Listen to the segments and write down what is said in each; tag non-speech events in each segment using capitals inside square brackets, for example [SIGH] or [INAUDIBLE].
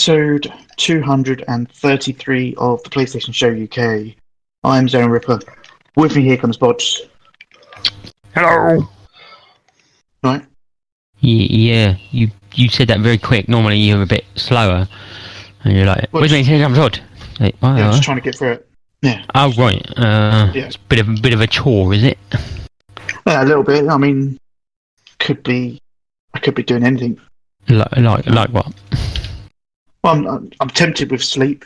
Episode 233 of the PlayStation Show UK. I'm Zone Ripper. With me here comes Bodge. Hello. Right? Yeah, you you said that very quick. Normally you're a bit slower, and you're like, Well, "With me, here comes Rod." Like, oh, Yeah, I'm just trying to get through it. Yeah. oh, right. Uh, Yeah. It's a bit of a bit of a chore, is it? Yeah, a little bit. I mean, could be. I could be doing anything. Like like like what? Well, I'm, I'm, I'm tempted with sleep.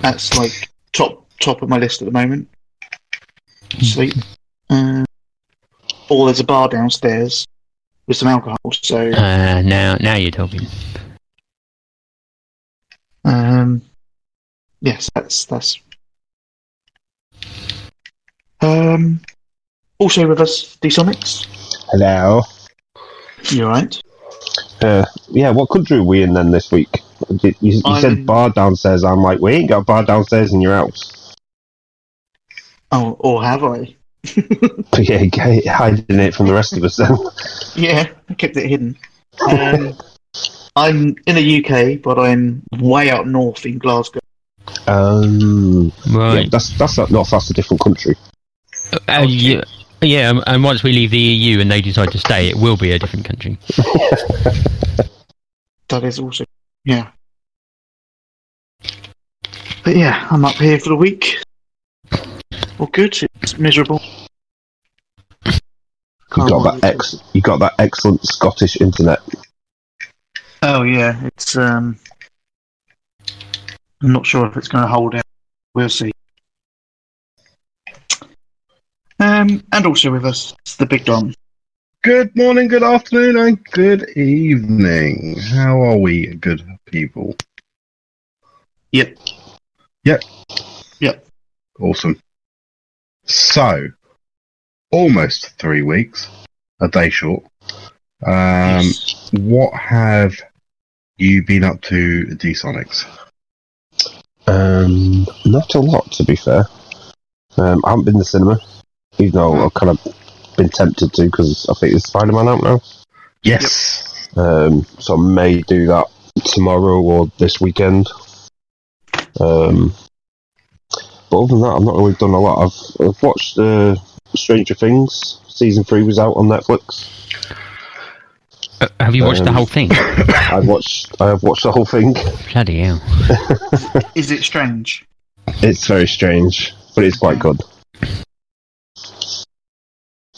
That's like top top of my list at the moment. Sleep. Uh, or there's a bar downstairs with some alcohol. So, Uh, now now you're talking. um, yes, that's that's. Um, also with us, D-Sonics. Hello. You alright? Uh, yeah, what country are we in then this week? You, you, you said bar downstairs. I'm like, we ain't got a bar downstairs in your house. Oh, or have I? [LAUGHS] [LAUGHS] yeah, hiding it from the rest of us then. [LAUGHS] Yeah, I kept it hidden. Um, I'm in the UK, but I'm way up north in Glasgow. Um, yeah, Right. that's that's not, not that's a different country. Uh, yeah, yeah. um, And once we leave the EU and they decide to stay, it will be a different country. That is also, yeah. But yeah, I'm up here for the week. Well, good. It's miserable. You Can't got that ex, you got that excellent Scottish internet. Oh yeah, it's um. I'm not sure if it's going to hold out. We'll see. Um, and also with us, it's the Big Don. Good morning, good afternoon, and good evening. How are we, good people? Yep. Yep. Yep. Awesome. So, almost three weeks, a day short. Um, Yes. what have you been up to, D-Sonics? Um, not a lot to be fair. Um, I haven't been to the cinema, even though I've kind of been tempted to because I think it's Spider-Man out now. Yes. Um, so I may do that tomorrow or this weekend. Um, but other than that, I've not really done a lot. I've, I've watched uh, Stranger Things. Season three was out on Netflix. Uh, have you watched the Um, whole thing? [LAUGHS] I've watched. I have watched the whole thing. Bloody hell! [LAUGHS] Is it strange? It's very strange, but it's quite good.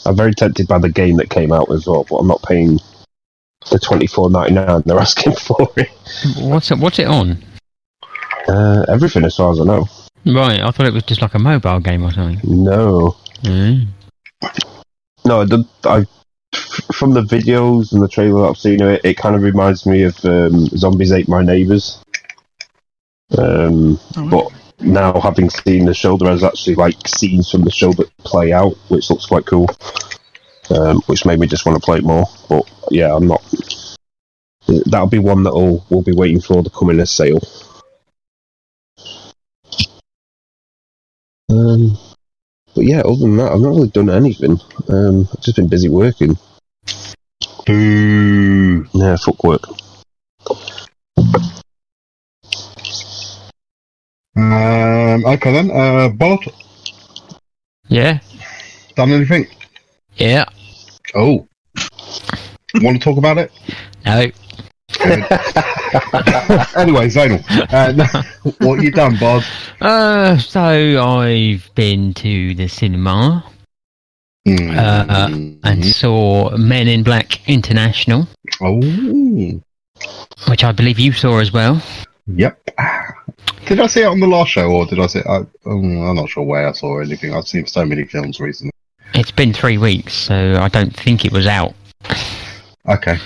I'm very tempted by the game that came out as well, but I'm not paying the twenty four ninety nine they're asking [LAUGHS] for it. What's it? What's it on? Uh, everything as far as I know. Right, I thought it was just like a mobile game or something. No, Mm. no. The, I from the videos and the trailer that I've seen of it, it kind of reminds me of um, Zombies Ate My Neighbors. Um, Oh, but now having seen the show, there's actually like scenes from the show that play out, which looks quite cool. Um, which made me just want to play it more. But yeah, I'm not. That'll be one that will we'll be waiting for the coming a sale. Um, but yeah, other than that, I've not really done anything. Um, I've just been busy working. Boo. Yeah, fuck work. Um, okay then, uh, Bod, Yeah, done anything? yeah. Oh. Want to talk about it? No, anyway, [LAUGHS] Zonal, uh, no, what you done, Bob? Uh, so I've been to the cinema Uh, and saw Men in Black International, oh, which I believe you saw as well. yep. Did I see it on the last show, or did I see? I, um, I'm not sure where I saw anything. I've seen so many films recently. It's been three weeks, so I don't think it was out. Okay.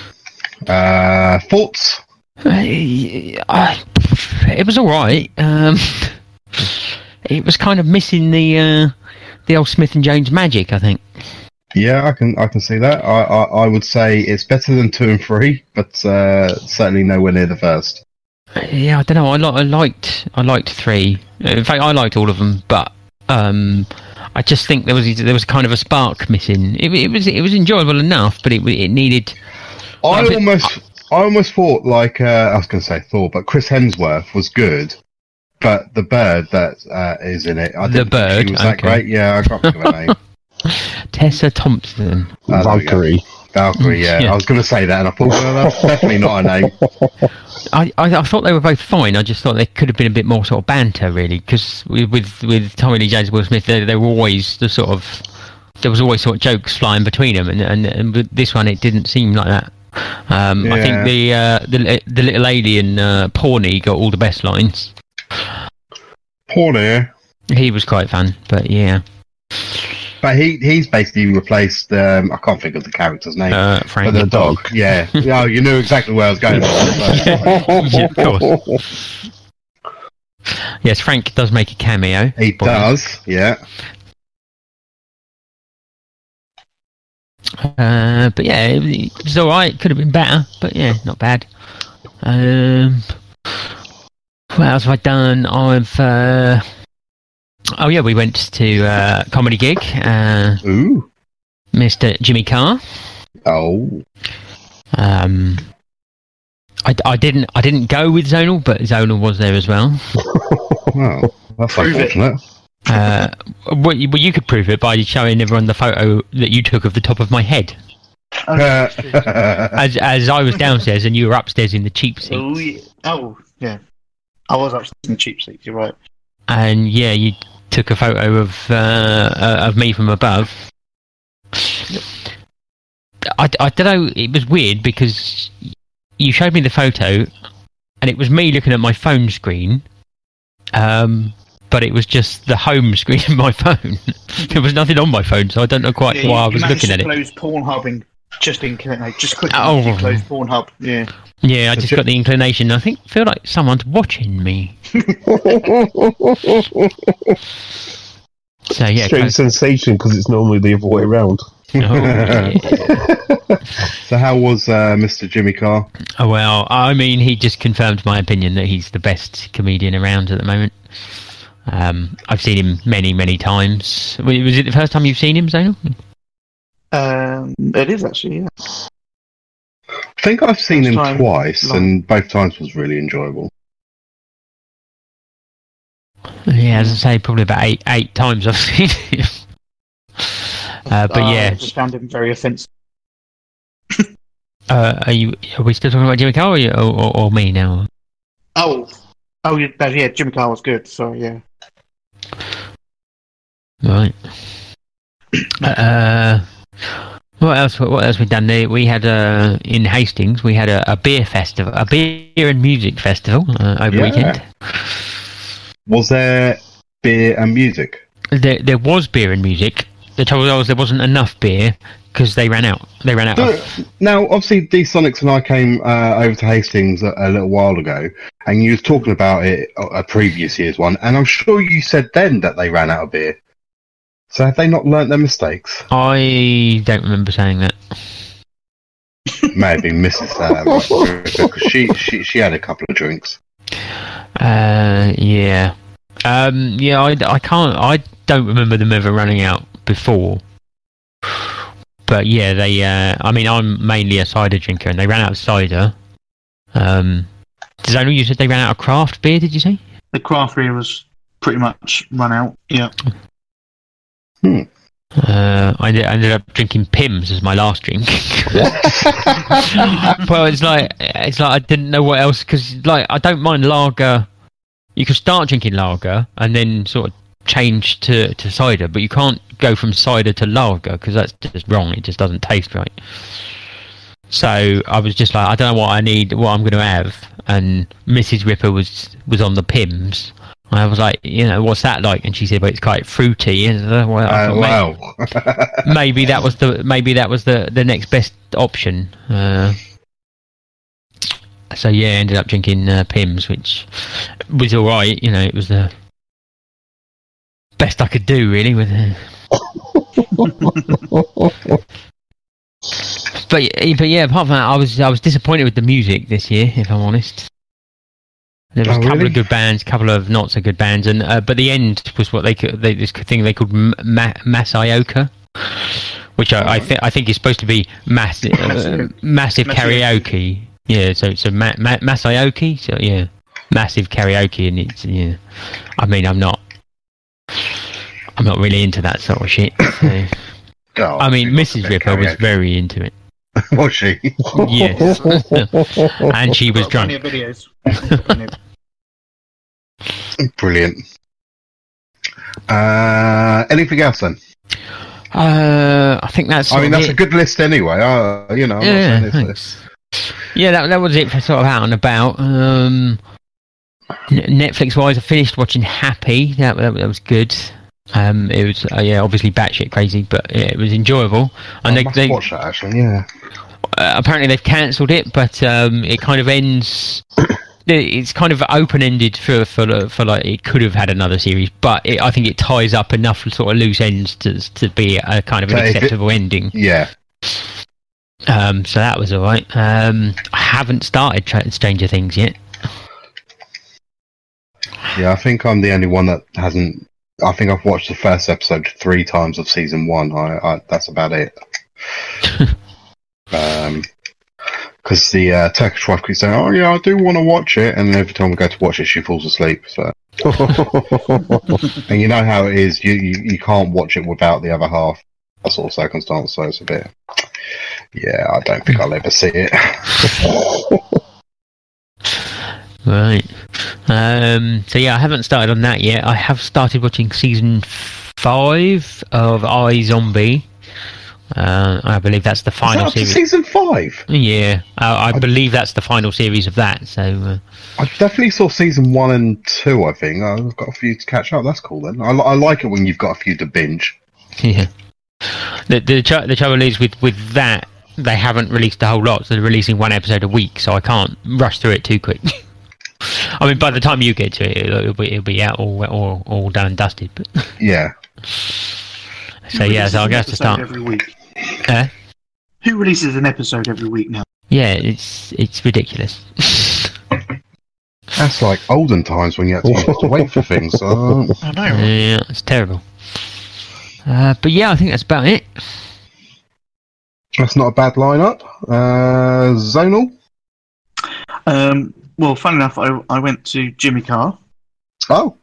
Uh, thoughts? Uh, I- it was all right. Um, [LAUGHS] it was kind of missing the uh, the old Smith and Jones magic. I think. Yeah, I can I can see that. I, I, I would say it's better than two and three, but uh, certainly nowhere near the first. Yeah, I don't know. I, li- I liked I liked three. In fact, I liked all of them, but um, I just think there was there was kind of a spark missing. It, it was it was enjoyable enough, but it it needed. I I think- almost I almost thought like uh, I was going to say Thor, but Chris Hemsworth was good. But the bird that uh, is in it, I The think bird, she was that okay. great. Yeah, I can't think of her name. [LAUGHS] Tessa Thompson. There we go. Valkyrie. Valkyrie. Yeah, Yeah. I was going to say that, and I thought well, that's definitely not her name. [LAUGHS] I, I, I thought they were both fine. I just thought they could have been a bit more sort of banter, really, because with, with with Tommy Lee Jones and Will Smith, they, they were always the sort of there was always sort of jokes flying between them, and and, and this one it didn't seem like that. Um, I think the uh, the the little alien uh, Pawny got all the best lines. There. He was quite fun, but yeah, But he he's basically replaced. Um, I can't think of the character's name. uh, but Frank the dog. Yeah. yeah. You knew exactly where I was going. [LAUGHS] yeah, of course. [LAUGHS] Yes, Frank does make a cameo. he Boy. does. Yeah. Uh, but yeah, it, it was all right. Could have been better, but yeah, not bad. Um, what else have I done? I've uh, oh yeah, we went to uh, comedy gig. Uh, Ooh. Mr. Jimmy Carr. Oh. Um, I, I didn't I didn't go with Zonal, but Zonal was there as well. [LAUGHS] Well, that's Prove unfortunate. Uh, well, you, well, you could prove it by showing everyone the photo that you took of the top of my head, Oh, [LAUGHS] as as I was downstairs and you were upstairs in the cheap seat. oh, yeah. oh, yeah. I was upstairs in the cheap seats, you're right. and yeah, you took a photo of uh, uh, of me from above. I, I don't know. It was weird because you showed me the photo, and it was me looking at my phone screen. Um, but it was just the home screen of my [LAUGHS] phone. there was nothing on my phone, so I don't know quite Yeah, why I was managed looking at to it. close Pornhub and just in just quickly Oh. close Pornhub. Yeah. Yeah, I So just ju- got the inclination. I think feel like someone's watching me. [LAUGHS] So yeah, Strange close- sensation because it's normally the other way around. oh, yeah. [LAUGHS] So how was uh, Mr. Jimmy Carr? Oh, well, I mean, he just confirmed my opinion that he's the best comedian around at the moment. Um, I've seen him many, many times. Was was it the first time you've seen him, Zonal? Um, it is actually, yeah. I think I've seen him First time. twice, Long. and both times was really enjoyable. Yeah, as I say, probably about eight eight times I've [LAUGHS] seen him. Uh, but Uh, I yeah, just found him very offensive. uh, are you? Are we still talking about Jimmy Carr or, or, or, or me now? Oh, oh yeah, yeah. Jimmy Carr was good. So yeah. Right. [CLEARS THROAT] Uh, what else? What else we done there? We had uh, in Hastings. We had a, a beer festival, a beer and music festival uh, over Yeah. weekend. Was there beer and music? There, there was beer and music. The trouble was there wasn't enough beer because they ran out. They ran out. Of, Now, obviously, D Sonics and I came uh, over to Hastings a, a little while ago, and you was talking about it a, a previous year's one, and I'm sure you said then that they ran out of beer. So have they not learnt their mistakes? I don't remember saying that. [LAUGHS] May have been Mrs. Um, because she, she she had a couple of drinks. Uh, yeah, um, yeah. I, I can't. I don't remember them ever running out before. But yeah, they. Uh, I mean, I'm mainly a cider drinker, and they ran out of cider. Um, Zonal, you said they ran out of craft beer. Did you say? The craft beer was pretty much run out. Yeah. Uh, I ended, I ended up drinking Pimm's as my last drink. [LAUGHS] [LAUGHS] well, it's like it's like I didn't know what else because like I don't mind lager. You can start drinking lager and then sort of change to, to cider, but you can't go from cider to lager because that's just wrong. It just doesn't taste right. So I was just like, I don't know what I need, what I'm going to have. And Mrs. Ripper was was on the Pimm's. I was like, you know, what's that like? And she said, well, it's quite fruity. And uh, well, I Uh, thought, wow. maybe, [LAUGHS] maybe that was the maybe that was the the next best option. Uh, so yeah, I ended up drinking uh, Pimm's, which was all right. You know, it was the best I could do, really. With it. But but yeah, apart from that, I was I was disappointed with the music this year, if I'm honest. There was Oh, a couple really? of good bands, a couple of not so good bands, and uh, but the end was what they could they, this thing they called Ma- Masayoka, which I, I think I think is supposed to be massive uh, Massive- karaoke. Yeah, so so ma- ma- Masayoki, so yeah, massive karaoke, and it's yeah. I mean, I'm not. I'm not really into that sort of shit. So. [LAUGHS] Oh, I mean, Mrs. Ripper was very into it. [LAUGHS] Was she? [LAUGHS] Yes. and she was drunk. of videos. Plenty of- Brilliant. Uh, anything else then? Uh, I think that's. I mean, sort of that's a good list anyway. Uh, you know, I'm Yeah, not saying it's, thanks. Yeah, that that was it for sort of out and about. Um, Netflix wise, I finished watching Happy. That that, that was good. Um, it was uh, yeah, obviously batshit crazy, but yeah, it was enjoyable. And I they, must they watch that actually. Yeah. uh, apparently they've cancelled it, but um, it kind of ends. [COUGHS] It's kind of open ended for for for like it could have had another series, but it, I think it ties up enough sort of loose ends to to be a kind of an if it- acceptable ending. Yeah. Um, so that was all right. Um, I haven't started Tra- Stranger Things yet. Yeah. I think I'm the only one that hasn't. I think I've watched the first episode three times of season one. I, I that's about it. [LAUGHS] um, because the uh, Turkish wife keeps saying, "Oh yeah, I do want to watch it," and every time we go to watch it, she falls asleep. So, [LAUGHS] and you know how it is. You, you you can't watch it without the other half. That sort of circumstance. So it's a bit. Yeah, I don't think I'll ever see it. [LAUGHS] Right. Um, so yeah, I haven't started on that yet. I have started watching season five of iZombie. Uh, I believe that's the that final to series. season five? Yeah, I, I believe that's the final series of that. So uh, I definitely saw season one and two. I think I've got a few to catch up. That's cool then. I, I like it when you've got a few to binge. [LAUGHS] yeah. The the the trouble is with with that they haven't released a whole lot, so they're releasing one episode a week. So I can't rush through it too quick. [LAUGHS] I mean, by the time you get to it, it'll, it'll be it'll be out all all, all done and dusted. But [LAUGHS] Yeah, so yeah, so I Who guess to start. every week. Who releases an episode every week now? Yeah, it's it's ridiculous. that's like olden times when you had to, [LAUGHS] used to wait for things. Uh, I know. yeah, it's terrible. Uh, but yeah, I think that's about it. that's not a bad lineup. Uh, Zonal. Um, well, fun enough, I, I went to Jimmy Carr. Oh,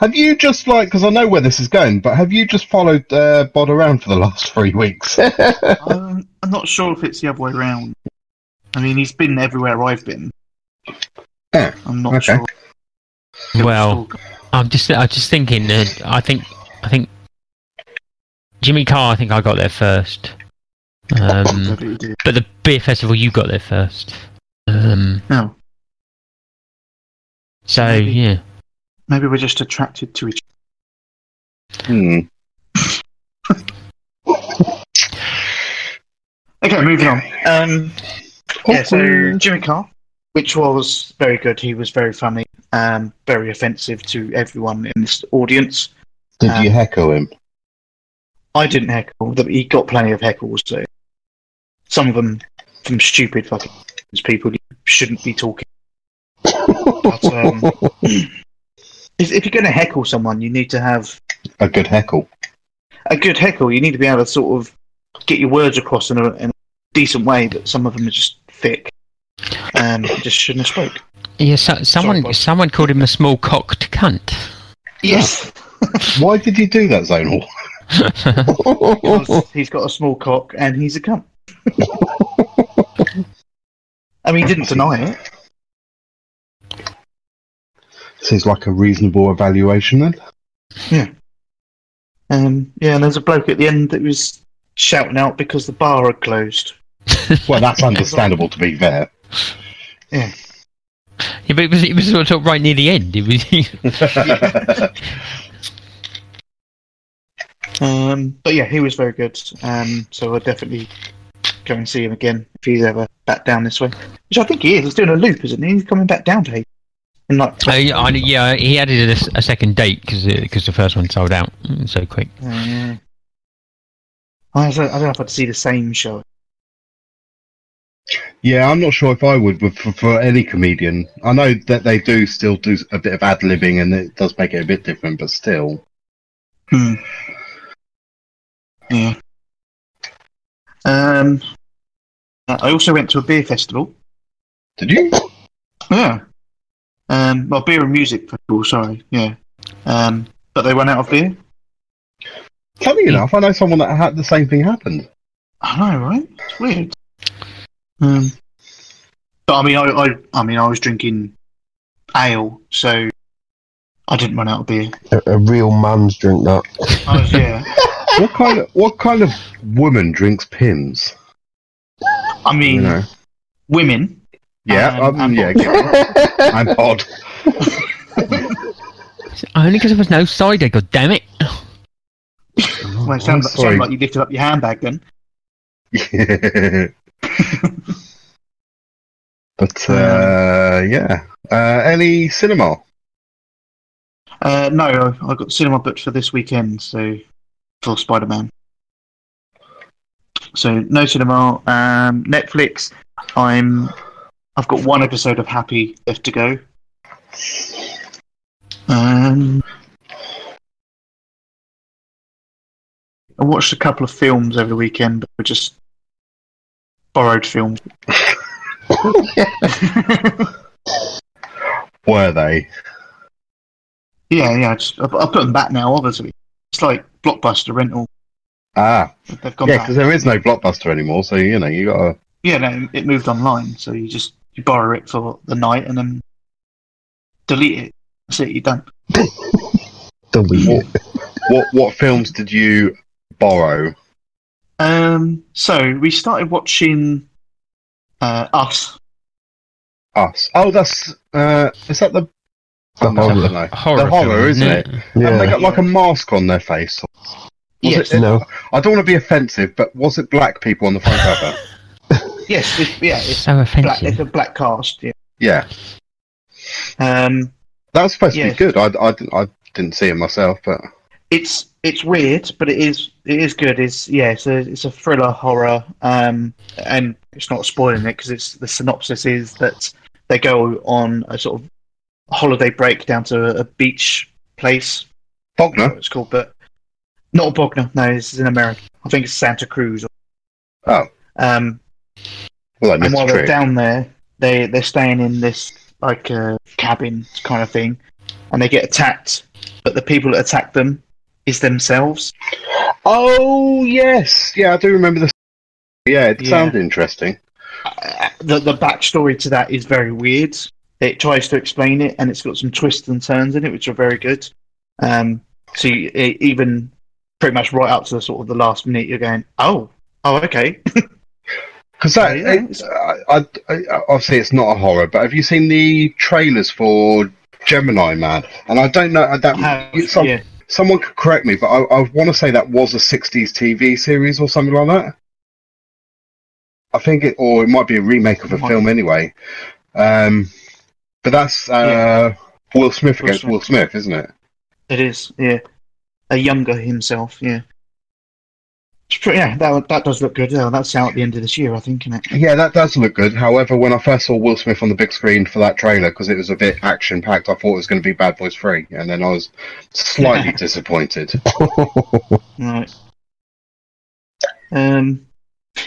have you just like because I know where this is going, but have you just followed uh, Bod around for the [LAUGHS] last three weeks? [LAUGHS] Um, I'm not sure if it's the other way around. I mean, he's been everywhere I've been. Yeah, I'm not okay. sure. Well, I'm just I'm just thinking. Uh, I think I think Jimmy Carr. I think I got there first. Um, Maybe he did. but the beer festival, you got there first. Um, No, so Maybe. yeah, maybe we're just attracted to each. Other. Hmm. [LAUGHS] Okay, moving on. Um, yeah, so Jimmy Carr, which was very good. He was very funny, um, very offensive to everyone in this audience. Did Um, you heckle him? I didn't heckle. but He got plenty of heckles. So some of them from stupid fucking people you shouldn't be talking. But, um, [LAUGHS] if, if you're going to heckle someone, you need to have A good heckle. a good heckle. You need to be able to sort of get your words across in a, in a decent way. But some of them are just thick. and just shouldn't have spoke. yeah. So, someone Bob. someone called him a small cocked cunt. Yes, [LAUGHS] Why did you do that, Zonal? because he's got a small cock and he's a cunt. [LAUGHS] I mean, he didn't deny it. Seems like a reasonable evaluation then. Um, yeah, and there's a bloke at the end that was shouting out because the bar had closed. [LAUGHS] Well, that's [LAUGHS] understandable to be fair. Yeah, Yeah, but it was it was sort of right near the end. It was [LAUGHS] Um, but yeah, he was very good. Um, so I'll definitely go and see him again if he's ever back down this way. Which I think he is. He's doing a loop, isn't he? He's coming back down to Hay. In like, Uh, yeah, I, yeah, he added a second date because because the first one sold out mm, so quick. Uh, I don't, I don't know if I'd see the same show. Yeah, I'm not sure if I would with, for, for any comedian. I know that they do still do a bit of ad libbing, and it does make it a bit different, but still. Hmm. Yeah. Um. I also went to a beer festival. Did you? Yeah. Um. Well, beer and music festival. Sorry. Yeah. Um. But they went out of beer. Funny enough, I know someone that had the same thing happened. I know, right? It's weird. Um. But I mean, I, I, I mean, I was drinking ale, so I didn't run out of beer. A, a real man's drink that. I was, yeah. [LAUGHS] What kind of what kind of woman drinks Pimm's? I mean, You know. women. Yeah, Um, um, and yeah. bod. I'm odd. [LAUGHS] Only because there was no cider. God damn it! Well, it sounds, like, sounds like you lifted up your handbag then. [LAUGHS] but uh, yeah. Uh, any cinema? Uh, no, I, I got cinema booked for this weekend, so for Spider Man. So no cinema. Um, Netflix. I'm. I've got one episode of Happy left to go. Um, I watched a couple of films over the weekend, but were just borrowed films. [LAUGHS] Were they? yeah, yeah. I, just, I, I put them back now. Obviously, it's like Blockbuster rental. Ah, They've gone yeah, because there is no blockbuster anymore, so you know you gotta. Yeah, no, it moved online, so you just you borrow it for the night and then delete it. That's it. You're done. [LAUGHS] Delete it. What what films did you borrow? Um, so we started watching uh, Us. Us. Oh, that's uh, is that the? The oh, no, horror. no. Horror, The horror, film, isn't it? Yeah. And they got like a mask on their face. Was Yes, it- no. I don't want to be offensive, but was it black people on the front cover? [LAUGHS] yes, it's, yeah, it's So black. It's a black cast. Yeah. Yeah, Um, that was supposed to be good. I, I, didn't- I didn't see it myself, but it's it's weird, but it is it is good. It's yeah, it's a it's a thriller horror. Um, and it's not spoiling it because it's the synopsis is that they go on a sort of holiday break down to a, a beach place. I don't Bogner. it's called, but not Bognor. No, this is in America. I think it's Santa Cruz. Oh, Um, well, and while they're trick. down there, they they're staying in this like uh, cabin kind of thing, and they get attacked. But the people that attack them is themselves. Oh yes, yeah, I do remember this. Yeah, it Yeah. sounded interesting. Uh, the the backstory to that is very weird. It tries to explain it, and it's got some twists and turns in it, which are very good. Um, so you, e- even pretty much right up to the sort of the last minute, you're going, oh, oh, okay. [LAUGHS] Because that, it- I, I, I- obviously, it's not a horror. But have you seen the trailers for Gemini Man? And I don't know. That Have- some, yeah. someone could correct me, but I, I want to say that was a '60s TV series or something like that. I think it, or it might be a remake of a film anyway. Um, but that's uh, Yeah. Will Smith Will against Smith. Will Smith, isn't it? It is, yeah. A younger himself, yeah. It's pretty, yeah, that that does look good. Yeah, that's out at the end of this year, I think, isn't it? Yeah, that does look good. However, when I first saw Will Smith on the big screen for that trailer, because it was a bit action packed, I thought it was going to be Bad Boys 3. And then I was slightly [LAUGHS] disappointed. [LAUGHS] Right. Um,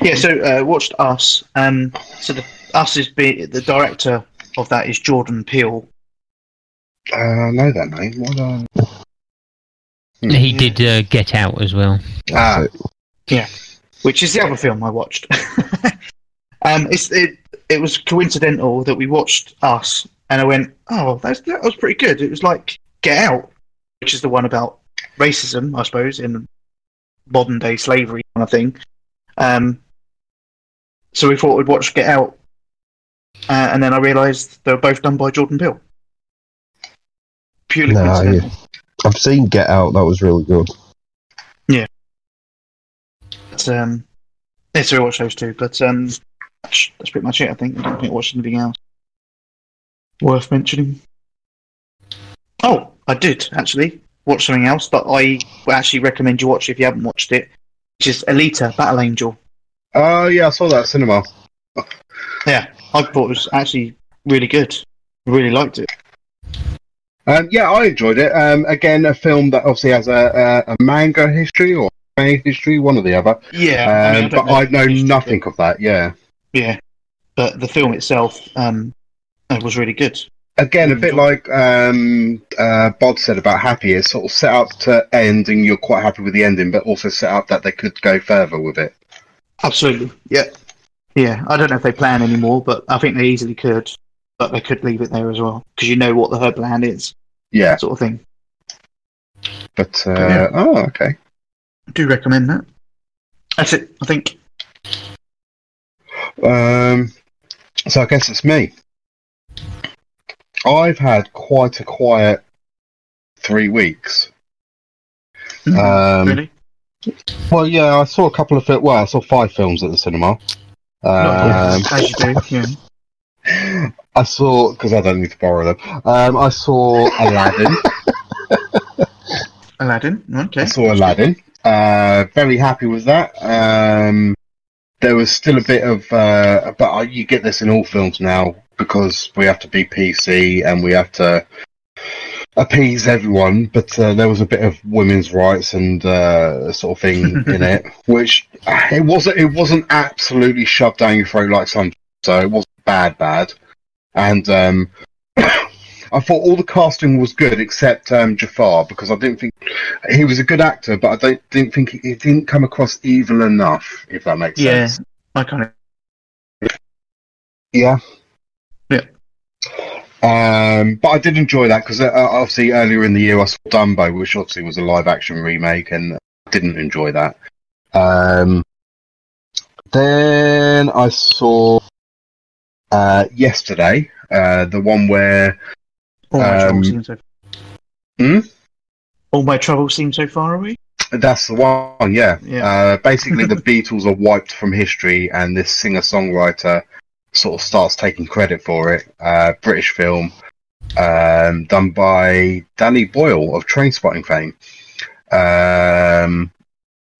yeah. So uh, watched Us. Um, so the Us is be the director of that is Jordan Peele. Uh, I know that name. What, uh... Hmm. He did uh, Get Out as well. Ah, which is the other film I watched. [LAUGHS] um, it's it. It was coincidental that we watched Us, and I went, "Oh, that's, that was pretty good." It was like Get Out, which is the one about racism, I suppose, in modern day slavery kind of thing. Um, so we thought we'd watch Get Out, uh, and then I realised they were both done by Jordan Peele. Purely Nah, coincidental. I've seen Get Out. That was really good. Um, so we watched those two. But um, that's, that's pretty much it. I think I don't think I watched anything else worth mentioning. Oh, I did actually watch something else, but I would actually recommend you watch if you haven't watched it, which is Alita Battle Angel. Oh yeah, I saw that at cinema. Yeah, I thought it was actually really good. Really liked it. Um, yeah, I enjoyed it. Um, again, a film that obviously has a, a, a manga history or anime history, one or the other. Yeah, Um, but I know nothing of that. Yeah. Yeah, but the film itself um, uh, was really good. Again, a bit like um, uh, Bod said about Happy, it's sort of set up to end and you're quite happy with the ending, but also set up that they could go further with it. Absolutely. Yeah. Yeah, I don't know if they plan anymore, but I think they easily could. But they could leave it there as well because you know what the her plan is, Yeah, sort of thing. but uh, Yeah. oh, okay. I do recommend that. That's it. I think. Um, so I guess it's me. I've had quite a quiet three weeks. Um, really? Well, yeah, I saw a couple of fil- well, I saw five films at the cinema. Um, As you do. Yeah. [LAUGHS] I saw because I don't need to borrow them. Um, I saw [LAUGHS] Aladdin. Aladdin. Okay. I saw Aladdin. Uh, very happy with that. Um, there was still a bit of, uh, but you get this in all films now because we have to be PC and we have to appease everyone. But uh, there was a bit of women's rights and uh, sort of thing [LAUGHS] in it, which uh, it wasn't. It wasn't absolutely shoved down your throat like some. So it wasn't bad, bad. And um, I thought all the casting was good except um, Jafar because I didn't think he was a good actor, but I don't didn't think he, he didn't come across evil enough. If that makes Yeah. sense. I kind of. Yeah. Yeah. Um, but I did enjoy that because uh, obviously earlier in the year I saw Dumbo, which obviously was a live action remake, and I didn't enjoy that. Um, then I saw uh, yesterday uh, the one where All my Um, trouble seems so. Hmm? All my trouble seems so far away. That's the one, yeah. Yeah. Uh, basically, the [LAUGHS] Beatles are wiped from history, and this singer songwriter sort of starts taking credit for it. Uh, British film, um, done by Danny Boyle of Trainspotting fame. Um,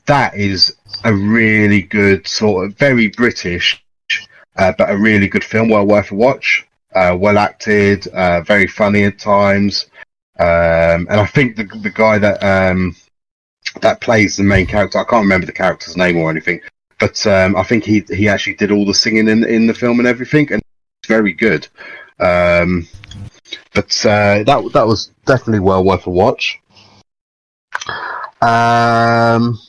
that is a really good, sort of very British, uh, but a really good film, well worth a watch. Uh, well acted, uh, very funny at times. Um, and I think the the guy that um, that plays the main character. I can't remember the character's name or anything, but um, I think he he actually did all the singing in in the film and everything, and it's very good. Um, but uh, that that was definitely well worth a watch. Um,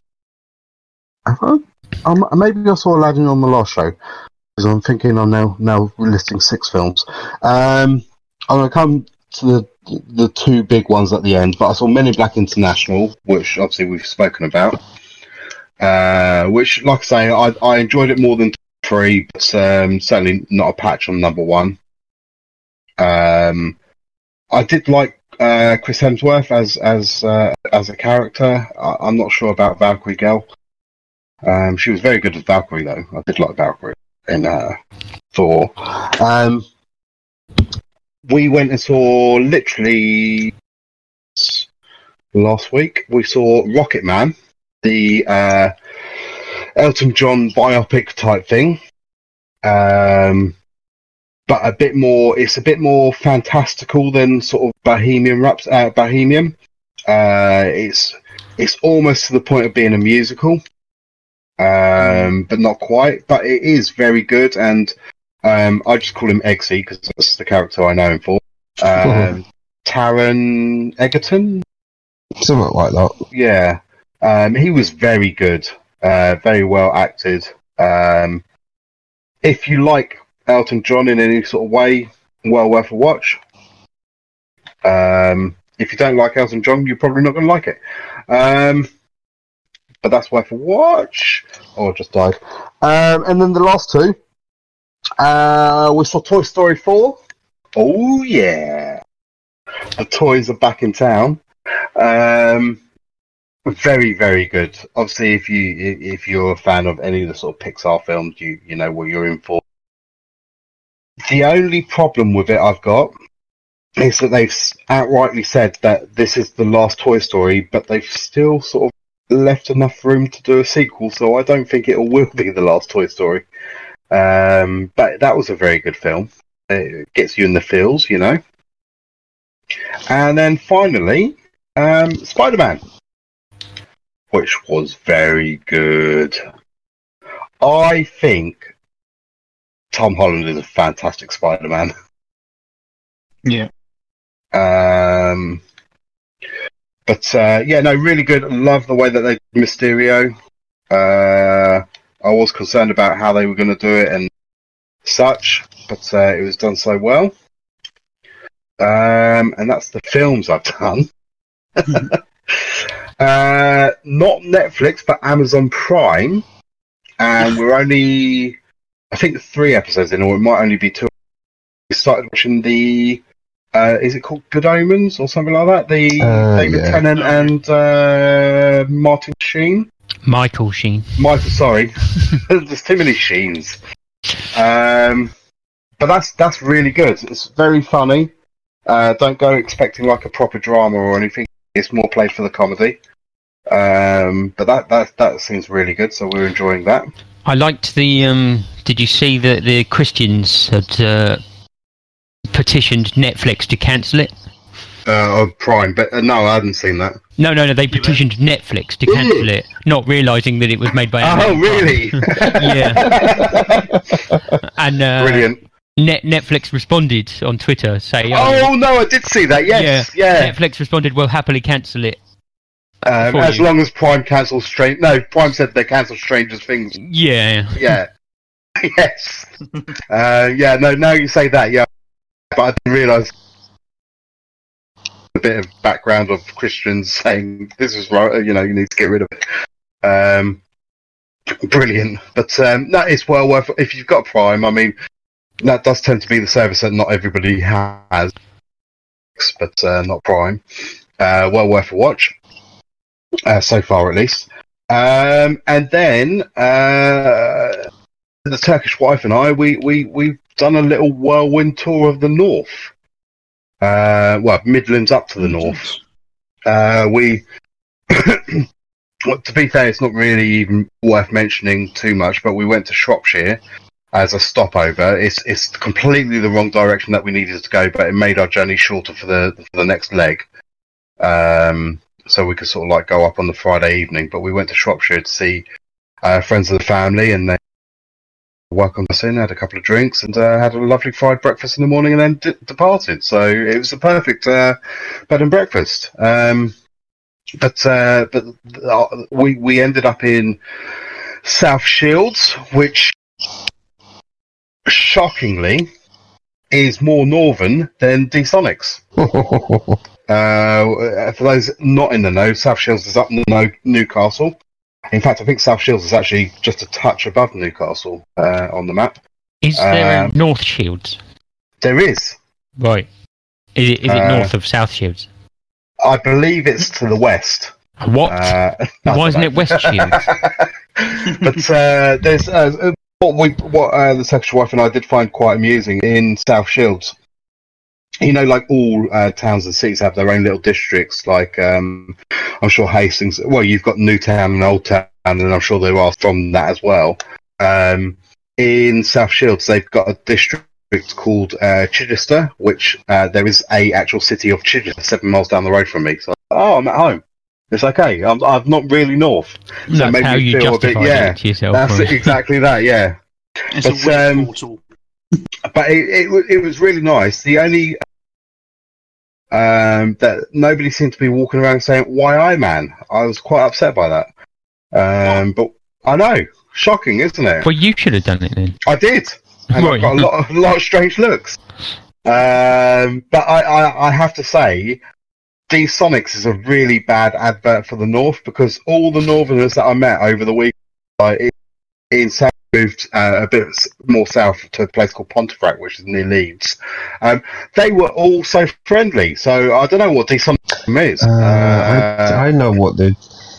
uh, um, maybe I saw Aladdin on the last show because I'm thinking I'm now now listing six films. Um, I'm gonna come to the the two big ones at the end, but I saw Men in Black International, which obviously we've spoken about. Uh, which, like I say, I, I enjoyed it more than three, but um, certainly not a patch on number one. Um, I did like uh, Chris Hemsworth as as uh, as a character. I, I'm not sure about Valkyrie Girl. Um, she was very good as Valkyrie, though. I did like Valkyrie in uh, Thor. Um, we went and saw literally last week. We saw Rocketman, the uh, Elton John biopic type thing, um, but a bit more. It's a bit more fantastical than sort of Bohemian Raps. Uh, Bohemian. Uh, it's it's almost to the point of being a musical, um, but not quite. But it is very good, and um, I just call him Eggsy because that's the character I know him for. Um, Taron Egerton, Something like that. yeah, um, he was very good, uh, very well acted. Um, if you like Elton John in any sort of way, well worth a watch. Um, if you don't like Elton John, you're probably not going to like it. Um, but that's worth a watch. Oh, just died. Um, and then the last two, uh, we saw Toy Story 4. Oh, yeah. The toys are back in town. Um, very, very good. Obviously, if you if you're a fan of any of the sort of Pixar films, you you know what you're in for. The only problem with it I've got, is that they've outrightly said that this is the last Toy Story, but they've still sort of left enough room to do a sequel. So I don't think it will [LAUGHS] be the last Toy Story. Um, but that was a very good film. It gets you in the feels, you know. And then finally, um, Spider Man, which was very good. I think Tom Holland is a fantastic Spider Man. Yeah. Um, but uh, yeah, no, really good. Love the way that they did Mysterio. Uh, I was concerned about how they were going to do it and such, but uh, it was done so well. Um, and that's the films I've done. [LAUGHS] uh, not Netflix, but Amazon Prime. And we're only, I think, three episodes in, or it might only be two. We started watching the uh, is it called Good Omens or something like that? The Uh, David yeah. Tennant and uh, Martin Sheen. Michael Sheen. Michael, sorry, [LAUGHS] [LAUGHS] there's too many Sheens. Um, but that's that's really good. It's very funny. Uh, don't go expecting like a proper drama or anything. It's more played for the comedy. Um, but that that that seems really good. So we're enjoying that. I liked the. Um, did you see that the Christians had uh, petitioned Netflix to cancel it? Uh, of Prime, but uh, no, I hadn't seen that. No, no, no. They petitioned Netflix to cancel it, not realizing that it was made by. Oh, Amazon really? [LAUGHS] [LAUGHS] yeah. And uh, Brilliant. Net- Netflix responded on Twitter, saying, Oh no, I did see that. Yes, yeah. Netflix responded, "We'll happily cancel it." Um, as you. long as Prime cancels strange. No, Prime said they cancel Stranger Things. Yeah. Yeah. [LAUGHS] yes. uh, yeah. No. Now you say that. Yeah. But I didn't realise a bit of background of Christians saying this is right. You know, you need to get rid of it. Um, brilliant. But um, no, it's well worth. If you've got Prime, I mean, that does tend to be the service that not everybody has, but uh, not Prime. Uh, well worth a watch uh, so far, at least. Um, and then uh, the Turkish wife and I, we we we've done a little whirlwind tour of the north. Uh, well, Midlands up to the north. Uh, we, well, [COUGHS] to be fair, it's not really even worth mentioning too much. But we went to Shropshire as a stopover. It's it's completely the wrong direction that we needed to go, but it made our journey shorter for the for the next leg. Um, so we could sort of like go up on the Friday evening. But we went to Shropshire to see uh, friends of the family, and they welcomed us in, had a couple of drinks, and uh, had a lovely fried breakfast in the morning, and then d- departed. So it was the perfect uh, bed and breakfast. Um, but uh, but uh, we we ended up in South Shields, which shockingly is more northern than D-Sonics. [LAUGHS] Uh, for those not in the know, South Shields is up in the know, Newcastle. In fact, I think South Shields is actually just a touch above Newcastle uh, on the map. Is there Um, a North Shields? There is. Right. Is it, is it uh, north of South Shields? I believe it's to the west. What? Uh, [LAUGHS] Why isn't it West [LAUGHS] Shields? but uh, there's uh, what we what uh, the sexual wife and I did find quite amusing in South Shields. You know, like all uh, towns and cities have their own little districts. Like um, I'm sure Hastings. Well, you've got Newtown and Old Town, and I'm sure there are from that as well. Um, in South Shields, they've got a district called uh, Chichester, which uh, there is a actual city of Chichester seven miles down the road from me. So, oh, I'm at home. It's okay. I'm, I'm not really north. So That's maybe how you you feel a bit- yeah, it to yourself. That's right? exactly that. Yeah. It's But, a weird um, portal. but it, it, it was really nice. The only um, that nobody seemed to be walking around saying "Why I man." I was quite upset by that. Um, but I know, shocking, isn't it? Well, you should have done it then. I did, and Right. I got a lot, of, [LAUGHS] a lot of strange looks. Um, but I, I, I have to say, D Sonics is a really bad advert for the North because all the Northerners that I met over the week, like in, in South, moved uh, a bit more south to a place called Pontefract, which is near Leeds. Um, they were all so friendly. So I don't know what D Sonics is. Uh, Uh, I, I know what the.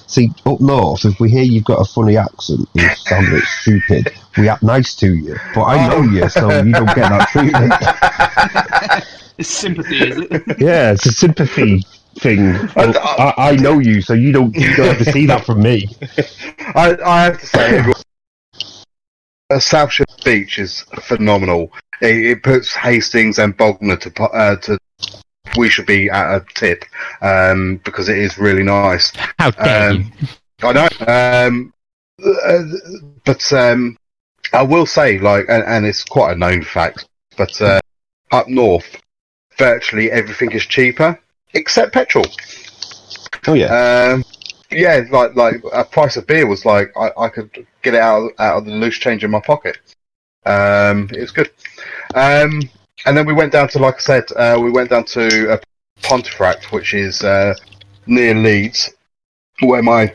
See, up north, if we hear you've got a funny accent and you sound a bit stupid, we act nice to you. But I know you, so you don't get that treatment. [LAUGHS] It's sympathy, is it? [LAUGHS] Yeah, it's a sympathy thing. I- I, I know you, so you don't, you don't have to see that from me. [LAUGHS] I, I have to say, South Shields Beach is phenomenal. It, it puts Hastings and Bognor to uh, to. We should be at a tip um, because it is really nice. How dare Um, you? I know, um, uh, but um, I will say, like, and, and it's quite a known fact, but uh, up north, virtually everything is cheaper except petrol. Oh yeah, Um, yeah, like like a price of beer was like I, I could get it out out of the loose change in my pocket. Um, it was good. Um, and then we went down to, like I said, uh, we went down to uh, Pontefract, which is uh, near Leeds, where my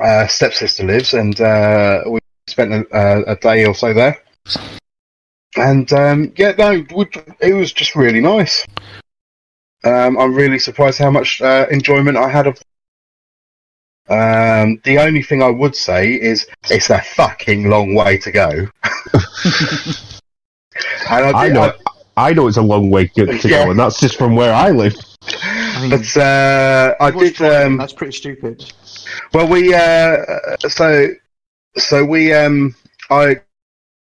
uh, stepsister lives, and uh, we spent a, a day or so there. And um, yeah, no, we- it was just really nice. Um, I'm really surprised how much uh, enjoyment I had of. Um, the only thing I would say is it's a fucking long way to go. [LAUGHS] and I, I know. I know it's a long way to, [LAUGHS] to Yeah. go, and that's just from where I live. I mean, but uh, I did. driving? Um, That's pretty stupid. Well, we uh, so so we um I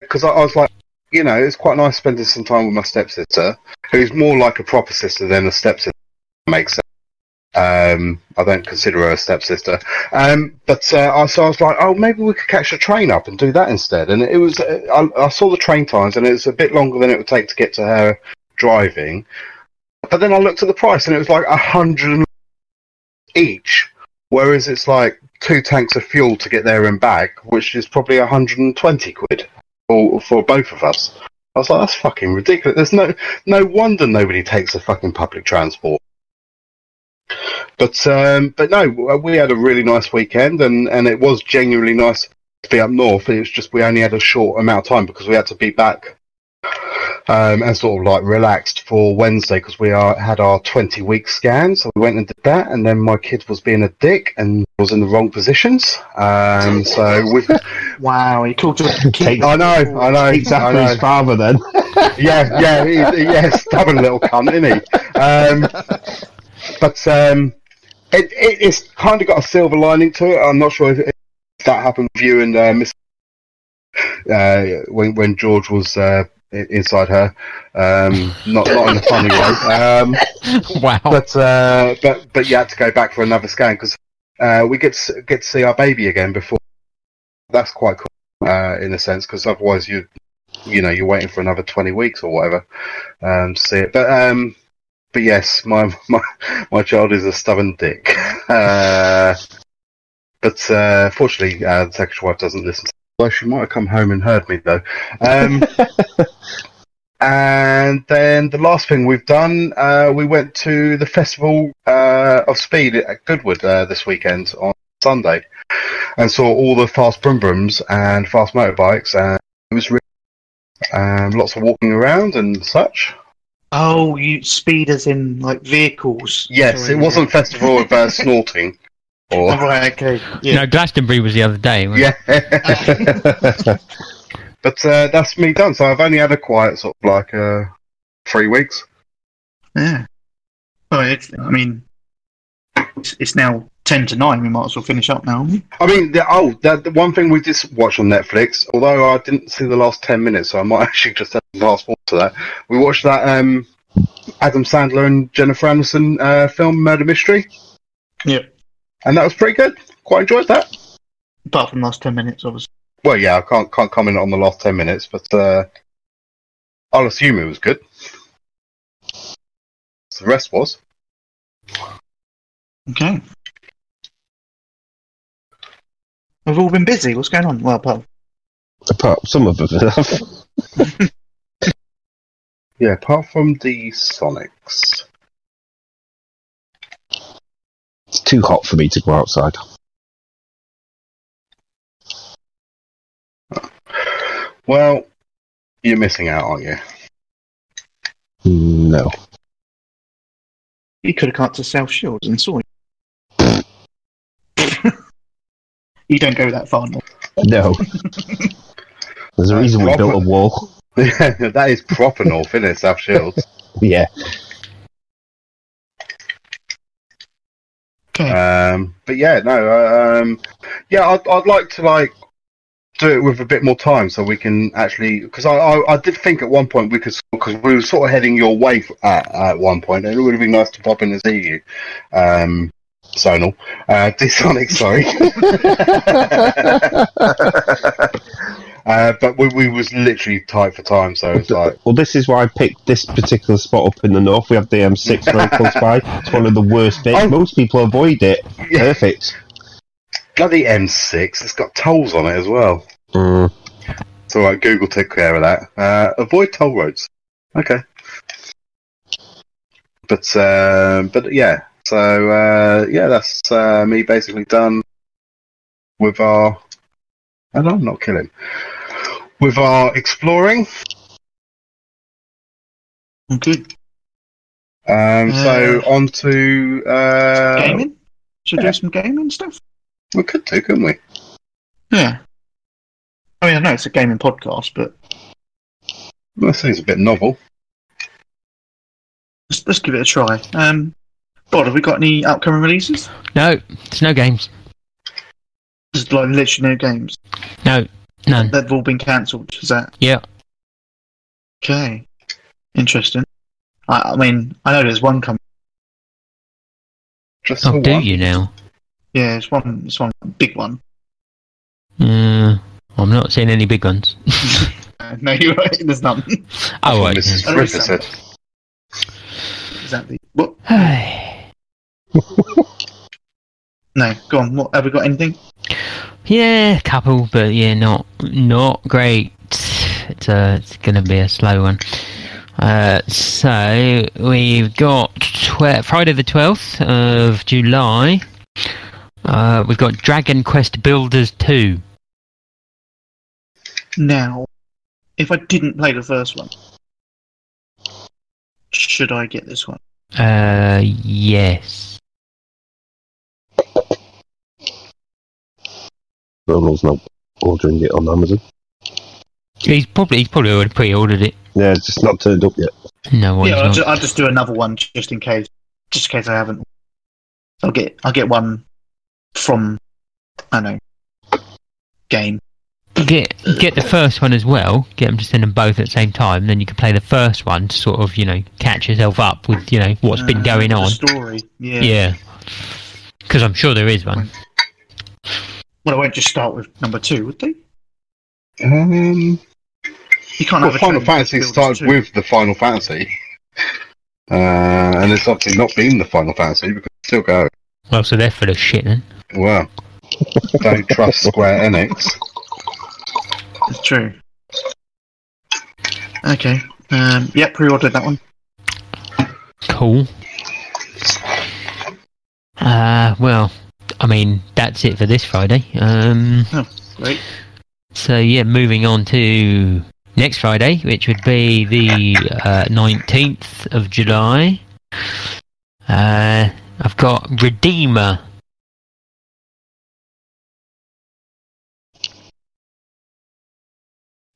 because I, I was like, you know, it's quite nice spending some time with my stepsister, who's more like a proper sister than a stepsister. Makes sense. Um, I don't consider her a stepsister. Um, but uh, I, so I was like, oh, maybe we could catch a train up and do that instead. And it was, uh, I, I saw the train times, and it was a bit longer than it would take to get to her driving. But then I looked at the price, and it was like a hundred each. Whereas it's like two tanks of fuel to get there and back, which is probably 120 quid for, for both of us. I was like, that's fucking ridiculous. There's no no wonder nobody takes the fucking public transport. But um, but no, we had a really nice weekend, and, and it was genuinely nice to be up north. It was just we only had a short amount of time because we had to be back um, and sort of like relaxed for Wednesday because we are had our 20 week scan. So we went and did that, and then my kid was being a dick and was in the wrong positions. Um, so we, [LAUGHS] Wow, he called it a [LAUGHS] Take- I know, I know, Takes I know. his father, then. [LAUGHS] yeah, yeah, he, yeah, stubborn little cunt, isn't he? Um, but um, it, it, it's kind of got a silver lining to it. I'm not sure if, if that happened with you and uh, Miss uh, when when George was uh, inside her. Um, not not in a funny way. Um, [LAUGHS] wow. but uh, but but you had to go back for another scan because uh, we get to, get to see our baby again before. That's quite cool uh, in a sense because otherwise you you know you're waiting for another twenty weeks or whatever um, to see it. But um, but yes, my [LAUGHS] my my child is a stubborn dick. [LAUGHS] Uh, but uh, fortunately, uh, the secretary wife doesn't listen. Well, she might have come home and heard me though. Um, [LAUGHS] and then the last thing we've done, uh, we went to the Festival uh, of Speed at Goodwood uh, this weekend on Sunday, and saw all the fast brum brums and fast motorbikes, and it was really um, lots of walking around and such. Oh, you speed as in like vehicles. Yes, Sorry, it wasn't Festival of uh, [LAUGHS] Snorting. Oh, Or, right, okay. Yeah. No, Glastonbury was the other day. wasn't it? yeah. [LAUGHS] but uh, that's me done. So I've only had a quiet sort of like uh, three weeks. Yeah. Well, it's, I mean, it's, it's now 10 to 9. We might as well finish up now. I mean, the, oh, the, the one thing we just watched on Netflix, although I didn't see the last ten minutes, so I might [LAUGHS] actually just have to fast forward to that. We watched that um, Adam Sandler and Jennifer Aniston uh, film Murder Mystery, Yep. and that was pretty good. Quite enjoyed that. Apart from the last 10 minutes, obviously. Well, yeah, I can't can't comment on the last ten minutes, but uh, I'll assume it was good. The rest was. Okay. We've all been busy. What's going on? Well, apart Apart, some of them. [LAUGHS] Yeah, apart from the Sonics. It's too hot for me to go outside. Well, you're missing out, aren't you? No. you could have come to South Shields and saw it. You don't go that far north. No. [LAUGHS] There's a reason we built a wall. [LAUGHS] That is proper North, isn't it, South Shields? [LAUGHS] Yeah. Okay. Um, but yeah, no, uh, um, yeah, I'd, I'd like to like do it with a bit more time so we can actually because I, I I did think at one point we could because we were sort of heading your way at, at one point and it would have been nice to pop in and see you, um, Zonal, uh, [LAUGHS] sorry. [LAUGHS] Uh, but we, we was literally tight for time, so it's like Well, this is why I picked this particular spot up in the north. We have the M6 very close by. It's one of the worst bits. Oh. Most people avoid it. Perfect. bloody M6. It's got tolls on it as well. Mm. It's all right. Google took care of that. Uh, avoid toll roads. Okay. But uh, but yeah. So uh, yeah, that's uh, me basically done with our. And I'm not killing. With our exploring. I'm. Um, so on to uh, gaming? Should yeah. do some gaming stuff? We could do, couldn't we? Yeah. I mean, I know it's a gaming podcast, but That seems a bit novel. let's, let's give it a try. Um, God, have we got any upcoming releases? No, there's no games. There's like literally no games. No, none. They've all been cancelled. Is that Yeah. okay? Interesting. I, I mean, I know there's one coming. Just Oh, the do one. you now? Yeah, it's one. It's one big one. Uh, I'm not seeing any big ones. [LAUGHS] [LAUGHS] No, you're right. There's none. oh, right. Mrs. yeah. Ripper said. exactly. What? [SIGHS] [LAUGHS] No, go on. What have we got? Anything? Yeah, a couple, but yeah, not not great. It's uh, it's gonna be a slow one. Uh, so we've got tw- Friday the twelfth of July. Uh, we've got Dragon Quest Builders two. Now, if I didn't play the first one, should I get this one? Uh, yes. Ronald's not ordering it on Amazon. He's probably he's probably already pre-ordered it. Yeah, it's just not turned up yet. No, well, yeah, I'll, not. ju- I'll just do another one just in case. Just in case I haven't. I'll get I'll get one from I don't know game. Get get the first one as well. Get them to send them both at the same time. Then you can play the first one to sort of you know catch yourself up with you know what's been Uh, going the on. story. Yeah. Yeah. Because I'm sure there is one. Well, I won't just start with number two, would they? Um, You can't well, have a Final Fantasy build started two. with the Final Fantasy. Uh, and it's obviously not been the Final Fantasy because it's still going. Well, so they're full of shit then. Well, don't trust Square Enix. It's true. Okay. Um, yeah, pre-ordered that one. Cool. Uh, well, I mean, that's it for this Friday. Um, Great. so yeah, moving on to next Friday, which would be the uh, 19th of July. Uh, I've got Redeemer.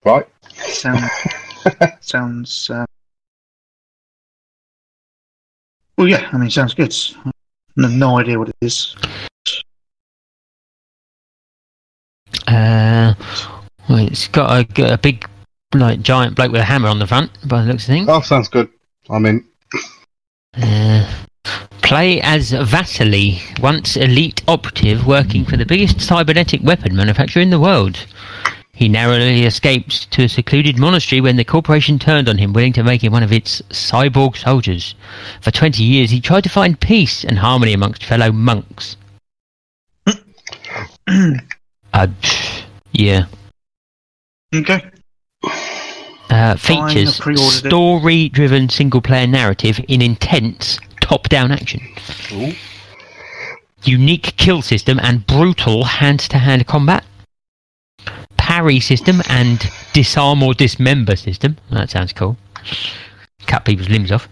Right? Sound, [LAUGHS] sounds. Uh... Well, yeah. I mean, sounds good. No, no idea what it is. Uh, well, it's got a, a big, like, giant bloke with a hammer on the front, by the looks of things. Oh, sounds good. I mean, Uh, play as Vasily, once elite operative working for the biggest cybernetic weapon manufacturer in the world. He narrowly escaped to a secluded monastery when the corporation turned on him, willing to make him one of its cyborg soldiers. For 20 years, he tried to find peace and harmony amongst fellow monks. [CLEARS THROAT] uh, yeah. Okay. Uh, features I've pre-ordered it. story driven single player narrative in intense top down action. Ooh. Unique kill system and brutal hand to hand combat. Parry system and disarm or dismember system. That sounds cool. Cut people's limbs off.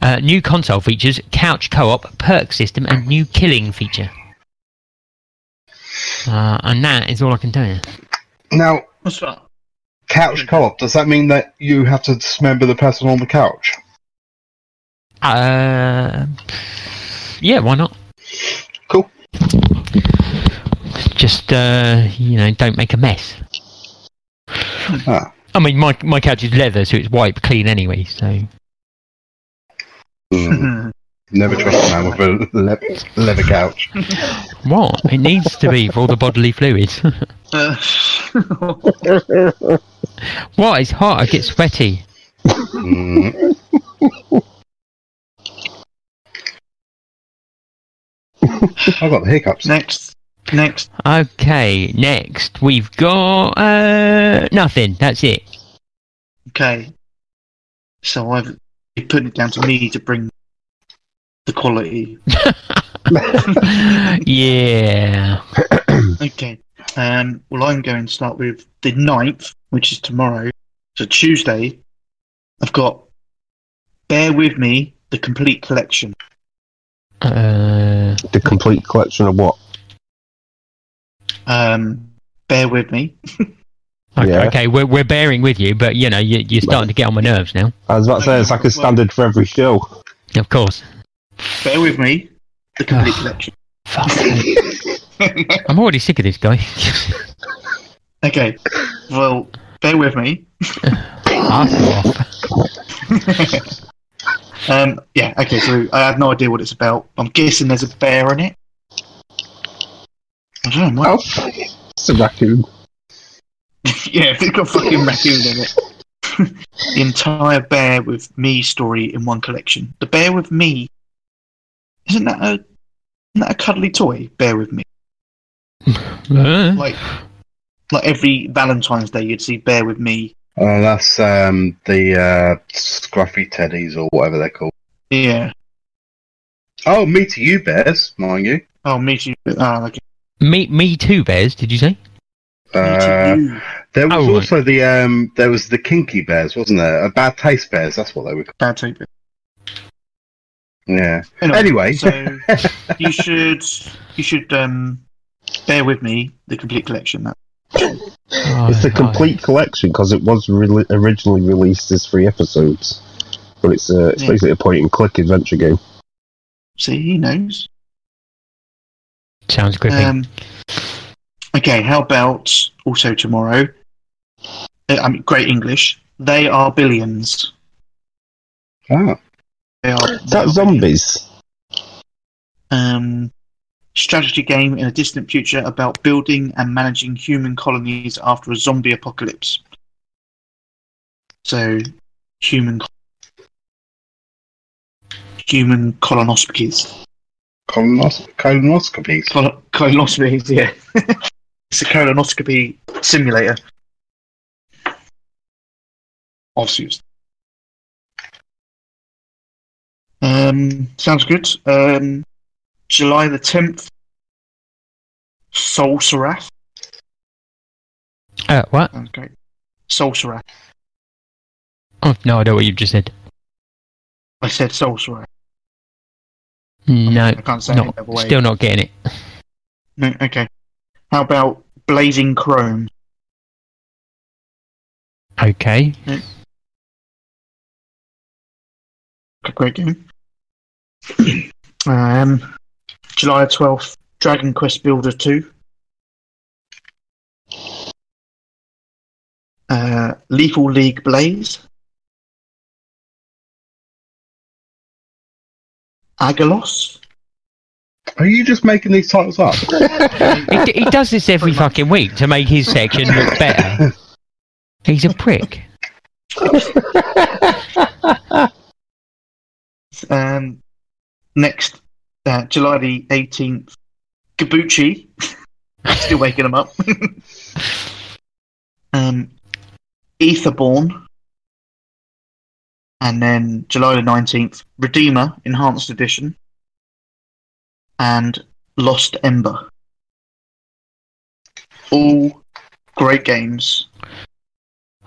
Uh, new console features couch co op, perk system, and new killing feature. Uh, and that is all I can tell you. now What's that? couch co-op. Does that mean that you have to dismember the person on the couch? Uh, yeah, why not? Cool. Just uh, you know, don't make a mess. Ah. I mean, my my couch is leather, so it's wiped clean anyway. So Hmm. [LAUGHS] Never trust a man with a le- leather couch. [LAUGHS] what? It needs to be for all the bodily fluids. Uh, [LAUGHS] what? It's hot. I get sweaty. Mm. I got the hiccups. next, next. Okay, next we've got uh nothing. That's it. Okay. So I've you're putting it down to me to bring the quality. [LAUGHS] yeah. [COUGHS] Okay. Um, well, I'm going to start with the 9th, which is tomorrow. So Tuesday, I've got Bear With Me, the complete collection. Uh, The complete collection of what? Um, bear With Me. [LAUGHS] okay, Yeah. okay, we're we're bearing with you, but you know you, you're starting to get on my nerves now. I was about to say it's like a standard for every show. Of course. Bear With Me, the complete [SIGHS] collection. Fuck. [LAUGHS] I'm already sick of this guy. [LAUGHS] Okay. Well, bear with me. Ask off. Um, yeah, okay, so I have no idea what it's about. I'm guessing there's a bear in it. I don't know. Oh, it's a raccoon. [LAUGHS] yeah, if it's got fucking [LAUGHS] raccoon in it. [LAUGHS] the entire Bear with Me story in one collection. The Bear with Me. Isn't that a, isn't that a cuddly toy? Bear with Me. Like, like every Valentine's Day, you'd see Bear with Me. Oh, that's um, the uh, scruffy teddies or whatever they're called. Yeah. Oh, me to you, bears, mind you. Oh, me too. Ah, okay. Me, me too, Bears. Did you say? Me Uh, too. there was Oh, right. also the um, there was the kinky bears, wasn't there? A bad taste bears. That's what they were. Called. Bad taste. called. Yeah. Anyway, Anyway. so you should you should um bear with me the complete collection. That Oh, It's the oh. complete collection because it was re- originally released as three episodes, but it's uh, it's Yeah. basically a point and click adventure game. see he knows. Sounds gripping. Um, okay, how about also tomorrow? Uh, I mean, great English. They are billions. Ah, They are. Is that zombies? Um, strategy game in a distant future about building and managing human colonies after a zombie apocalypse. So, human human colonoscopies. Colonos- colonoscopies. Col- colonoscopies, yeah. [LAUGHS] it's a colonoscopy simulator. Obviously. Um, sounds good. Um, July the 10th, Soul Sarath. Uh, what? Sounds great. Soul Sarath. Oh, no idea what you just said. I said Soul Sarath. No, I can't say not, still not getting it. No, okay. How about Blazing Chrome? Okay. A great game. [CLEARS THROAT] um, July 12th, Dragon Quest Builder 2. Uh, Lethal League Blaze. Agalos. Are you just making these titles up? [LAUGHS] he, d- he does this every fucking week to make his section look better. He's a prick. [LAUGHS] Um, next, uh, July the 18th, Gabbuchi. [LAUGHS] Still waking them up. um, Etherborn. And then July the 19th, Redeemer Enhanced Edition. And Lost Ember. All great games.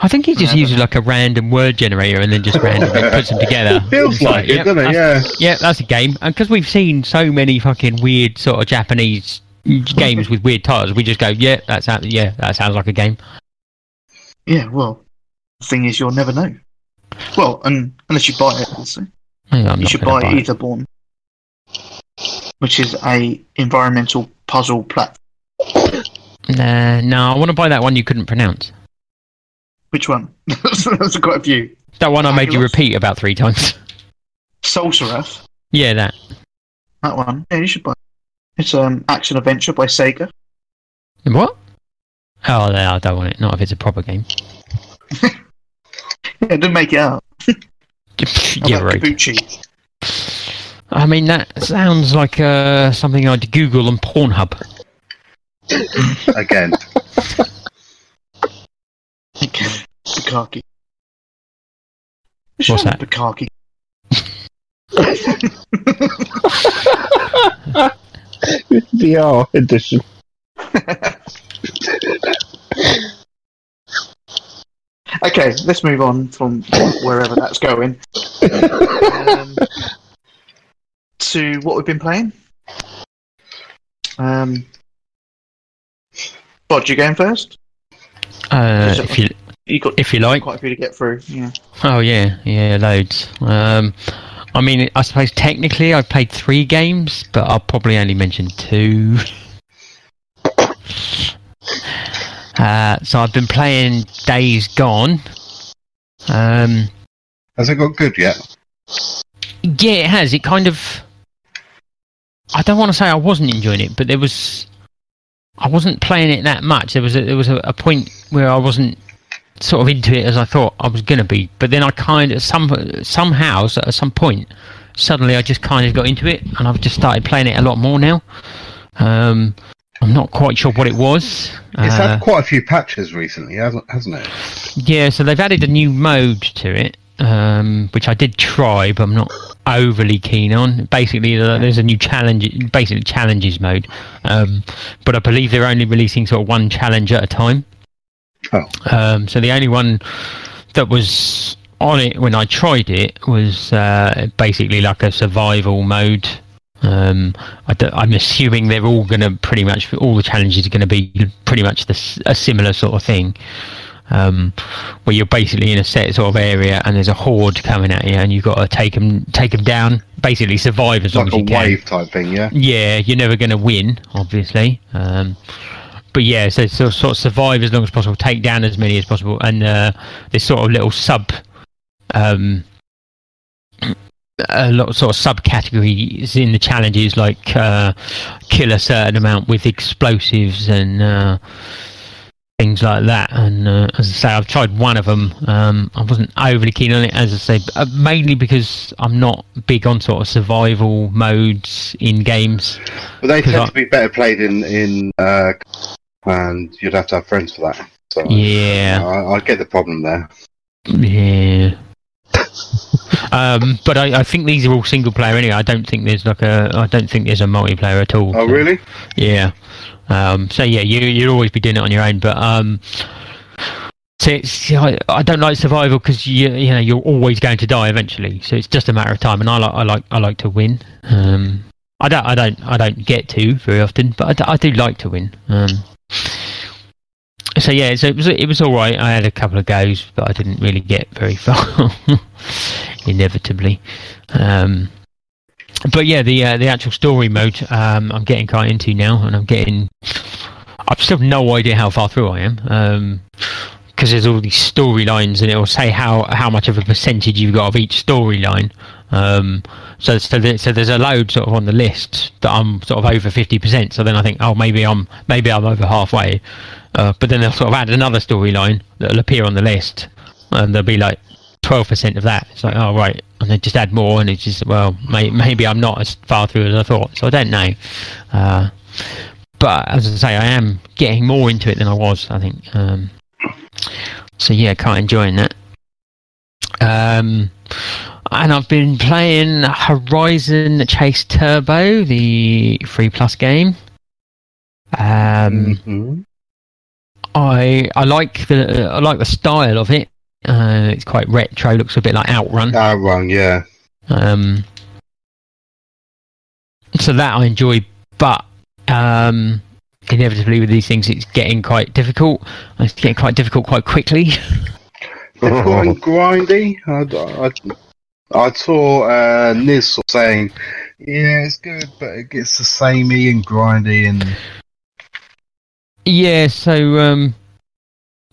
I think he just Yeah, uses like a random word generator and then just randomly [LAUGHS] puts them together. It feels It's like it, yep, doesn't it? Yeah. Yeah, that's a game. And because we've seen so many fucking weird sort of Japanese games with weird titles, we just go, yeah, that sounds, yeah, that sounds like a game. Yeah, well, the thing is, you'll never know. Well, and unless you buy it, obviously. Yeah, you should buy, buy. Etherborn, which is a environmental puzzle platform. Nah, no, I want to buy that one you couldn't pronounce. Which one? [LAUGHS] There's quite a few. That one I made you repeat about three times. Solsarath, yeah, that. that one. Yeah, you should buy. it. It's um action adventure by Sega. What? Oh, no, I don't want it. Not if it's a proper game. [LAUGHS] [LAUGHS] Yeah, didn't make it [LAUGHS] out. yeah, right. Kabuchi. I mean, that sounds like uh, something I'd Google on Pornhub. [LAUGHS] Again, Bukaki. What's that? Bukaki. VR edition. Okay, let's move on from wherever that's going um, to what we've been playing. Um, Bod, you going first? Uh, if you You got if you like. quite a few to get through. Yeah. Oh yeah, yeah, loads. Um, I mean, I suppose technically I've played three games, but I'll probably only mention two. [LAUGHS] Uh, so I've been playing Days Gone. Um, has it got good yet? yeah, it has. It kind of. I don't want to say I wasn't enjoying it, but there was. I wasn't playing it that much. There was a, there was a, a point where I wasn't sort of into it as I thought I was going to be. But then I kind of some somehow at some point suddenly I just kind of got into it, and I've just started playing it a lot more now. Um, I'm not quite sure what it was. It's Uh, had quite a few patches recently, hasn't hasn't it? yeah, so they've added a new mode to it, um, which I did try, but I'm not overly keen on. Basically, there's a new challenge, basically challenges mode, um, but I believe they're only releasing sort of one challenge at a time. Oh. Um, so the only one that was on it when I tried it was uh, basically like a survival mode. Um, I am assuming they're all going to pretty much all the challenges are going to be pretty much this, a similar sort of thing, um, where you're basically in a set sort of area and there's a horde coming at you and you've got to take them take them down, basically survive as long as you can. wave type thing, yeah. Yeah, you're never going to win, obviously. Um, but yeah, so sort of, sort of survive as long as possible, take down as many as possible, and uh, there's sort of little sub, um, a lot of sort of subcategories in the challenges, like uh, kill a certain amount with explosives and uh, things like that. And uh, as I say, I've tried one of them. Um, I wasn't overly keen on it, as I say, uh, mainly because I'm not big on sort of survival modes in games. But they tend I- to be better played in in, uh, and you'd have to have friends for that. So Yeah. I, I get the problem there. Yeah. Um, but I, I think these are all single player anyway. I don't think there's like a I don't think there's a multiplayer at all. Oh, So, really? Yeah. Um, so yeah, you you'll always be doing it on your own. But um, so it's I, I don't like survival because you you know you're always going to die eventually. So it's just a matter of time. And I like I like I like to win. Um, I don't I don't I don't get to very often, but I do, I do like to win. Um, so yeah, so it was it was all right. I had a couple of goes, but I didn't really get very [LAUGHS] far, inevitably. Um, but yeah, the uh, the actual story mode um, I'm getting quite into now, and I'm getting. I've still no idea how far through I am. because there's all these storylines, and it will say how how much of a percentage you've got of each storyline. Um, so so, so there's a load sort of on the list that I'm sort of over fifty percent. So then I think, oh, maybe I'm maybe I'm over halfway. Uh, but then they'll sort of add another storyline that'll appear on the list, and there'll be like twelve percent of that. It's like, oh right, and they just add more, and it's just well, may, maybe I'm not as far through as I thought. So I don't know. Uh, but as I say, I am getting more into it than I was. I think. Um, so yeah, quite enjoying that. Um, and I've been playing Horizon Chase Turbo, the free plus game. Um, Mhm. I I like the I like the style of it. Uh, it's quite retro, looks a bit like Outrun. Outrun, yeah. Um, so that I enjoy, but um, inevitably with these things, it's getting quite difficult. It's getting quite difficult quite quickly. [LAUGHS] Difficult and grindy. I, I, I saw uh, Niz saying, "Yeah, it's good, but it gets the samey and grindy." And Yeah, so um,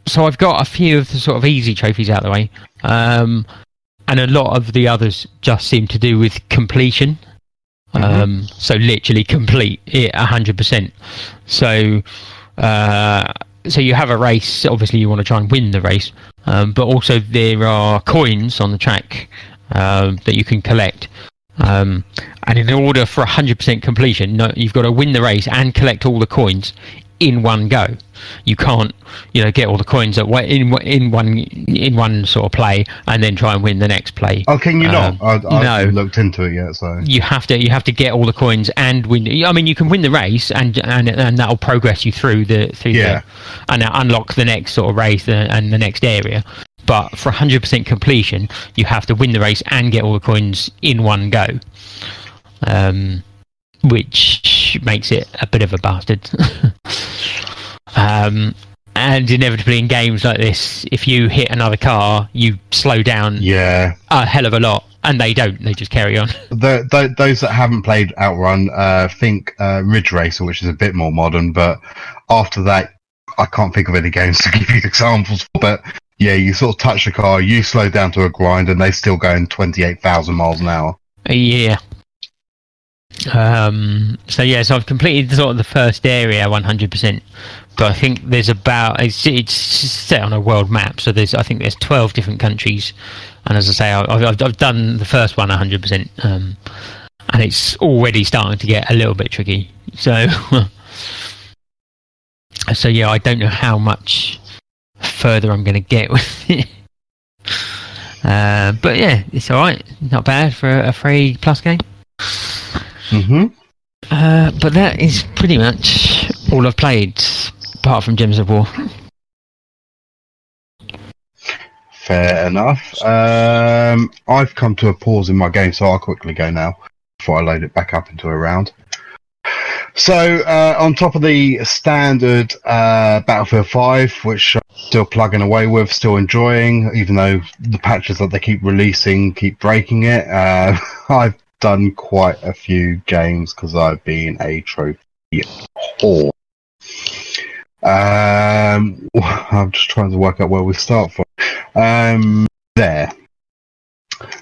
so I've got a few of the sort of easy trophies out of the way, um, and a lot of the others just seem to do with completion. Um, so literally complete it hundred percent. So uh, so you have a race. Obviously, you want to try and win the race, um, but also there are coins on the track um, that you can collect. Um, and in order for 100% completion, no, you've got to win the race and collect all the coins in one go. You can't, you know, get all the coins at in in one in one sort of play and then try and win the next play. oh, can you Um, not? I, I no. haven't looked into it yet, so You have to you have to get all the coins and win. I mean, you can win the race and and and that'll progress you through the through Yeah. the, and unlock the next sort of race and, and the next area. But for 100% completion, you have to win the race and get all the coins in one go, um, which makes it a bit of a bastard. [LAUGHS] um, and inevitably, in games like this, if you hit another car, you slow down yeah. a hell of a lot, and they don't. They just carry on. [LAUGHS] The, the, those that haven't played Outrun uh, think uh, Ridge Racer, which is a bit more modern, but after that, I can't think of any games to [LAUGHS] give you examples. But yeah, you sort of touch the car, you slow down to a grind, and they're still going twenty eight thousand miles an hour. Yeah. Um, so yeah, so I've completed sort of the first area 100%, but I think there's about it's, it's set on a world map, so there's I think there's 12 different countries, and as I say, I- I've, I've, I've done the first one 100%, um, and it's already starting to get a little bit tricky. So, [LAUGHS] so yeah, I don't know how much further I'm going to get with it. [LAUGHS] Uh, but yeah, it's all right. Not bad for a free plus game. Mm-hmm. Uh, but that is pretty much all I've played, apart from Gems of War. Fair enough. Um, I've come to a pause in my game, so I'll quickly go now before I load it back up into a round. So, uh, on top of the standard uh, Battlefield 5, which I'm still plugging away with, still enjoying, even though the patches that they keep releasing keep breaking it, uh, [LAUGHS] I've done quite a few games because I've been a trophy whore. Um, [LAUGHS] I'm just trying to work out where we start from. Um, there.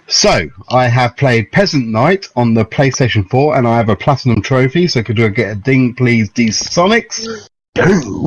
So, I have played Peasant Knight on the PlayStation 4, and I have a Platinum Trophy, so could I get a ding, please, D-Sonics? Ding!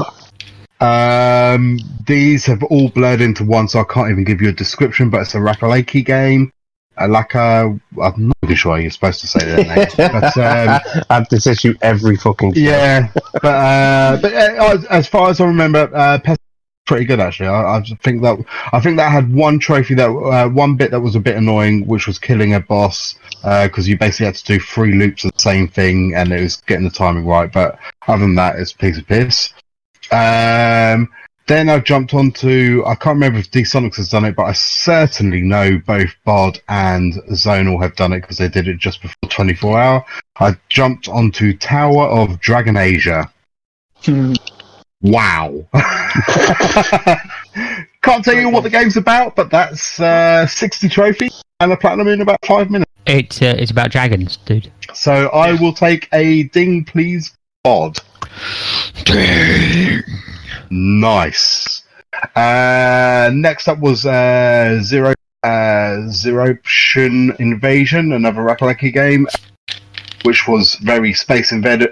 Um, these have all blurred into one, so I can't even give you a description, but it's a Rakalaki game. Alaka, I'm not even sure how you're supposed to say their [LAUGHS] name. but, um, I have this issue every fucking time. yeah, but uh, but uh, as- far as I remember, uh, Pest pretty good actually. I, I think that I think that had one trophy that uh, one bit that was a bit annoying, which was killing a boss because you basically had to do three loops of the same thing, and it was getting the timing right. But other than that, it's a piece of piss. Um, then I've jumped onto I can't remember if D-Sonics has done it, but I certainly know both Bod and Zonal have done it because they did it just before 24 hour. I jumped onto Tower of Dragon Asia. Hmm. Wow. [LAUGHS] Can't tell you what the game's about, but that's uh, 60 trophies and a platinum in about five minutes. It's uh, it's about dragons, dude. So I will take a ding, please, bod. Nice. Uh, next up was uh, Zero uh, Zero Invasion, another Rakalaki game, which was very Space Invader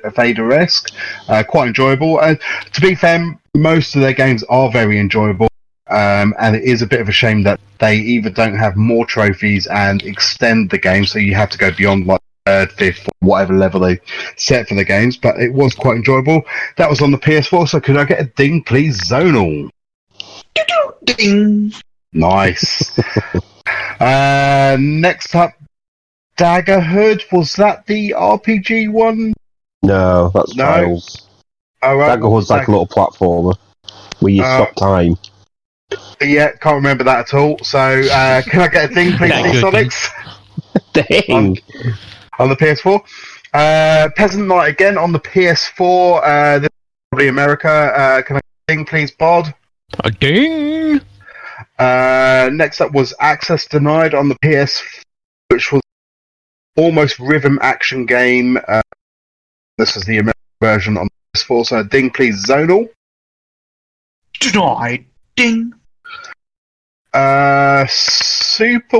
esque, uh, quite enjoyable. Uh, to be fair, most of their games are very enjoyable. Um, and it is a bit of a shame that they either don't have more trophies and extend the game, so you have to go beyond like third, fifth, or whatever level they set for the games. But it was quite enjoyable. That was on the PS4, so could I get a ding, please, Zonal? Ding. Nice. [LAUGHS] uh, next up, Daggerhood. Was that the RPG one? No, that's No. Trials. Oh, right. Daggerhood's like a little platformer where you Uh, stop time. Yeah, can't remember that at all. So, uh, can I get a ding, please, [LAUGHS] Sonics? [LAUGHS] Dang! On the PS4. Uh, Peasant Knight again on the PS4. Uh, this probably America. Uh, can I sing, please, Bod? A ding. Uh, next up was Access Denied on the PS, which was almost rhythm action game. Uh, this is the American version on the PS4. So, ding, please, Zonal. Denied. Ding. Uh, Super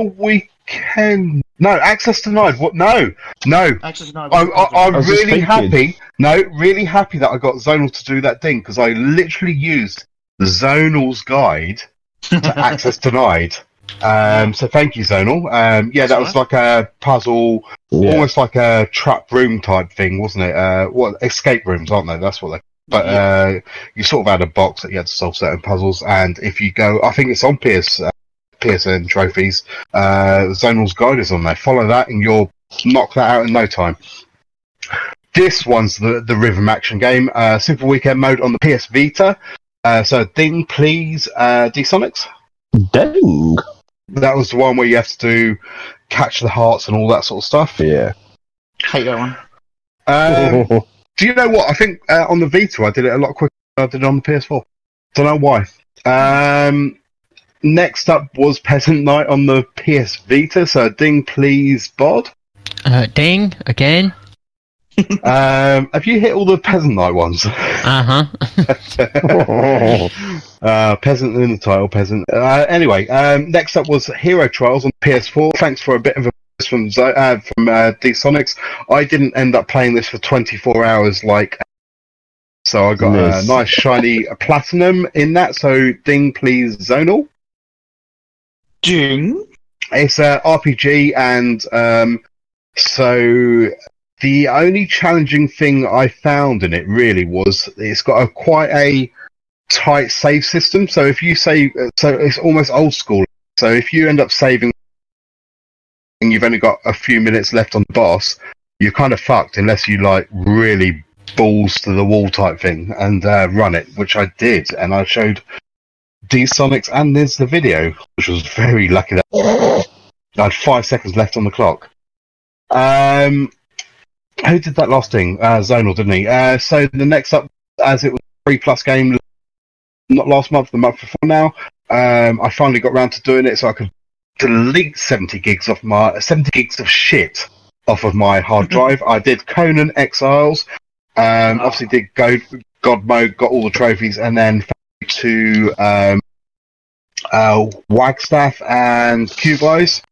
Weekend. No, Access Denied. What? No, no. Access denied. I'm, I- I'm I really happy. No, really happy that I got Zonal to do that thing because I literally used Zonal's guide to [LAUGHS] Access Denied. Um, so thank you, Zonal. Um, yeah, that was like a puzzle, Yeah. almost like a trap room type thing, wasn't it? Uh, what escape rooms, aren't they? That's what they. But uh, you sort of had a box that you had to solve certain puzzles, and if you go, I think it's on PS, uh, PSN trophies. Uh, Zonal's guide is on there. Follow that, and you'll knock that out in no time. This one's the the rhythm action game, uh, Super Weekend mode on the PS Vita. Uh, so ding, please, uh, D-Sonics. Dang. That was the one where you have to do catch the hearts and all that sort of stuff. Yeah. Hate that one. Um, [LAUGHS] do you know what? I think uh, on the Vita I did it a lot quicker than I did it on the PS4. Don't know why. Um, next up was Peasant Knight on the PS Vita. So ding, please, Bod. Uh, ding again. [LAUGHS] um, have you hit all the Peasant Knight ones? Uh huh. [LAUGHS] uh, peasant in the title, peasant. Uh, anyway, um, next up was Hero Trials on PS4. Thanks for a bit of a from Zo- uh, from uh, D-Sonics. I didn't end up playing this for 24 hours like. So I got Nice. a nice shiny [LAUGHS] platinum in that. So ding, please, Zonal. Ding. It's a RPG, and um, so the only challenging thing I found in it really was it's got a quite a tight save system. So if you save, so it's almost old school. So if you end up saving and you've only got a few minutes left on the boss, you're kind of fucked unless you like really balls to the wall type thing and uh, run it, which I did, and I showed D Sonics and there's the video, which was very lucky that I had five seconds left on the clock. Um, who did that last thing? Uh, Zonal, didn't he? Uh, so the next up, as it was a free plus game, not last month, the month before now, um, I finally got round to doing it, so I could delete 70 gigs off my 70 gigs of shit off of my hard [LAUGHS] drive. I did Conan Exiles, um, obviously did God, God mode, got all the trophies, and then to um, uh, Wagstaff and Cube Eyes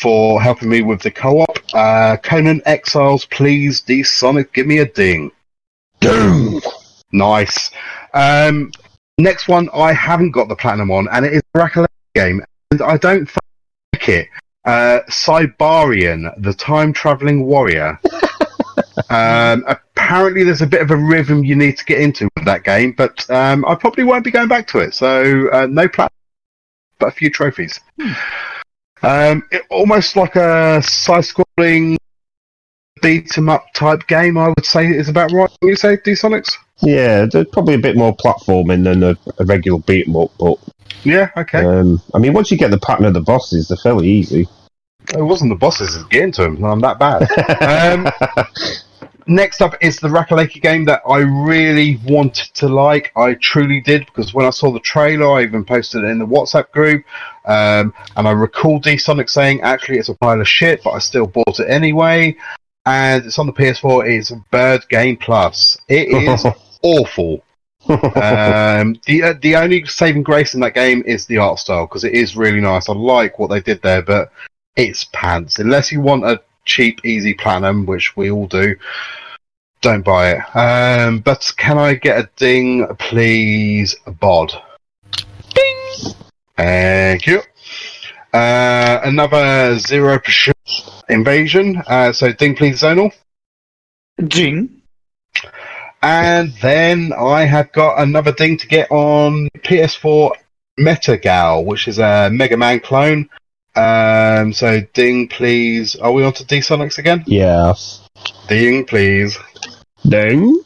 for helping me with the co-op. Uh, Conan Exiles, please, D Sonic, give me a ding. Ding. Nice. Um, next one, I haven't got the platinum on, and it is a Rakalek game, and I don't like it. Uh, Cybarian, the time traveling warrior. [LAUGHS] um, apparently, there's a bit of a rhythm you need to get into with that game, but um, I probably won't be going back to it. So, uh, no platinum, but a few trophies. Um, it, almost like a side-scrolling beat 'em up type game. I would say is about right. Would you say D Sonics? yeah, there's probably a bit more platforming than a, a regular beat 'em up, but Yeah. Okay. um, I mean, once you get the pattern of the bosses, they're fairly easy. It wasn't the bosses that's getting to them. I'm that bad. [LAUGHS] um, [LAUGHS] next up is the Rakalaki game that I really wanted to like. I truly did because when I saw the trailer, I even posted it in the WhatsApp group. Um, and I recall D Sonic saying, actually, it's a pile of shit, but I still bought it anyway. And it's on the PS4. It's Bird Game Plus. It is [LAUGHS] awful. um, the uh, the only saving grace in that game is the art style because it is really nice. I like what they did there, but it's pants. Unless you want a cheap, easy platinum, which we all do, don't buy it. Um, but can I get a ding, please, Bod? Ding. Thank you. Uh, another Zeroptian invasion. Uh, so ding, please, Zonal. Ding. And then I have got another thing to get on PS4 Metagal, which is a Mega Man clone. Um, so ding, please. Are we on to D Sonics again? yes. Ding, please. Ding.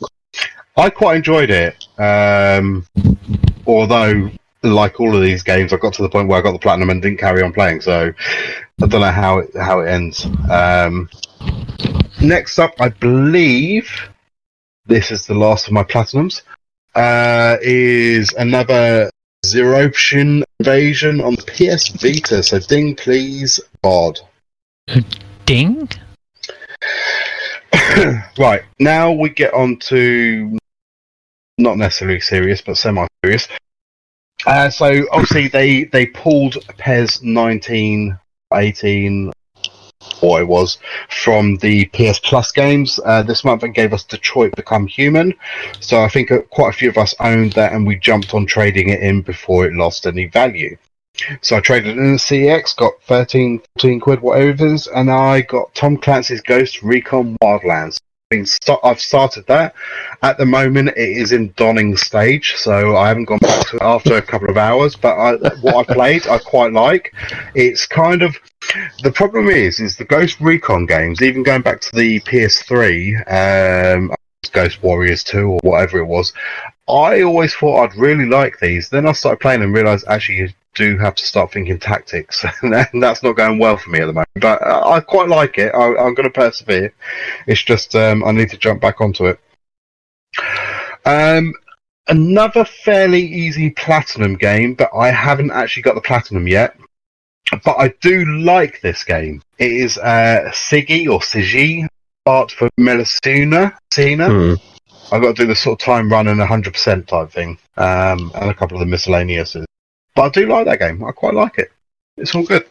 I quite enjoyed it. Um, although, like all of these games, I got to the point where I got the platinum and didn't carry on playing. So I don't know how it how it ends. Um, next up, I believe this is the last of my platinums. uh, is another Zeroptian invasion on the PS Vita. So ding, please, bod. Ding. [COUGHS] right now we get on to not necessarily serious, but semi-serious. Uh, so obviously they they pulled PES 19, 18, or it was from the PS Plus games uh, this month and gave us Detroit Become Human. So I think uh, quite a few of us owned that and we jumped on trading it in before it lost any value. So I traded in the CX, got 13, 14 quid, whatever it is, and I got Tom Clancy's Ghost Recon Wildlands. Been st- I've started that. At the moment, it is in donning stage, so I haven't gone back to it after a couple of hours. But I, what I played, I quite like. It's kind of the problem is, is the Ghost Recon games. Even going back to the PS3, um, Ghost Warriors 2 or whatever it was. I always thought I'd really like these. Then I started playing and realised actually do have to start thinking tactics, [LAUGHS] and that's not going well for me at the moment. But I quite like it. I, I'm going to persevere. It's just um, I need to jump back onto it. Um, another fairly easy platinum game, but I haven't actually got the platinum yet. But I do like this game. It is uh, Siggy or Sigi, Fart for Melusina. Sina. Hmm. I've got to do the sort of time run and 100% type thing, um, and a couple of the miscellaneous. But I do like that game. I quite like it. It's all good.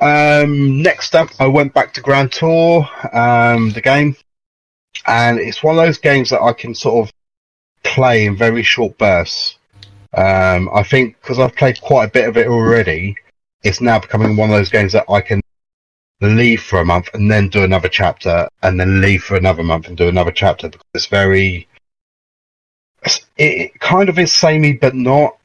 Um, next up, I went back to Grand Tour, um, the game, and it's one of those games that I can sort of play in very short bursts. Um, I think because I've played quite a bit of it already, it's now becoming one of those games that I can leave for a month and then do another chapter and then leave for another month and do another chapter because it's very it, it kind of is samey but not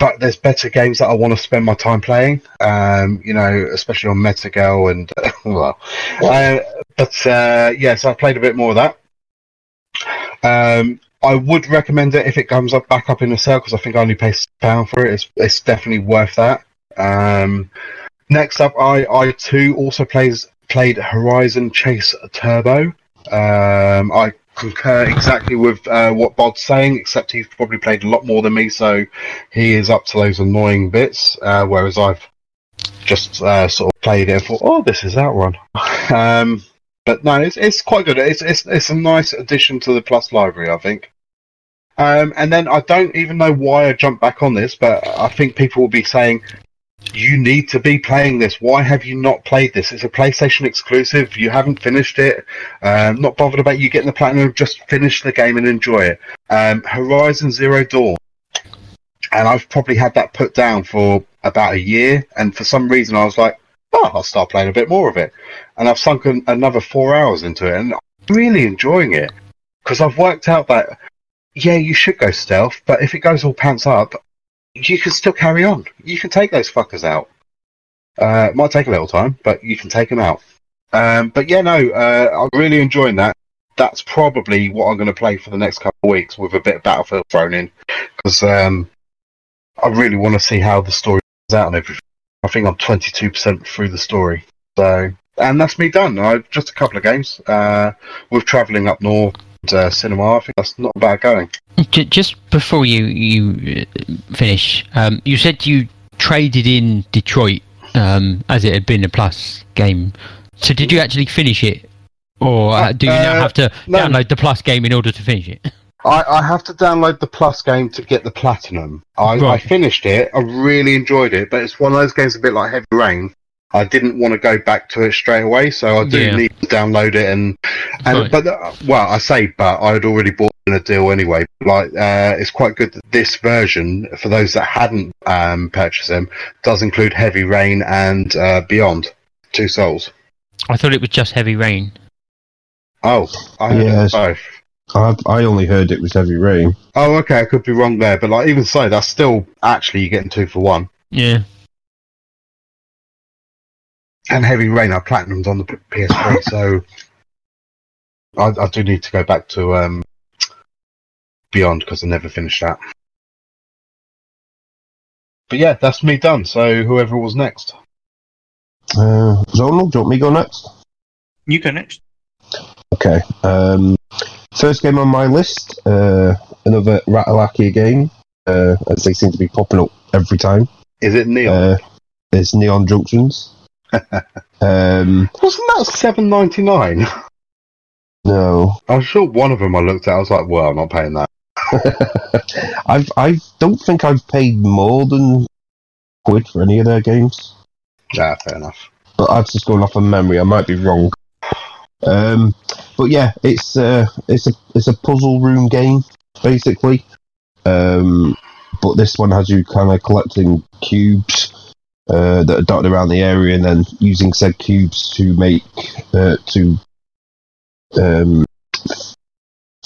but there's better games that I want to spend my time playing um you know especially on Metagal and [LAUGHS] well uh, but uh yeah so I played a bit more of that um I would recommend it if it comes up back up in the sale because I think I only pay pound for it. It's, it's definitely worth that. Um, Next up, I I too also plays played Horizon Chase Turbo. Um, I concur exactly with uh, what Bod's saying, except he's probably played a lot more than me, so he is up to those annoying bits. Uh, whereas I've just uh, sort of played it and thought, oh, this is Outrun. [LAUGHS] um, but no, it's it's quite good. It's it's it's a nice addition to the Plus library, I think. Um, and then I don't even know why I jumped back on this, but I think people will be saying, you need to be playing this. Why have you not played this? It's a PlayStation exclusive. You haven't finished it. Um, not bothered about you getting the platinum. Just finish the game and enjoy it. Um, Horizon Zero Dawn. And I've probably had that put down for about a year. And for some reason, I was like, oh, I'll start playing a bit more of it. And I've sunk an, another four hours into it. And I'm really enjoying it. Because I've worked out that, yeah, you should go stealth. But if it goes all pants up, you can still carry on. You can take those fuckers out. Uh, it might take a little time, but you can take them out. Um, but yeah, no, uh, I'm really enjoying that. That's probably what I'm going to play for the next couple of weeks with a bit of Battlefield thrown in because um, I really want to see how the story comes out and everything. I think I'm 22% through the story. So, and that's me done. I've just a couple of games. Uh, with travelling up north uh, cinema, I think that's not bad going. Just before you you uh, finish, um, you said you traded in Detroit um, as it had been a plus game. So did you actually finish it, or uh, do you now Uh, have to no. download the plus game in order to finish it? [LAUGHS] I, I have to download the Plus game to get the Platinum. I, I finished it. I really enjoyed it, but it's one of those games a bit like Heavy Rain. I didn't want to go back to it straight away, so I do Yeah. need to download it. And, and Right. but uh, well, I say, but I had already bought in a deal anyway. Like, uh, it's quite good that this version, for those that hadn't um, purchased them, does include Heavy Rain and uh, Beyond Two Souls. I thought it was just Heavy Rain. Oh, I heard Yes. both. I, I only heard it was heavy rain. Oh, okay, I could be wrong there, but like even so, that's still actually you're getting two for one. Yeah. And Heavy Rain are platinums on the PS3, [LAUGHS] so I, I do need to go back to um, Beyond because I never finished that. But yeah, that's me done. So whoever was next. Uh, Zonal, do you want me to go next? You go next. Okay. Um, first game on my list, uh, another Ratalaika game, uh, as they seem to be popping up every time. Is it Neon? Uh, is Neon Junctions. [LAUGHS] um, Wasn't that seven ninety nine? no, I'm sure one of them I looked at. I was like, well, I'm not paying that. [LAUGHS] I've I don't think I've paid more than quid for any of their games. Yeah, fair enough. but I've just gone off of memory. I might be wrong. Um, but yeah, it's uh, it's a it's a puzzle room game basically. Um, but this one has you kind of collecting cubes uh, that are dotted around the area, and then using said cubes to make uh, to um,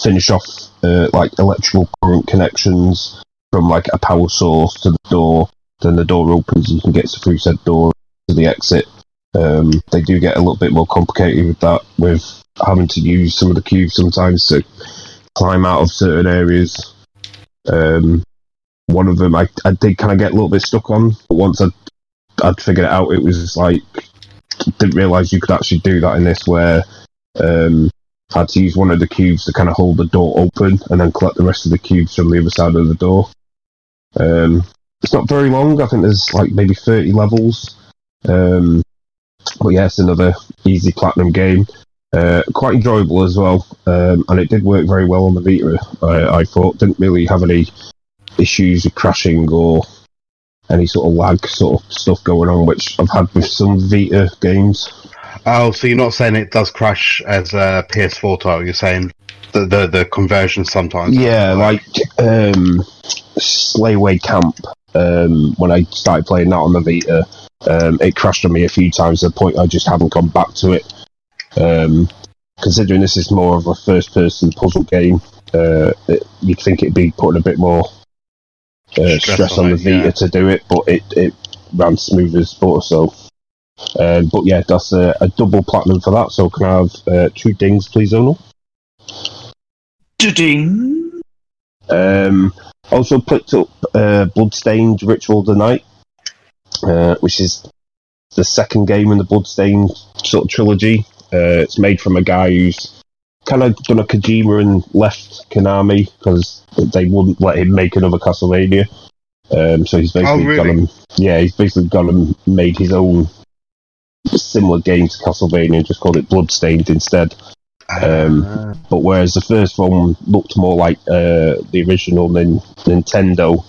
finish off uh, like electrical current connections from like a power source to the door. Then the door opens, you can get through said door to the exit. Um, they do get a little bit more complicated with that, with having to use some of the cubes sometimes to climb out of certain areas. Um, one of them I, I did kind of get a little bit stuck on, but once I'd, I'd figured it out, it was like, didn't realise you could actually do that in this, where um, I had to use one of the cubes to kind of hold the door open and then collect the rest of the cubes from the other side of the door. Um, it's not very long, I think there's like maybe 30 levels. Um, but yeah, it's another easy platinum game. Uh, quite enjoyable as well, um, and it did work very well on the Vita. I, I thought didn't really have any issues with crashing or any sort of lag sort of stuff going on, which I've had with some Vita games. Oh, so you're not saying it does crash as a PS4 title? You're saying the the, the conversion sometimes? Yeah, like um, Slayaway Camp. Um, when I started playing that on the Vita, um, it crashed on me a few times. To the point I just haven't gone back to it. Um, considering this is more of a first-person puzzle game, uh, it, you'd think it'd be putting a bit more uh, Stress stress on on the Vita yeah. to do it, but it, it ran smooth as butter. So, um, but yeah, that's a, a double platinum for that. So can I have uh, two dings, please, Zonal? Ding. Um, also picked up uh, Bloodstained Ritual of the Night, uh, which is the second game in the Bloodstained sort of trilogy. Uh, it's made from a guy who's kind of done a Kojima and left Konami because they wouldn't let him make another Castlevania. Um, so he's basically really? gone and yeah, he's basically gone and made his own similar game to Castlevania and just called it Bloodstained instead. Um, but whereas the first one looked more like uh, the original nin- Nintendo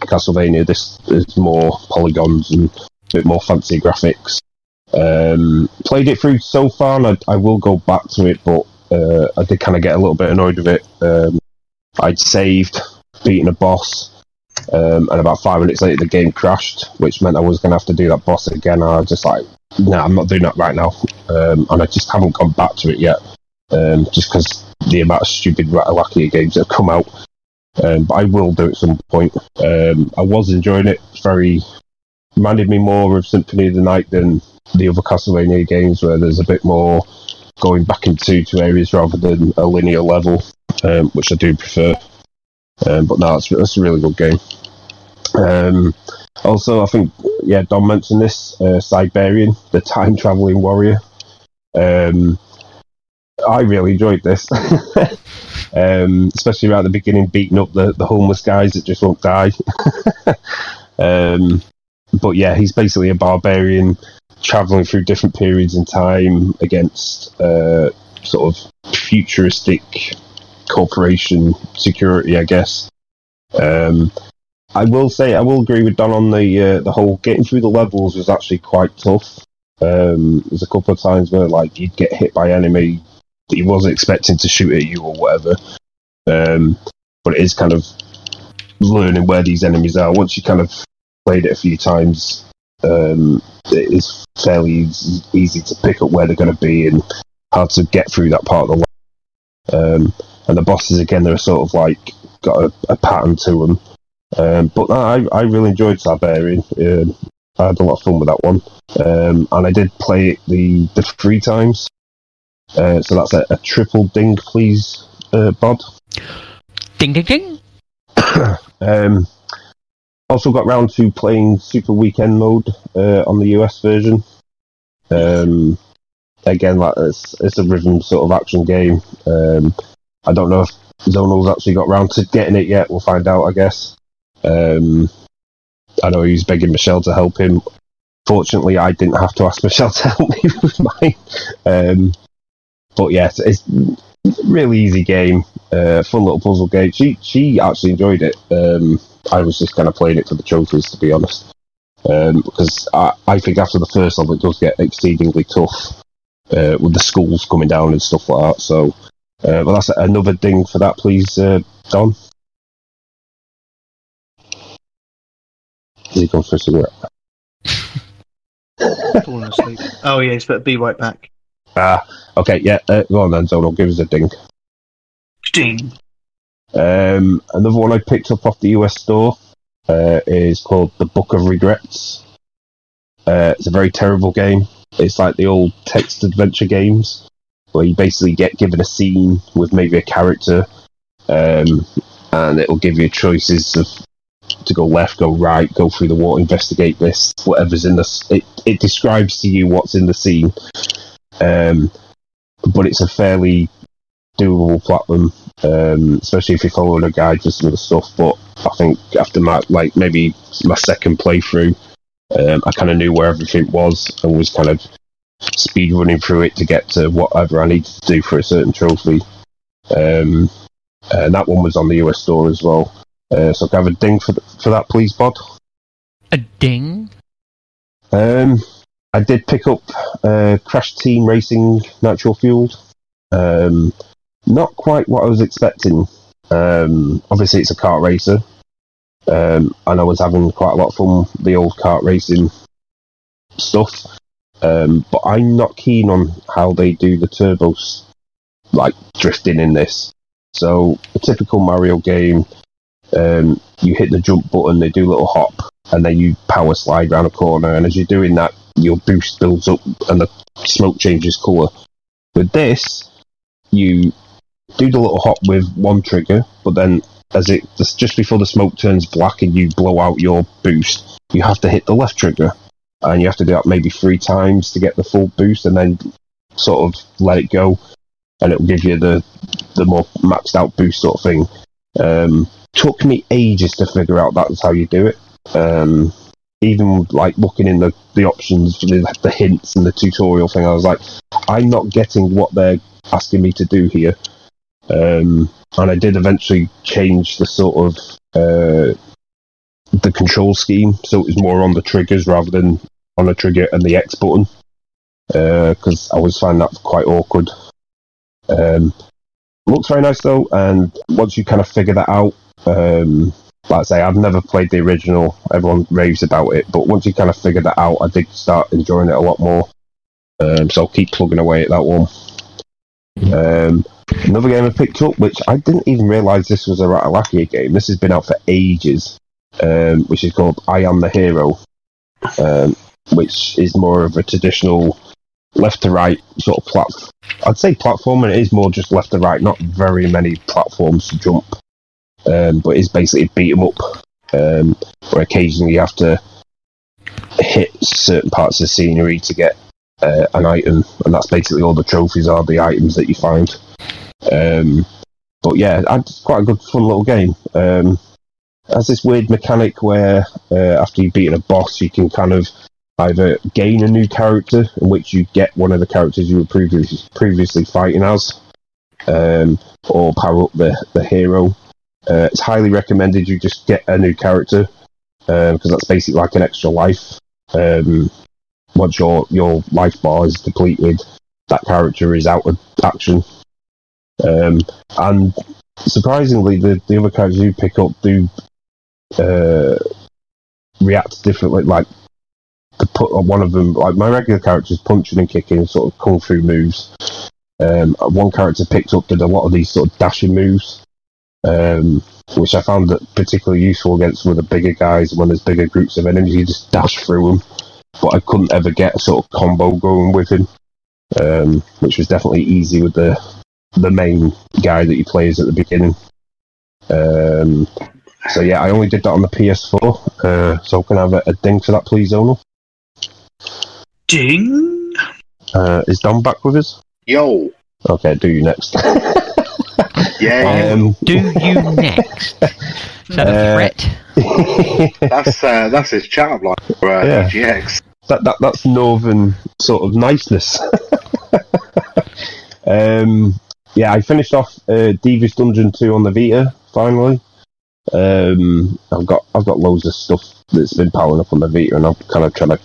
Castlevania, this is more polygons and a bit more fancy graphics. Um, played it through so far, and I, I will go back to it, but uh, I did kind of get a little bit annoyed with it. Um, I'd saved, beaten a boss, um, and about five minutes later the game crashed, which meant I was going to have to do that boss again. I was just like, no, I'm not doing that right now. Um, and I just haven't gone back to it yet um, just because the amount of stupid Ratalaika games that have come out. Um, but I will do it at some point. Um, I was enjoying it. It's very reminded me more of Symphony of the Night than the other Castlevania games, where there's a bit more going back into two areas rather than a linear level, um, which I do prefer. Um, but no, it's, it's a really good game. Um, also, I think yeah, Don mentioned this uh, Cybarian, the time traveling warrior. Um, I really enjoyed this, [LAUGHS] um, especially right at the beginning, beating up the, the homeless guys that just won't die. [LAUGHS] um, but yeah, he's basically a barbarian traveling through different periods in time against uh, sort of futuristic corporation security, I guess. Um, I will say, I will agree with Don on the uh, the whole getting through the levels was actually quite tough. Um, there's a couple of times where like you'd get hit by enemy that you wasn't expecting to shoot at you or whatever. Um, but it is kind of learning where these enemies are. Once you kind of played it a few times, um, it is fairly easy, easy to pick up where they're going to be and how to get through that part of the. Um, and the bosses again, they're sort of like got a, a pattern to them. Um, but I, I really enjoyed Cybarian. Um, I had a lot of fun with that one, um, and I did play it the the three times. Uh, so that's a, a triple ding, please, uh, Bod. Ding ding ding. [COUGHS] Um, also got round to playing Super Weekend mode uh, on the US version. Um, again, like it's, it's a rhythm sort of action game. Um, I don't know if Zonal's actually got round to getting it yet. We'll find out, I guess. Um, I know he's begging Michelle to help him. Fortunately, I didn't have to ask Michelle to help [LAUGHS] me with mine. Um, but yeah, it's, a really easy game, uh, fun little puzzle game. She she actually enjoyed it. I was just kind of playing it for the trophies, to be honest, um, because I, I think after the first level it does get exceedingly tough uh, with the schools coming down and stuff like that. So, uh, well, that's another ding for that, please, uh, Don. He gone for a cigarette? Falling asleep. [LAUGHS] Oh yeah, he's better be right back. Ah, okay, yeah, uh, go on then, Zonal, give us a ding. Ding. Um, another one I picked up off the US store uh, is called The Book of Regrets. Uh, it's a very terrible game. It's like the old text adventure games where you basically get given a scene with maybe a character, um, and it will give you choices of to go left, go right, go through the water, investigate this, whatever's in this. It it describes to you what's in the scene, um, but it's a fairly doable platform, um, especially if you're following a guide for some of the stuff. But I think after my like maybe my second playthrough, um, I kind of knew where everything was and was kind of speed running through it to get to whatever I needed to do for a certain trophy. Um, and that one was on the US store as well. Uh, so can I have a ding for, th- for that, please, Bod? A ding. Um, I did pick up uh, Crash Team Racing Nitro-Fueled. Um, not quite what I was expecting. Um, obviously, it's a kart racer, um, and I was having quite a lot of fun the old kart racing stuff. Um, but I'm not keen on how they do the turbos, like drifting in this. So, a typical Mario game, um, you hit the jump button, they do a little hop, and then you power slide around a corner. And as you're doing that, your boost builds up and the smoke changes colour. With this, you do the little hop with one trigger, but then as it just before the smoke turns black and you blow out your boost, you have to hit the left trigger, and you have to do that maybe three times to get the full boost, and then sort of let it go, and it'll give you the the more maxed out boost sort of thing. Um, took me ages to figure out that's how you do it. Um, even like looking in the, the options, the, the hints and the tutorial thing, I was like, I'm not getting what they're asking me to do here. Um, and I did eventually change the sort of uh, the control scheme, so it was more on the triggers rather than on a trigger and the X button, because I was finding that quite awkward. Um, looks very nice though, and once you kind of figure that out, um, like I say, I've never played the original. Everyone raves about it, but once you kind of figure that out, I did start enjoying it a lot more. Um, so I'll keep plugging away at that one. Um, another game I picked up, which I didn't even realise this was a Ratalaika game. This has been out for ages, um, which is called I Am the Hero, um, which is more of a traditional left to right sort of platform. I'd say platform, and it is more just left to right. Not very many platforms to jump, um, but it's basically beat 'em up. Um, where occasionally you have to hit certain parts of scenery to get uh, an item, and that's basically all the trophies are the items that you find. Um, but yeah, it's quite a good, fun little game. Um, it has this weird mechanic where uh, after you've beaten a boss, you can kind of either gain a new character, in which you get one of the characters you were previously previously fighting as, um, or power up the the hero. Uh, it's highly recommended you just get a new character because that's basically like an extra life. Um, once your your life bar is depleted, that character is out of action. Um, and surprisingly, the, the other characters you pick up do uh, react differently. Like to put one of them, like my regular characters punching and kicking, sort of kung fu moves. Um, one character picked up did a lot of these sort of dashing moves, um, which I found that particularly useful against some of the bigger guys when there's bigger groups of enemies. You just dash through them, but I couldn't ever get a sort of combo going with him, um, which was definitely easy with the the main guy that he plays at the beginning. Um, so yeah, I only did that on the PS4. Uh, so can I have a, a ding for that, please, Zonal? Ding. Uh, is Don back with us? Yo, Okay, do you next. [LAUGHS] Yeah, Um, Do you next? [LAUGHS] Is that a Uh, threat? [LAUGHS] that's uh, that's his chat up line for uh, Yeah. EGX. That, that that's northern sort of niceness. [LAUGHS] um, yeah, I finished off uh, Devious Dungeon two on the Vita finally. Um, I've got I've got loads of stuff that's been piling up on the Vita, and I'm kind of trying to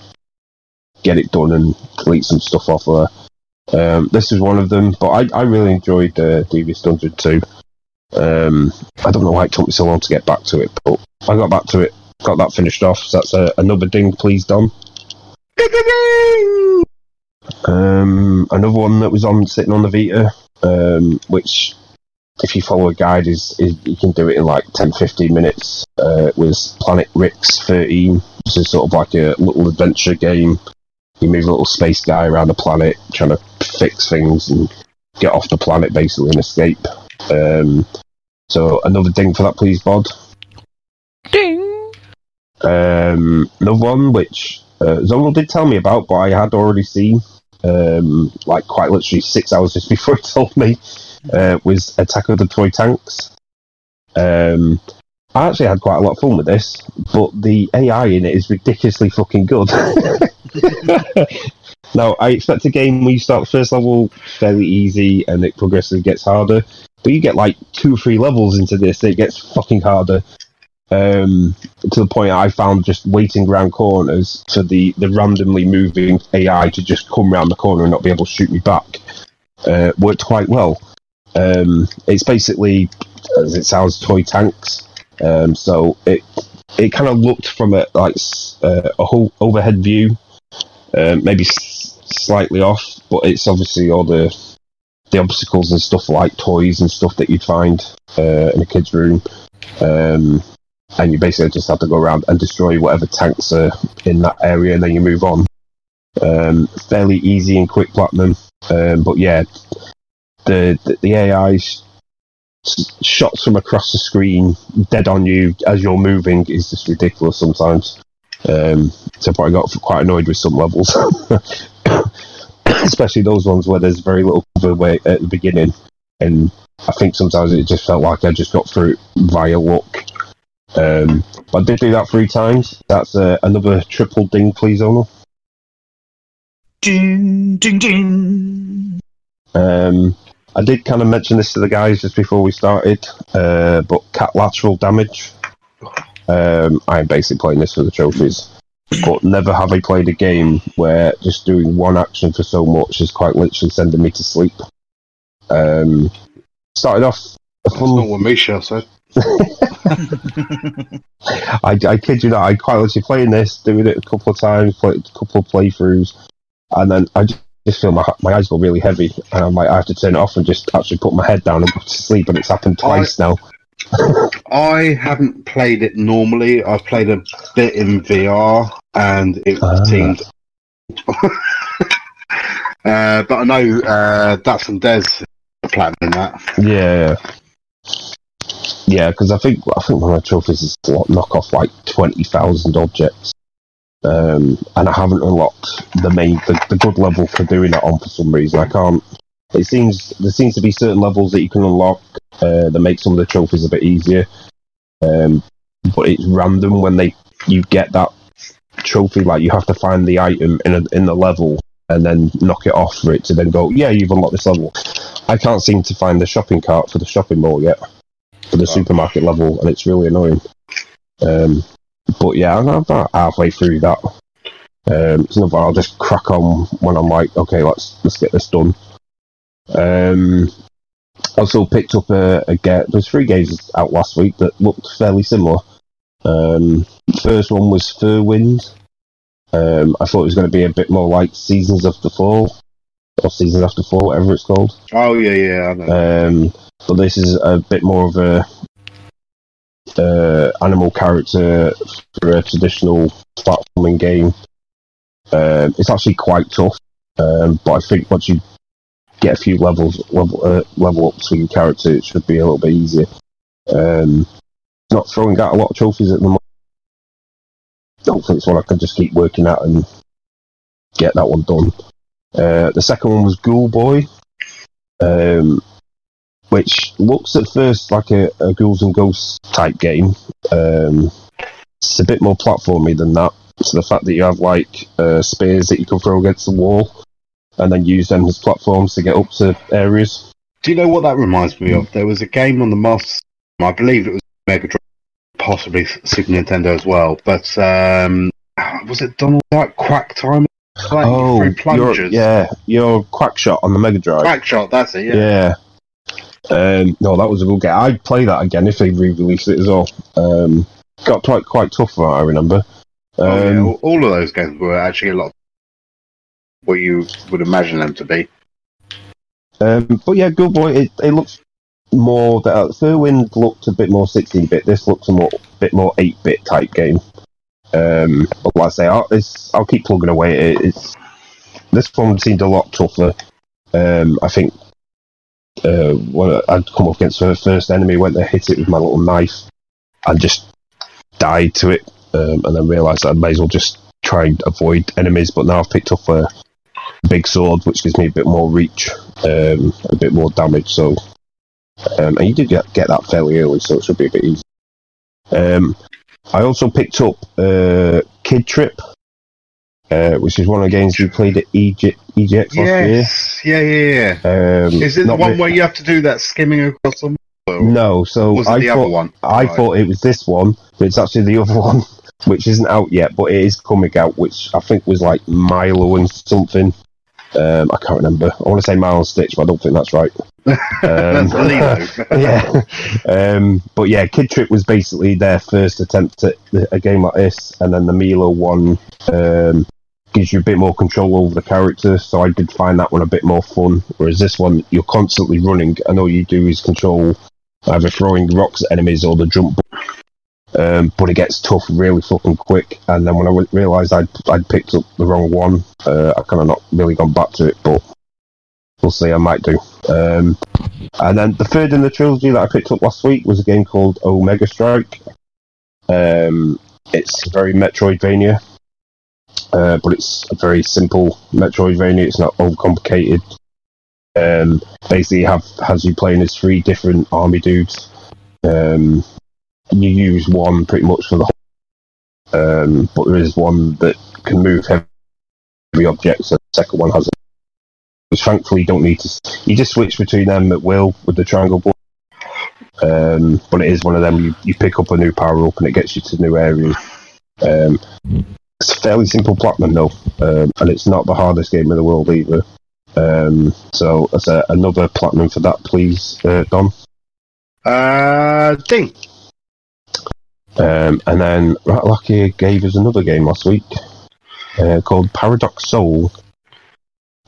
get it done and delete some stuff off there. Um, this is one of them, but I, I really enjoyed uh, Devious Dungeon two. Um, I don't know why it took me so long to get back to it, but I got back to it, got that finished off. So that's uh, another ding, please, Dom. Um, another one that was on sitting on the Vita, um, which if you follow a guide is, is you can do it in like 10 15 minutes uh, was planet rix 13 which is sort of like a little adventure game. You move a little space guy around the planet trying to fix things and get off the planet basically and escape. Um, so another ding for that please bod. Ding. um, another one which uh, Zonal did tell me about, but I had already seen, um, like quite literally six hours just [LAUGHS] before he told me, uh, was Attack of the Toy Tanks. Um, I actually had quite a lot of fun with this, but the AI in it is ridiculously fucking good. [LAUGHS] now, I expect a game where you start the first level fairly easy and it progressively gets harder, but you get like two or three levels into this, it gets fucking harder um, to the point I found just waiting around corners for the, the randomly moving AI to just come round the corner and not be able to shoot me back uh, worked quite well. Um, it's basically, as it sounds, toy tanks. Um, so it it kind of looked from a like uh, a whole overhead view, uh, maybe s- slightly off, but it's obviously all the the obstacles and stuff like toys and stuff that you'd find uh, in a kid's room. Um, and you basically just have to go around and destroy whatever tanks are in that area, and then you move on. Um, fairly easy and quick platinum, um, but yeah, the the, the AI shots from across the screen, dead on you as you're moving, is just ridiculous sometimes. Um, so I got quite annoyed with some levels, [COUGHS] especially those ones where there's very little cover at the beginning, and I think sometimes it just felt like I just got through via luck. Um, but I did do that three times. That's uh, another triple ding, please, Zonal. Ding, ding, ding. Um, I did kind of mention this to the guys just before we started, uh, but Catlateral Damage. Um, I'm basically playing this for the trophies, but never have I played a game where just doing one action for so much is quite literally sending me to sleep. Um, started off a That's not what Misha said. [LAUGHS] I, I kid you not, I quite literally playing this, doing it a couple of times, played a couple of playthroughs, and then I just, just feel my my eyes go really heavy, and I'm like, I have to turn it off and just actually put my head down and go to sleep, and it's happened twice now. I haven't played it normally. I've played a bit in VR, and it Ah. seemed. [LAUGHS] uh, but I know uh, that's and Des in that. Yeah, yeah, because I think I think one of the trophies is to knock off like twenty thousand objects, um, and I haven't unlocked the main the, the good level for doing that on for some reason. I can't. It seems there seems to be certain levels that you can unlock uh, that make some of the trophies a bit easier, um, but it's random when they you get that trophy. Like you have to find the item in a, in the level and then knock it off for it to then go. Yeah, you've unlocked this level. I can't seem to find the shopping cart for the shopping mall yet, for the supermarket level, and it's really annoying. Um, but yeah, I'm about halfway through that. Um, I'll just crack on when I'm like, okay, let's let's get this done. Um, I also picked up a, a get. There's three games out last week that looked fairly similar. Um, first one was Furwind. Um, I thought it was going to be a bit more like Seasons of the Fall, or Seasons After four, whatever it's called. Oh yeah, yeah, I know. Um, but this is a bit more of a uh, animal character for a traditional platforming game. Um, it's actually quite tough, um, but I think once you get a few levels level uh, level ups for your character, it should be a little bit easier. Um, not throwing out a lot of trophies at the moment. Hopefully, it's one I can just keep working at and get that one done. Uh, the second one was Ghoul Boy. Um, which looks at first like a, a Ghouls and Ghosts type game. Um, it's a bit more platformy than that. So the fact that you have like uh, spears that you can throw against the wall and then use them as platforms to get up to areas. Do you know what that reminds me of? There was a game on the Master I believe it was Mega Drive, possibly Super Nintendo as well. But um, was it Donald Duck Quack Time? Like oh, your, yeah, your Quackshot on the Mega Drive. Quack Shot, that's it. Yeah. Yeah. Um, no, that was a good game. I'd play that again if they re-released it as well. Um, got quite quite tough for that, I remember. Um, Oh, yeah. All, all of those games were actually a lot what you would imagine them to be. um, but yeah, Ghoul Boy, it, it looks more. The, uh, Furwind looked a bit more 16-bit. This looks a more, bit more 8-bit type game. Um, but like I say, I'll, I'll keep plugging away it. It's, this one seemed a lot tougher. Um, I think uh, when I'd come up against the first enemy, went to hit it with my little knife, and just died to it, um, and then realised I may as well just try and avoid enemies. But now I've picked up a big sword, which gives me a bit more reach, um, a bit more damage. So, um, and you did get, get that fairly early, so it should be a bit easy. I also picked up uh, Kid Trip, uh, which is one of the games we played at Egypt, EGX last Yes. Yeah, yeah, yeah. Um, Is it the one re- where you have to do that skimming across the No, so was it I the thought other one? I Right. thought it was this one, but it's actually the other [LAUGHS] one, which isn't out yet, but it is coming out, which I think was like Milo and something. Um, I can't remember. I want to say Milo and Stitch, but I don't think that's right. Um, [LAUGHS] yeah. Um, but yeah, Kid Trip was basically their first attempt at a game like this, and then the Milo one um, gives you a bit more control over the character. So I did find that one a bit more fun. Whereas this one, you're constantly running, and all you do is control either throwing rocks at enemies or the jump. Um, but it gets tough really fucking quick. And then when I realised I'd, I'd picked up the wrong one, uh, I kind of not really gone back to it. But we'll see. I might do. Um, and then the third in the trilogy that I picked up last week was a game called Omega Strike. Um, it's very Metroidvania, uh, but it's a very simple Metroidvania. It's not overcomplicated. Um, basically, have has you playing as three different army dudes. Um, you use one pretty much for the whole, um, but there is one that can move heavy objects. And the second one has which thankfully you don't need to. You just switch between them at will with the triangle button. Um, but it is one of them. You, you pick up a new power up and it gets you to a new areas. Um, it's a fairly simple platinum though, um, and it's not the hardest game in the world either. Um, so as a, another platinum for that, please, uh, Don. Uh, ding. Um, and then Ratalaika gave us another game last week uh, called Paradox Soul.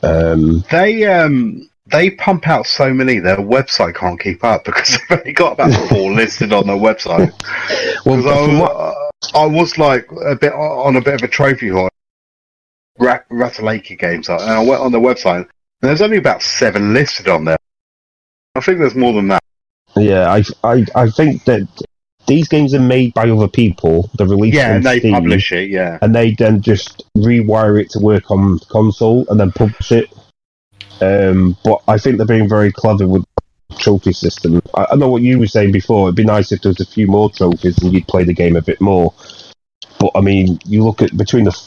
Um, They um they pump out so many their website can't keep up because [LAUGHS] they've only got about four [LAUGHS] listed on their website. well, I, was- I was like a bit on a bit of a trophy hunt, Rat Ratalaika games, and I went on their website. And there's only about seven listed on there. I think there's more than that. Yeah, I, I, I think that these games are made by other people. They're released Yeah, and they Steam, publish it. Yeah, and they then just rewire it to work on console and then publish it. Um, but I think they're being very clever with the trophy system. I, I know what you were saying before. It'd be nice if there was a few more trophies and you'd play the game a bit more. But I mean, you look at between the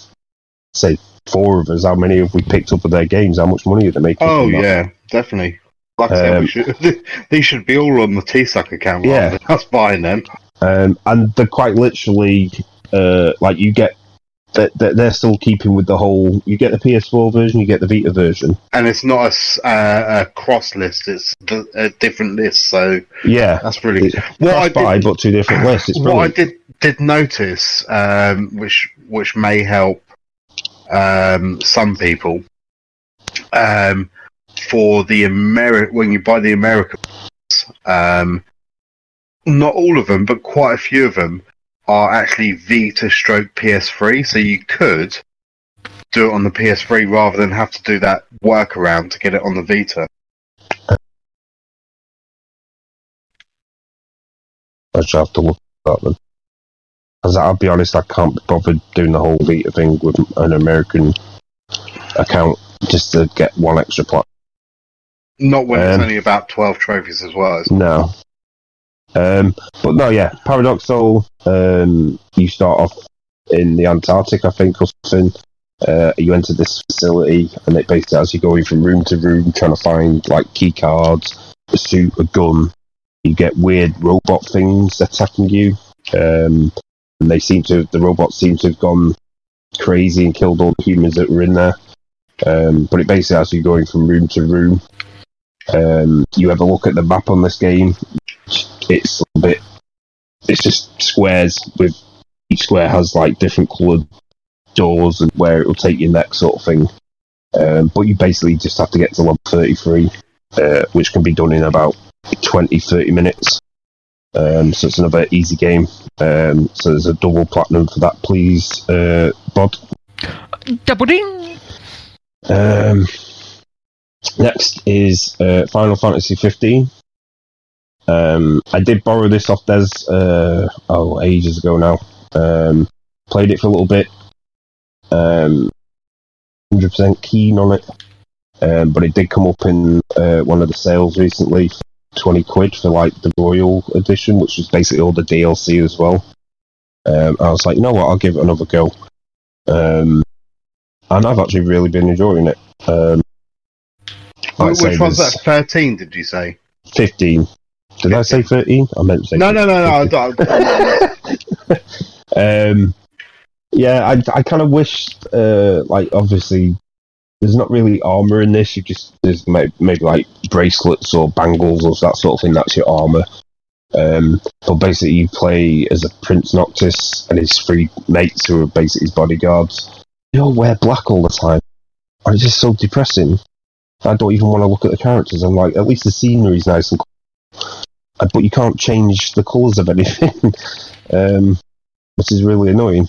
say four of us, how many have we picked up of their games? How much money are they making? Oh yeah, definitely. Like I said, Um, we should, [LAUGHS] these should be all on the T-Suck account Yeah. that's buying them. Um, and they're quite literally uh, like you get that they're, they're still keeping with the whole. You get the PS4 version, you get the Vita version. And it's not a, uh, a cross list; it's a different list. So Yeah, that's really what I cross buy, did. but two different lists. It's [COUGHS] What I did did notice, um, which which may help um, some people, um, for the Ameri- when you buy the American, um, not all of them, but quite a few of them are actually Vita stroke PS3. So you could do it on the PS3 rather than have to do that workaround to get it on the Vita. I just have to look at them. Because I'll be honest, I can't be bothered doing the whole Vita thing with an American account just to get one extra plot. Not when it's Um, only about 12 trophies as well. No. Um, but no, yeah, Paradox Soul. Um, you start off in the Antarctic, I think, or something. Uh, you enter this facility, and it basically has you're going from room to room, trying to find like key cards, a suit, a gun. You get weird robot things attacking you, um, and they seem to the robots seem to have gone crazy and killed all the humans that were in there. Um, but it basically has you going from room to room. Um, you have a look at the map on this game. It's a bit. It's just squares with each square has like different coloured doors and where it will take you next sort of thing. Um, but you basically just have to get to level 33, uh, which can be done in about 20, 30 minutes. Um, so it's another easy game. Um, so there's a double platinum for that, please, uh, Bod. Double ding. Um, next is uh, Final Fantasy 15. Um, I did borrow this off Des uh, oh ages ago now. Um, played it for a little bit. Um, 100% keen on it. Um, but it did come up in uh, one of the sales recently, 20 quid for like the Royal Edition, which was basically all the DLC as well. Um, I was like, you know what, I'll give it another go. Um, and I've actually really been enjoying it. Um, Which one's that? 13, did you say? 15. Did I say 13? I meant to say No, no, no, no. I, I, [LAUGHS] um, yeah, I, I kind of wish, uh, like, obviously, there's not really armor in this. You just there's maybe, maybe like bracelets or bangles or that sort of thing. That's your armor. Um, but basically, you play as a Prince Noctis and his three mates who are basically his bodyguards. They all wear black all the time. And it's just so depressing. I don't even want to look at the characters. I'm like, at least the scenery's nice and cool. Uh, But you can't change the colours of anything, [LAUGHS] um, which is really annoying.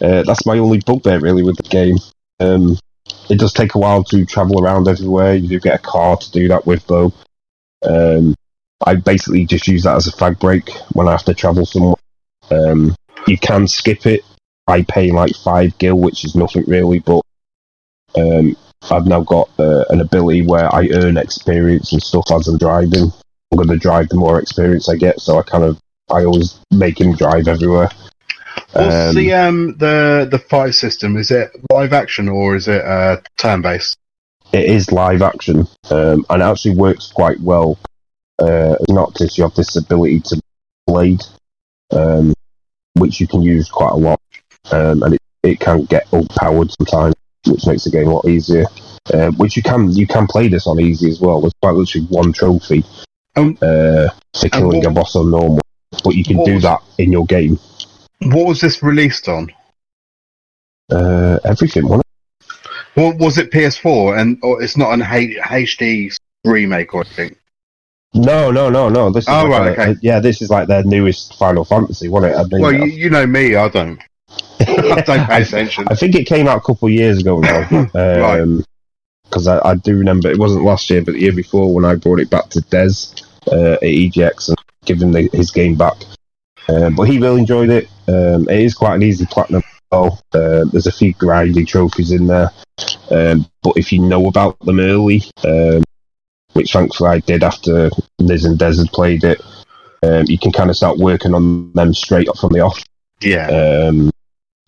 Uh, that's my only bugbear really with the game. Um, it does take a while to travel around everywhere. You do get a car to do that with, though. Um, I basically just use that as a flag break when I have to travel somewhere. Um, you can skip it I pay like five gil, which is nothing really, but um, I've now got uh, an ability where I earn experience and stuff as I'm driving. I'm going to drive the more experience I get, so I kind of I always make him drive everywhere. what's Um, the um the the fight system? Is it live action or is it uh, turn based? it is live action, um, and it actually works quite well. Uh, as Noctis, you have this ability to blade, um, which you can use quite a lot, um, and it, it can get overpowered sometimes, which makes the game a lot easier. Uh, which you can you can play this on easy as well. There's quite literally one trophy Um, uh, for killing what- a boss on normal, but you can do was- that in your game. What was this released on? Uh, everything, wasn't What was it PS4? And or it's not an H- HD remake or anything. No, no, no, no. This is Oh, like right, a- okay. a- yeah, this is like their newest Final Fantasy, wasn't it? I mean, Well, you, you know me, I don't. [LAUGHS] [LAUGHS] I don't pay attention. I think it came out a couple of years ago now. [LAUGHS] Right. Because I, I do remember it wasn't last year, but the year before when I brought it back to Des uh, at EGX and given the, his game back. Um, but he really enjoyed it. Um, it is quite an easy platinum. Oh, uh, there's a few grindy trophies in there, um, but if you know about them early, um, which thankfully I did after Liz and Des had played it, um, you can kind of start working on them straight up from the off Yeah. um,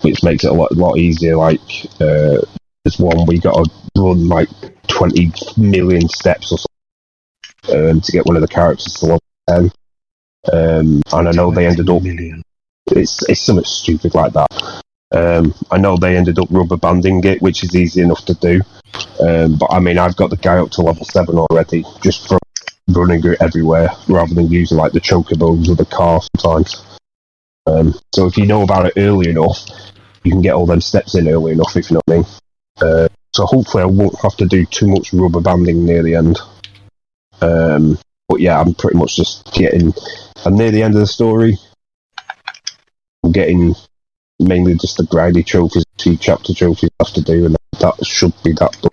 which makes it a lot, lot easier. Like uh, there's one we got to run like 20 million steps or something um, to get one of the characters to level 10. Um, and I know they ended up Million. it's it's something stupid like that. Um, I know they ended up rubber banding it, which is easy enough to do. Um, but I mean, I've got the guy up to level seven already, just from running it everywhere, rather than using like the chocobos or the car sometimes. Um, so if you know about it early enough, you can get all them steps in early enough, if you know what I mean. Uh, so hopefully, I won't have to do too much rubber banding near the end. Um, but yeah, I'm pretty much just getting. I'm near the end of the story. I'm getting mainly just the grindy trophies, two chapter trophies I have to do, and that should be that.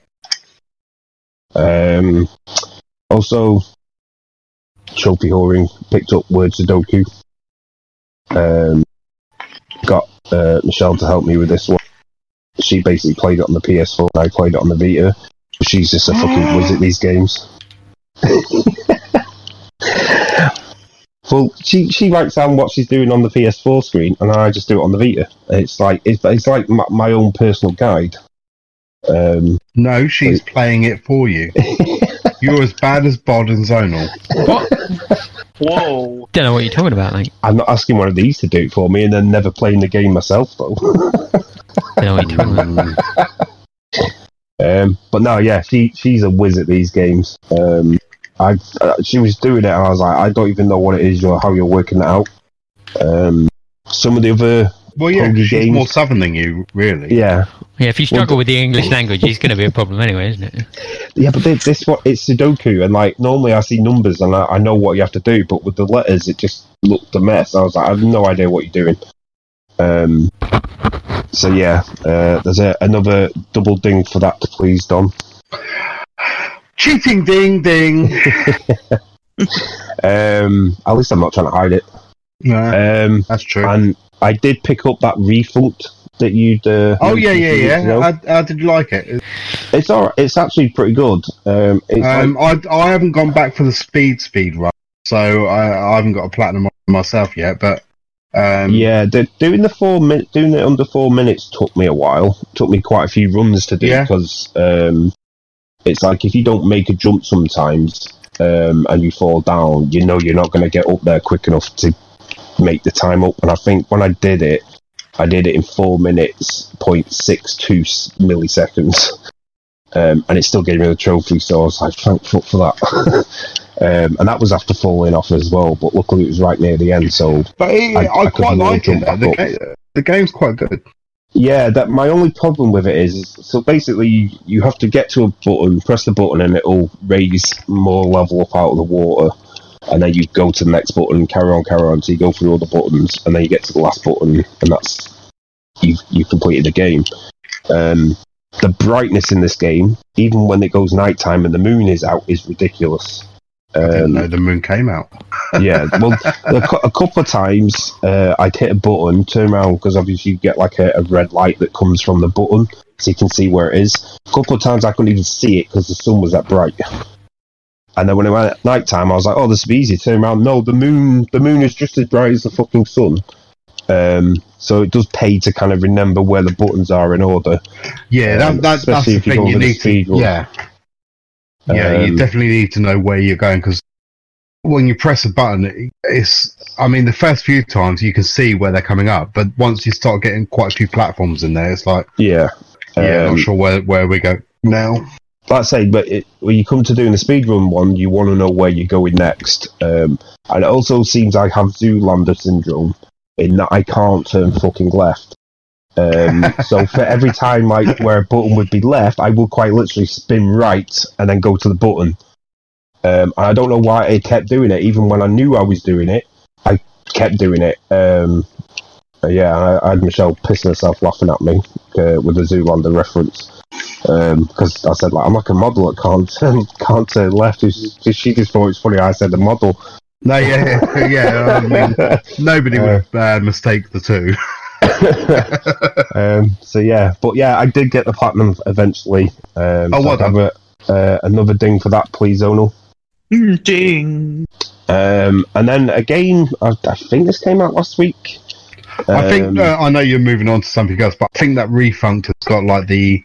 Um, also, trophy whoring picked up Word Sudoku. Um, got uh, Michelle to help me with this one. She basically played it on the PS4, and I played it on the Vita. She's just a fucking whiz at these games. Well, she she writes down what she's doing on the PS4 screen, and I just do it on the Vita. It's like it's, it's like my, my own personal guide. Um, No, she's playing it for you. [LAUGHS] You're as bad as Bod and Zonal. What? Whoa. Don't know what you're talking about, mate. I'm not asking one of these to do it for me, and then never playing the game myself though. [LAUGHS] Don't know what you're talking about. Um, but no, yeah, she she's a whiz at these games. Um, I uh, she was doing it, and I was like, I don't even know what it is or how you're working it out. Um, some of the other, Well, yeah, 'cause Pogi she's games. more southern than you, really. yeah, Yeah, if you struggle with the English language, it's going to be a problem anyway, isn't it? yeah, but this, this what it's Sudoku, and like normally I see numbers and I, I know what you have to do, but with the letters, it just looked a mess. I was like, I have no idea what you're doing. Um, so yeah, uh, there's a, another double ding for that to please Don. Cheating, ding, ding. [LAUGHS] Um, at least I'm not trying to hide it. no, Um, that's true. and I did pick up that Refunct that you'd. Uh, oh yeah, yeah, yeah. ago. I, I did like it. It's all. It's actually pretty good. Um, it's Um, like, I I haven't gone back for the speed speed run, so I, I haven't got a platinum on myself yet. But um, yeah, the, doing the four min, doing it under four minutes took me a while. It took me quite a few runs to do Yeah. because um, it's like if you don't make a jump sometimes um, and you fall down, you know you're not going to get up there quick enough to make the time up. And I think when I did it, I did it in four minutes point six two milliseconds, [LAUGHS] um, and it still gave me the trophy. So I was like, thank fuck for that. [LAUGHS] um, and that was after falling off as well. But luckily, it was right near the end. So but it, I- I, I quite like it. The, the game's quite good. Yeah, that my only problem with it is so basically you, you have to get to a button, press the button, and it'll raise more level up out of the water, and then you go to the next button, carry on, carry on, so you go through all the buttons, and then you get to the last button, and that's you you completed the game. Um, the brightness in this game, even when it goes nighttime and the moon is out, is ridiculous. I Um, know the moon came out. [LAUGHS] yeah, well, a, a couple of times uh, I'd hit a button, turn around because obviously you get like a, a red light that comes from the button, so you can see where it is. A couple of times I couldn't even see it because the sun was that bright. And then when it went at night time, I was like, "Oh, this will be easy." Turn around, no, the moon, the moon is just as bright as the fucking sun. Um, so it does pay to kind of remember where the buttons are in order. Yeah, Um, that, that, that's especially the thing you need to. run. Yeah, yeah, you Um, definitely need to know where you're going because when you press a button, it's. I mean, the first few times you can see where they're coming up, but once you start getting quite a few platforms in there, it's like, Yeah, yeah, Um, not sure where where we go now. like I say, but it, when you come to doing the speedrun one, you want to know where you're going next. Um, and it also seems I have Zoolander syndrome in that I can't turn fucking left. Um, so for every time like where a button would be left, I would quite literally spin right and then go to the button. Um, and I don't know why I kept doing it, even when I knew I was doing it. I kept doing it. Um, uh, yeah, I, I had Michelle pissing herself laughing at me uh, with a zoom on the Zoolander reference because I said like I'm like a model that can't [LAUGHS] can't turn left. She, she just thought it's funny. I said the model. No, yeah, yeah, yeah. I mean, [LAUGHS] nobody would uh, mistake the two. [LAUGHS] um, so yeah, but yeah, I did get the platinum eventually. Um, Oh, so well I'd have a, uh, another ding for that, please, Zonal. Mm, Ding. Um, and then again, I, I think this came out last week. I think Um, uh, I know you're moving on to something else, but I think that Refunct has got like the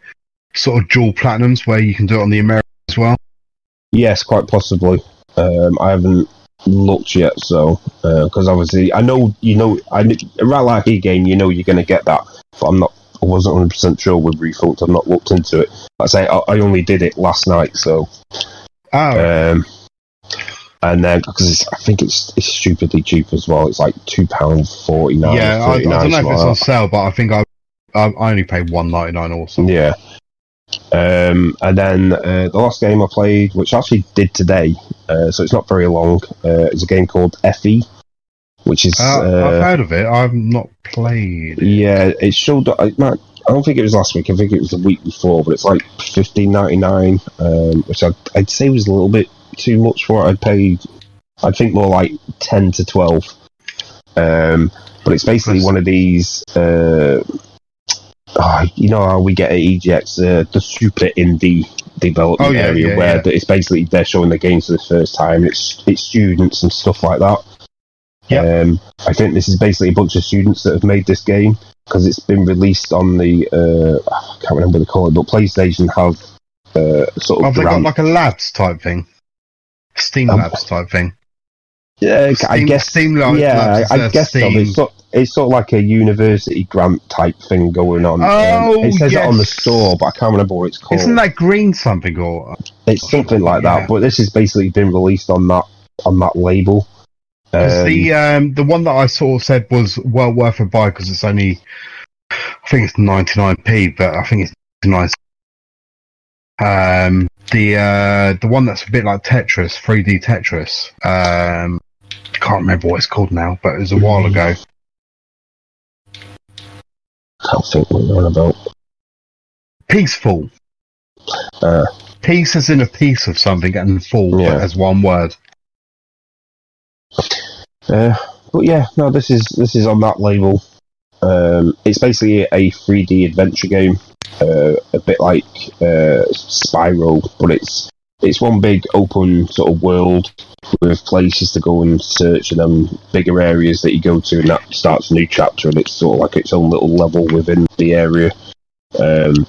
sort of dual platinums where you can do it on the American as well. Yes, quite possibly. Um, I haven't looked yet, so because obviously I know you know I right like e game, you know you're going to get that, but I'm not. I wasn't 100 percent sure with Refunct. I've not looked into it. Like I say I, I only did it last night, so Oh, um, and then because I think it's it's stupidly cheap as well. It's like two pound forty nine. yeah, I, I don't know if it's on sale, but I think I I I only paid one ninety nine or something. Yeah. Um, and then uh, the last game I played, which I actually did today, uh, so it's not very long, uh, is a game called FE, which is Uh, I've uh, heard of it. I've not played. it. yeah, it showed. I, might- I don't think it was last week. I think it was the week before, but it's like fifteen ninety nine, um, which I'd, I'd say was a little bit too much for what I paid. I think more like ten to twelve. Um, but it's basically one of these. Uh, oh, you know how we get at EGX uh, the super indie development Oh, yeah, area yeah, where yeah. it's basically they're showing the games for the first time. It's it's students and stuff like that. Yep. Um, I think this is basically a bunch of students that have made this game because it's been released on the uh, I can't remember what they call it, but PlayStation have uh, sort of Have they got like a labs type thing? Steam Um, labs type thing. Yeah, I guess. Steam Labs yeah, I, guess so. It's sort, it's sort of like a university grant type thing going on. Um, Oh, it says it on the store, but I can't remember what it's called. Isn't that green something or? it's something like Yeah. that. But this has basically been released on that on that label. Um, the um, the one that I sort of said was well worth a buy because it's only, I think it's 99p, but I think it's nice. Um, the uh, the one that's a bit like Tetris, 3D Tetris. Um, can't remember what it's called now, but it was a while ago. can't think what you're on about. Peaceful. Uh, Peace is in a piece of something and full Yeah. as one word. Uh, but yeah, no, this is this is on that label. Um, it's basically a 3D adventure game, uh, a bit like uh, Spyro, but it's it's one big open sort of world with places to go and search, and then bigger areas that you go to, and that starts a new chapter, and it's sort of like its own little level within the area. Um,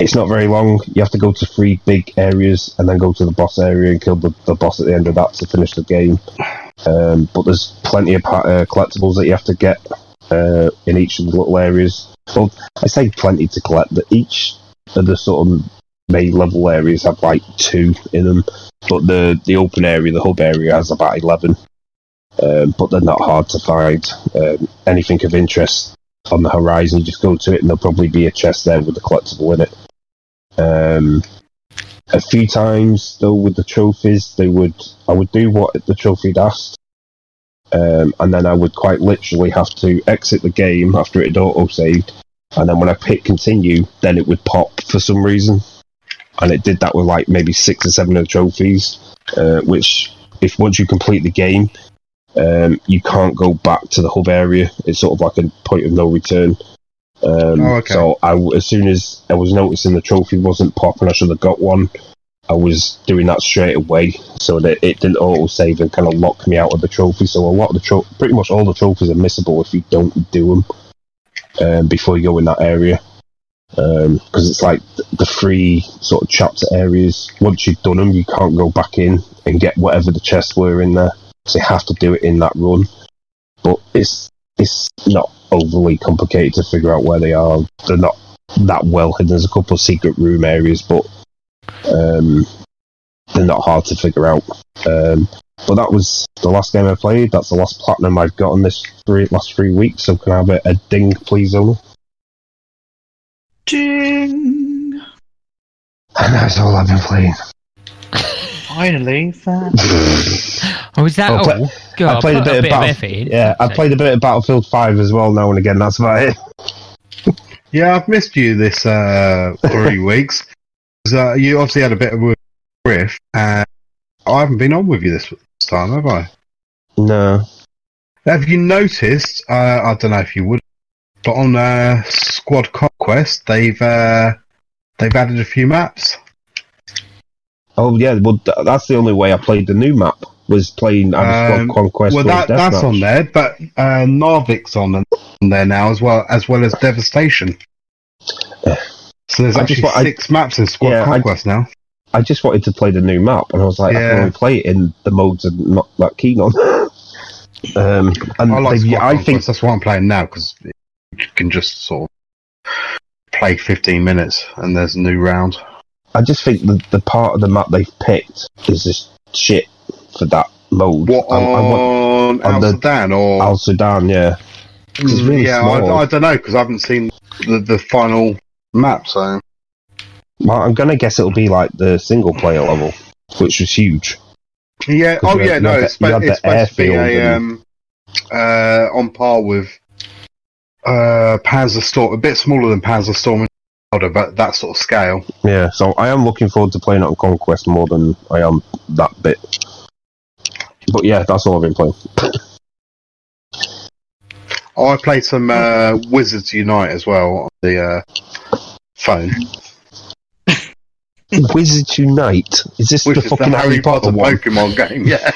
it's not very long. You have to go to three big areas and then go to the boss area and kill the, the boss at the end of that to finish the game. Um, but there's plenty of uh, collectibles that you have to get uh, in each of the little areas. Well, I say plenty to collect. That each of the sort of main level areas have like two in them, but the the open area, the hub area, has about eleven. Um, but they're not hard to find. Um, anything of interest on the horizon, you just go to it, and there'll probably be a chest there with a collectible in it. Um, a few times though with the trophies they would I would do what the trophy asked um, and then I would quite literally have to exit the game after it had auto saved and then when I hit continue then it would pop for some reason and it did that with like maybe six or seven of the trophies uh, which if once you complete the game um, you can't go back to the hub area it's sort of like a point of no return um, Oh, okay. So I, as soon as I was noticing the trophy wasn't popping, I should have got one. I was doing that straight away, so that it didn't auto save and kind of lock me out of the trophy. So a lot of the tro- pretty much all the trophies are missable if you don't do them um, before you go in that area, because it's like the three sort of chapter areas. Once you've done them, you can't go back in and get whatever the chests were in there. So you have to do it in that run. But it's it's not overly complicated to figure out where they are. They're not that well hidden. There's a couple of secret room areas, but um, they're not hard to figure out. Um, but that was the last game I played. That's the last platinum I've got on this three, last three weeks. So can I have a, a ding, please, Owner? Ding! And [LAUGHS] that's all I've been playing. Finally, fan. [LAUGHS] Oh, is that Oh, all? play- God, I played a put bit, of, Battle- effort in. Yeah, I played a bit of Battlefield Five as well now and again. That's about it. [LAUGHS] Yeah, I've missed you this uh, three weeks. Uh, you obviously had a bit of a riff, and I haven't been on with you this time, have I? No, Have you noticed? Uh, I don't know if you would, but on uh, Squad Conquest, they've uh, they've added a few maps. oh yeah, well that's the only way I played the new map was playing Squad Um, Conquest. well, that, that's Deathmatch. on there, but uh, Narvik's on, on there now as well, as well as Devastation. So there's I just actually I- six maps in Squad Yeah, I- Conquest now. I just wanted to play the new map, and I was like, I can only play it in the modes I'm not that keen on. [LAUGHS] um, and I like Squad I think that's what I'm playing now because can just sort of play 15 minutes and there's a new round. I just think the the part of the map they've picked is just shit for that mode. What I, I want on on Al Sudan or Al Sudan, yeah. it's Mm, really yeah, small. I, I don't know because I haven't seen the, the final map. So Well, I'm gonna guess it'll be like the single player level, which was huge. Yeah. oh yeah, had- no, it's, spe- it's supposed to be a um, uh, on par with uh, Panzer Storm, a bit smaller than Panzer Storm, but that sort of scale. Yeah, so I am looking forward to playing it on Conquest more than I am that bit. But yeah, that's all I've been playing. Oh, I played some uh, Wizards Unite as well on the uh, phone. Wizards Unite. Is this Which the is fucking the Harry Potter, one? Pokemon game, yeah.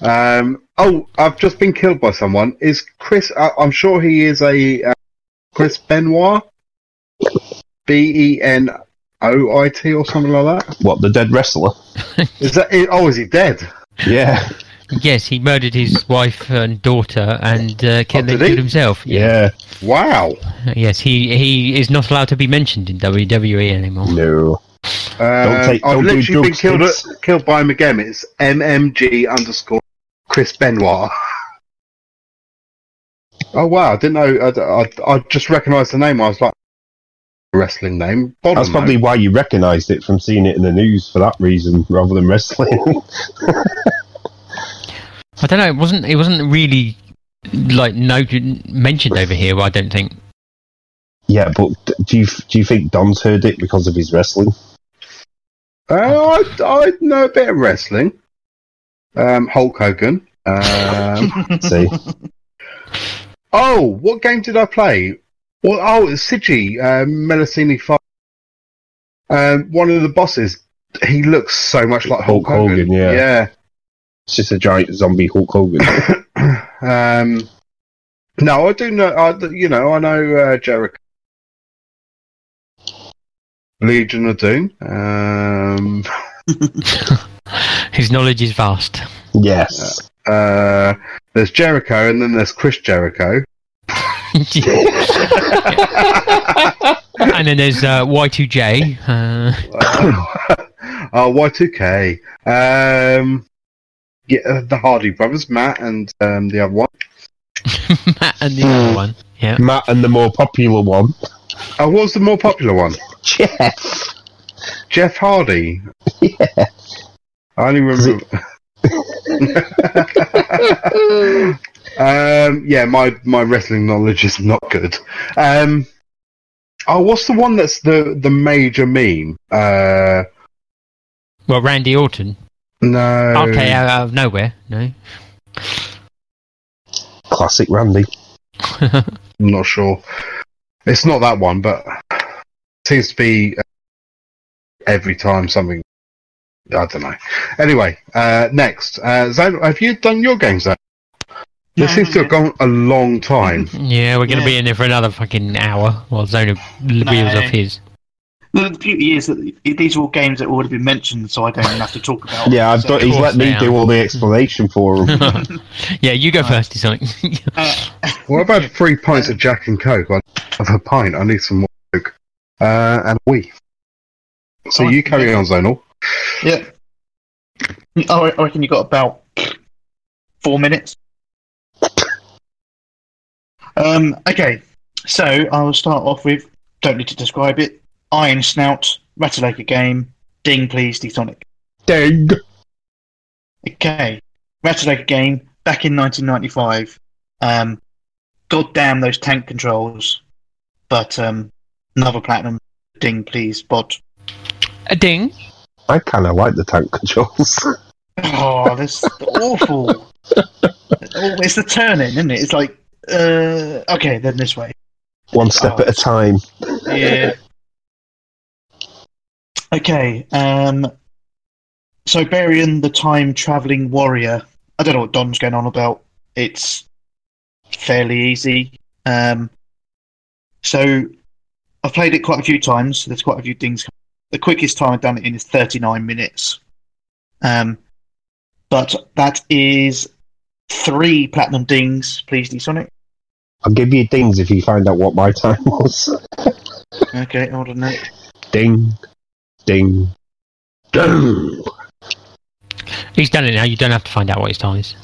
Um, oh, I've just been killed by someone. Is Chris? I, I'm sure he is a uh, Chris Benoit, B E N O I T or something like that. What the dead wrestler? Is that? Oh, is he dead? Yeah, Yes, he murdered his wife and daughter and uh, killed, Oh, did he? killed himself. yeah. Wow. Yes, he he is not allowed to be mentioned in WWE anymore. No. Um, take- I've don't do literally been drugs, killed, kids. killed by him again. It's MMG underscore Chris Benoit. [LAUGHS] Oh wow! I didn't know. I, I, I just recognised the name. I was like, wrestling name. Bottom That's probably why you recognised it from seeing it in the news for that reason, rather than wrestling. [LAUGHS] I don't know. It wasn't. It wasn't really like noted mentioned over here. I don't think. yeah, but do you do you think Don's heard it because of his wrestling? Uh, I, I know a bit of wrestling. Um, Hulk Hogan. Um, [LAUGHS] See, oh, what game did I play? Well, oh, it's Sigi, uh, Melusini Five. Um, one of the bosses. He looks so much like Hulk, Hulk Hogan, yeah. Yeah. it's just a giant zombie Hulk Hogan. [COUGHS] um, no, I do know. I, you know, I know uh, Jericho. Legion of Doom. Um, [LAUGHS] His knowledge is vast. yes. uh, there's Jericho, and then there's Chris Jericho. [LAUGHS] and then there's uh, Y2J. Uh, [COUGHS] oh, Y2K. Um, yeah, uh, the Hardy brothers, Matt and um, the other one. [LAUGHS] Matt and the other one. Yeah. Matt and the more popular one, Oh, what was the more popular one? Jeff. Jeff Hardy. Yeah. I only remember. [LAUGHS] um, yeah, my my wrestling knowledge is not good. Um, oh, what's the one that's the the major meme? Uh, Well, Randy Orton. no. Okay, out of nowhere. No. Classic Randy. [LAUGHS] I'm not sure. It's not that one, but seems to be uh, every time something. I don't know. Anyway, uh, next, uh, Zane, have you done your games? Then? No, This seems to have gone a long time. [LAUGHS] yeah, we're going to Yeah. be in there for another fucking hour while Zonal wheels No. off his. The the beauty is that these are all games that have already been mentioned, so I don't even have to talk about. Yeah, I've so, he's course let me do all the [LAUGHS] explanation for him. [LAUGHS] yeah, you go Right. first, Sonic. uh, What about three pints of Jack and Coke? I have a pint. I need some more Coke. Uh, and we. So you carry yeah. on, Zonal. yeah. Oh, I reckon you got about four minutes. Um. Okay. So I will start off with. Don't need to describe it. Iron Snout, Ratalaika game. Ding, please, D-Sonic. Ding. Okay. Ratalaika game back in 1995. Um, God damn those tank controls. But um, another platinum. Ding, please, bot. A ding. I kind of like the tank controls. Oh, [LAUGHS] that's awful. Oh, it's the turning, isn't it? It's like, uh, okay, then this way. One step Oh. at a time. Yeah. Okay. Um. Cybarian, the time traveling warrior. I don't know what Don's going on about. It's fairly easy. Um. So I've played it quite a few times. There's quite a few things. The quickest time I've done it in is 39 minutes. Um. But that is three platinum dings, please, D Sonic. I'll give you dings if you find out what my time was. Okay, hold on. Now. Ding. Ding. Ding. He's done it now. You don't have to find out what his time is.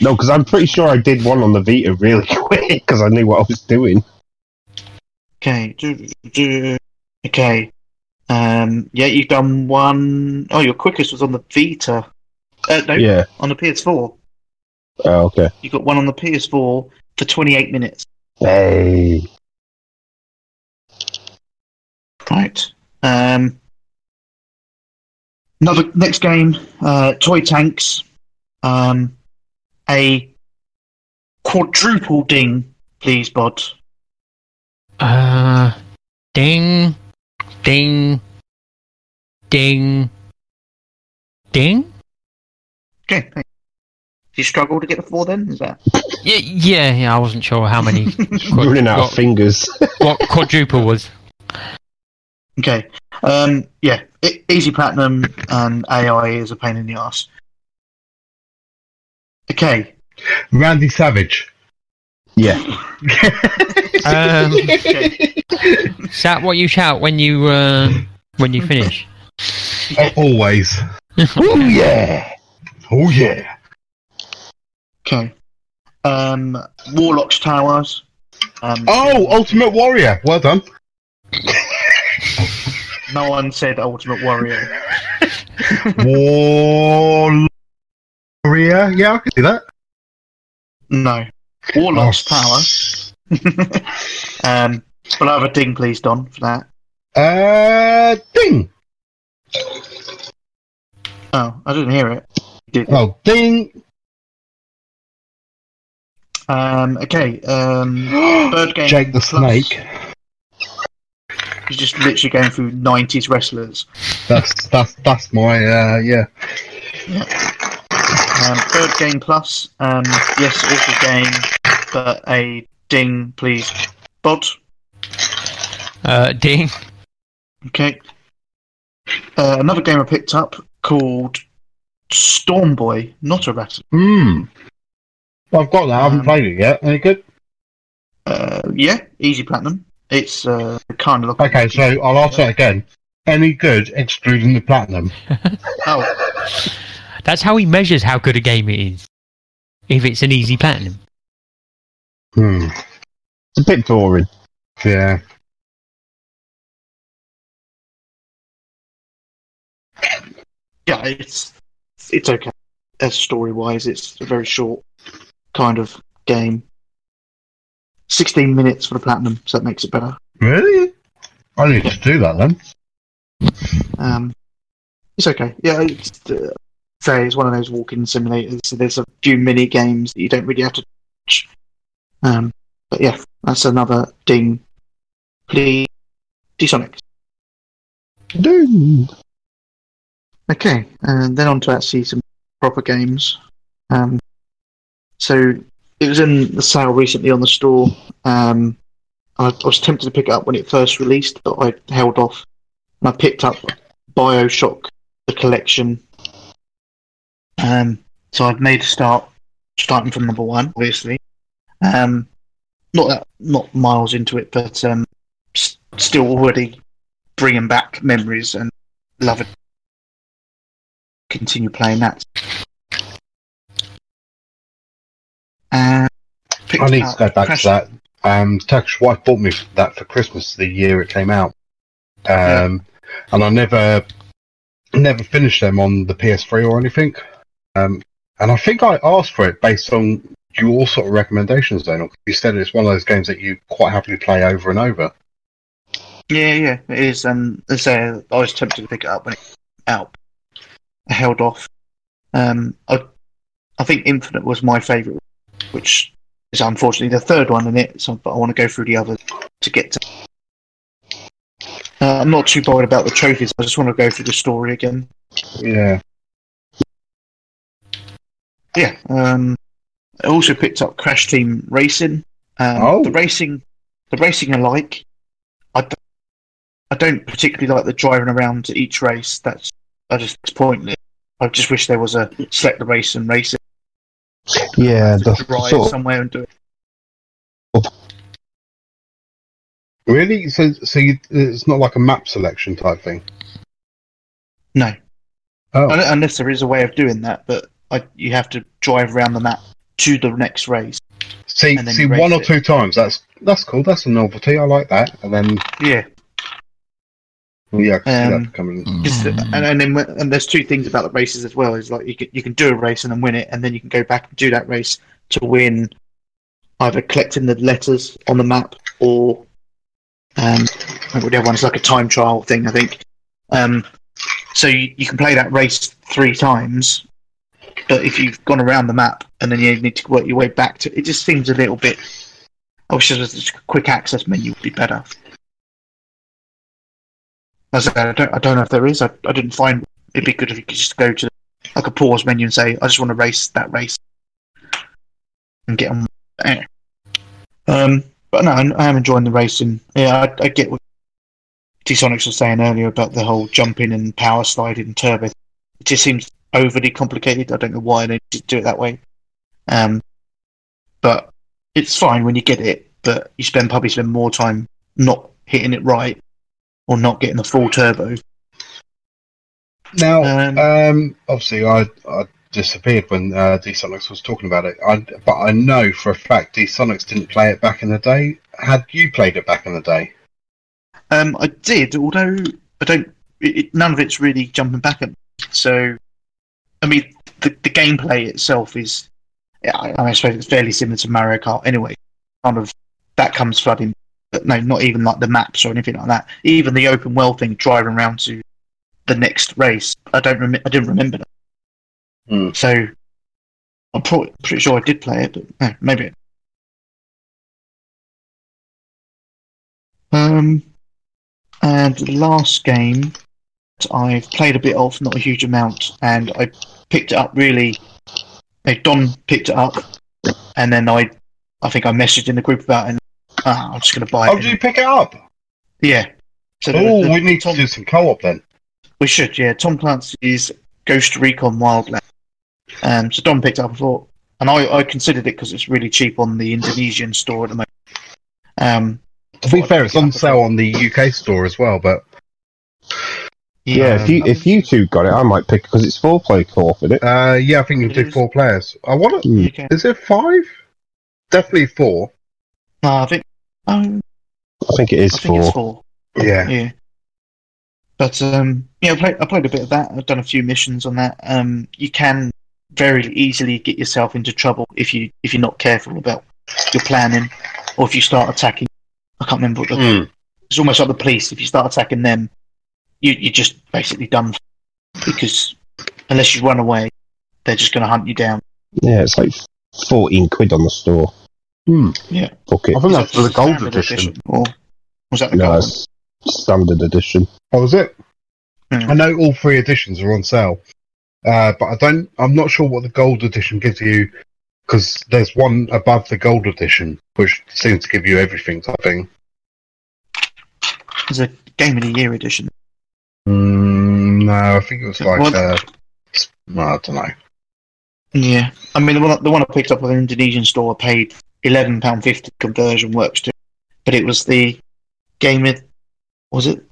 No, because I'm pretty sure I did one on the Vita really [LAUGHS] quick because I knew what I was doing. Okay. do- do-. Okay. Um. Yeah, you've done one oh your quickest was on the Vita. Uh, no, Yeah. on the PS4. Oh, okay. You got one on the PS4 for 28 minutes. Hey. Right. Um. Another next game. Uh, Toy Tanks. Um. A quadruple ding, please, Bod. Uh, ding, ding, Ding. Ding. Okay. Do you struggle to get the four then? Is that Yeah, yeah, yeah. I wasn't sure how many. [LAUGHS] quad- Running out what, of fingers. [LAUGHS] what quadruple was. okay? Um, yeah, easy platinum and AI is a pain in the ass. Okay. Randy Savage. Yeah. [LAUGHS] Um, is that what you shout when you uh, when you finish? Oh, always. Oh yeah. Oh yeah. Okay. Um, Warlock's Towers. Um, Oh, Ultimate Warrior. Well done. no one said Ultimate Warrior. [LAUGHS] Warrior. Yeah, I can see that. No. Warlock's Oh. power. [LAUGHS] um, but I have a ding, please, Don, for that. Uh, ding. Oh, I didn't hear it. Did. Oh, ding. Um, okay. Um, [GASPS] Bird Game Jake the Plus. Snake. He's just literally going through 90s wrestlers. That's that's that's my uh yeah. Um, Bird Game Plus. Um, yes, awful game, but a ding, please, bod. Uh, ding. Okay. Uh, another game I picked up called Storm Boy, not a rat. Hmm. I've got that. I haven't Um, played it yet. Any good? Uh, yeah, easy platinum. It's uh, kind of look. Okay, so I'll ask that again. Any good excluding the platinum? [LAUGHS] Oh, That's how he measures how good a game it is. If it's an easy platinum. Hmm. It's a bit boring. Yeah. yeah, it's it's okay. As story wise, it's a very short kind of game. Sixteen minutes for the platinum, so that makes it better. Really? I need to do that then. Um, it's okay. Yeah, it's, uh, say it's one of those walking simulators. So there's a few mini games that you don't really have to touch. Um, but yeah, that's another ding. Please, D-Sonic. Ding. Okay, and then on to actually some proper games. Um, so it was in the sale recently on the store. Um, I, I was tempted to pick it up when it first released, but I held off. And I picked up Bioshock, the collection. Um, so I've made a start, starting from number one, obviously. Um, not that, not miles into it, but um, s- still already bringing back memories and love it continue playing that. And I need to go back Crash- to that. Um, Turkish wife bought me that for Christmas the year it came out, um, and I never, never finished them on the PS3 or anything. Um, and I think I asked for it based on your sort of recommendations. Then you said it's one of those games that you quite happily play over and over. Yeah, yeah, it is. Um, as I say, I was tempted to pick it up when it came out. I held off. Um, I, I think Infinite was my favourite, which is unfortunately the third one in it. So, but I want to go through the others to get to. Uh, I'm not too bothered about the trophies. I just want to go through the story again. Yeah. Yeah. Um, I also picked up Crash Team Racing. Um, Oh. The racing, the racing I like. I, d- I don't particularly like the driving around to each race. That's I just it's pointless. I just wish there was a select the race and race it. Yeah, the drive sort of, somewhere and do it. Really? So, so you, it's not like a map selection type thing. No, Oh, unless there is a way of doing that, but I, you have to drive around the map to the next race. see, see, race one or it. two times. That's that's cool. That's a novelty. I like that. And then Yeah, yeah, I can see Um, that coming. Just, and, and then and there's two things about the races as well. Is like you can you can do a race and then win it, and then you can go back and do that race to win either collecting the letters on the map or um, I think the other one's like a time trial thing. I think. Um, so you, you can play that race three times, but if you've gone around the map and then you need to work your way back to, it just seems a little bit. I wish there was a quick access menu would be better. As I, said, I don't, I don't know if there is. I, I didn't find it'd be good if you could just go to like a pause menu and say, I just want to race that race and get on. Anyway. Um, but no, I, am enjoying the racing. Yeah, I, I get what D-Sonics was saying earlier about the whole jumping and power sliding and turbo. It just seems overly complicated. I don't know why they do it that way. Um, but it's fine when you get it, but you spend probably spend more time not hitting it right or not getting the full turbo. Now, Um, um, obviously, I, I disappeared when uh, D-Sonics was talking about it. I, but I know for a fact D-Sonics didn't play it back in the day. Had you played it back in the day? Um, I did, although I don't. It, it- none of it's really jumping back at me. So, I mean, the, the gameplay itself is. Yeah, I, I suppose it's fairly similar to Mario Kart anyway. Kind of that comes flooding, but no, not even like the maps or anything like that. Even the open world thing, driving around to the next race. I don't. Rem- I didn't remember that. Hmm. So, I'm pro- pretty sure I did play it, but no, maybe. Um, and the last game I've played a bit of, not a huge amount, and I picked it up really. No, Don picked it up, and then I, I think I messaged in the group about it. And, ah, I'm just going to buy it. Oh, did you pick it up? Yeah. So Oh, the- we need Tom, to do some co-op then. we should, yeah. Tom Clancy's Ghost Recon Wildland. Um, so Don picked it up, I thought, and I, I considered it because it's really cheap on the Indonesian store at the moment. Um, To be fair, it's on sale on the UK store as well. But Yeah, if you if you two got it, I might pick because it's four play co-op, isn't it? uh, yeah, I think you It do is. four players. I want to. You can- Is it five? Definitely four. no, I think, um, I think it is I think four. it's four. Yeah. Yeah. But um, yeah, I played, I played a bit of that. I've done a few missions on that. Um, you can very easily get yourself into trouble if you if you're not careful about your planning, or if you start attacking. I can't remember what the Hmm. it's almost like the police. If you start attacking them, you you're just basically done because unless you run away, they're just going to hunt you down. Yeah, it's like fourteen quid on the store. Hmm. Yeah. Fuck it. I think that's for the gold standard edition. or was that the No, gold? it's standard edition. Oh, was it? Hmm. I know all three editions are on sale, uh, but I don't. I'm not sure what the gold edition gives you because there's one above the gold edition which seems to give you everything. I think. It's a game of the year edition. Mm, no, I think it was like. What? Uh, well, I don't know. Yeah, I mean the one the one I picked up on an Indonesian store I paid eleven pound fifty conversion works too, but it was the game of was it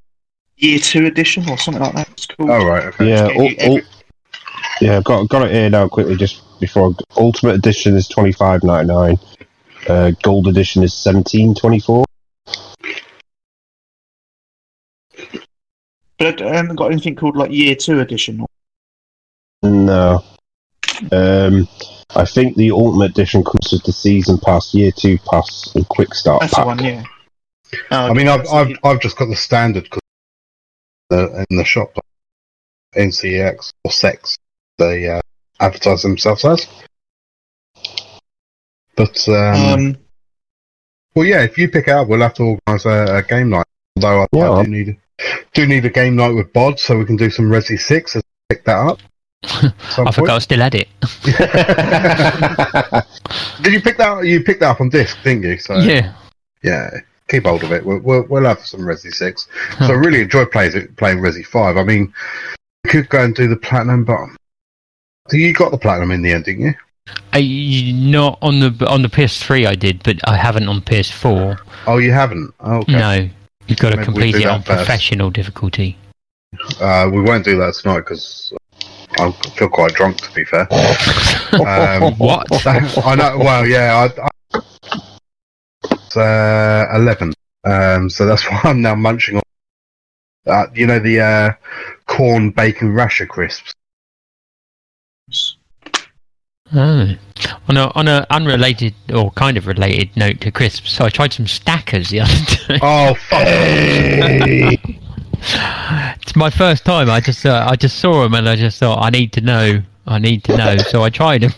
year two edition or something like that? It's called. Oh right, okay. Yeah, gave ul- every- ul- yeah, got got it here now quickly just before. Ultimate edition is twenty five ninety nine. Uh, gold edition is seventeen twenty four. But I haven't got anything called like year two edition. No. Um, I think the Ultimate edition comes with the season pass, year two pass, and quick start that's pack. the one, yeah. Oh, I mean, I've I've, the- I've just got the standard 'cause the in the shop, NCX or Sex, they uh, advertise themselves as. But um, um, well, yeah, if you pick it up, we'll have to organise a, a game night. Although I, Yeah, I do need do need a game night with Bod, so we can do some Resi Six and pick that up. [LAUGHS] I forgot I still had it. [LAUGHS] Did you pick that? up? You picked that up on disc, didn't you? So yeah. yeah, keep hold of it. We'll we'll, we'll have some Resi Six. So I really enjoy playing playing Resi Five. I mean, we could go and do the platinum, but you got the platinum in the end, didn't you? I, not on the on the PS3 I did, but I haven't on PS4. Oh, you haven't. Oh, okay. No, you've got to Maybe complete it on first. professional difficulty. Uh, we won't do that tonight because I feel quite drunk. To be fair. [LAUGHS] Um, What? [LAUGHS] I know. Well, yeah. I, I, it's uh, eleven. Um, so that's [LAUGHS] why I'm now munching on. Uh, you know the uh, corn bacon rasher crisps. Oh. On a on a unrelated or kind of related note to crisps, so I tried some stackers the [LAUGHS] other day. Oh fuck! [LAUGHS] it's my first time. I just uh, I just saw them and I just thought I need to know. I need to know. So I tried them.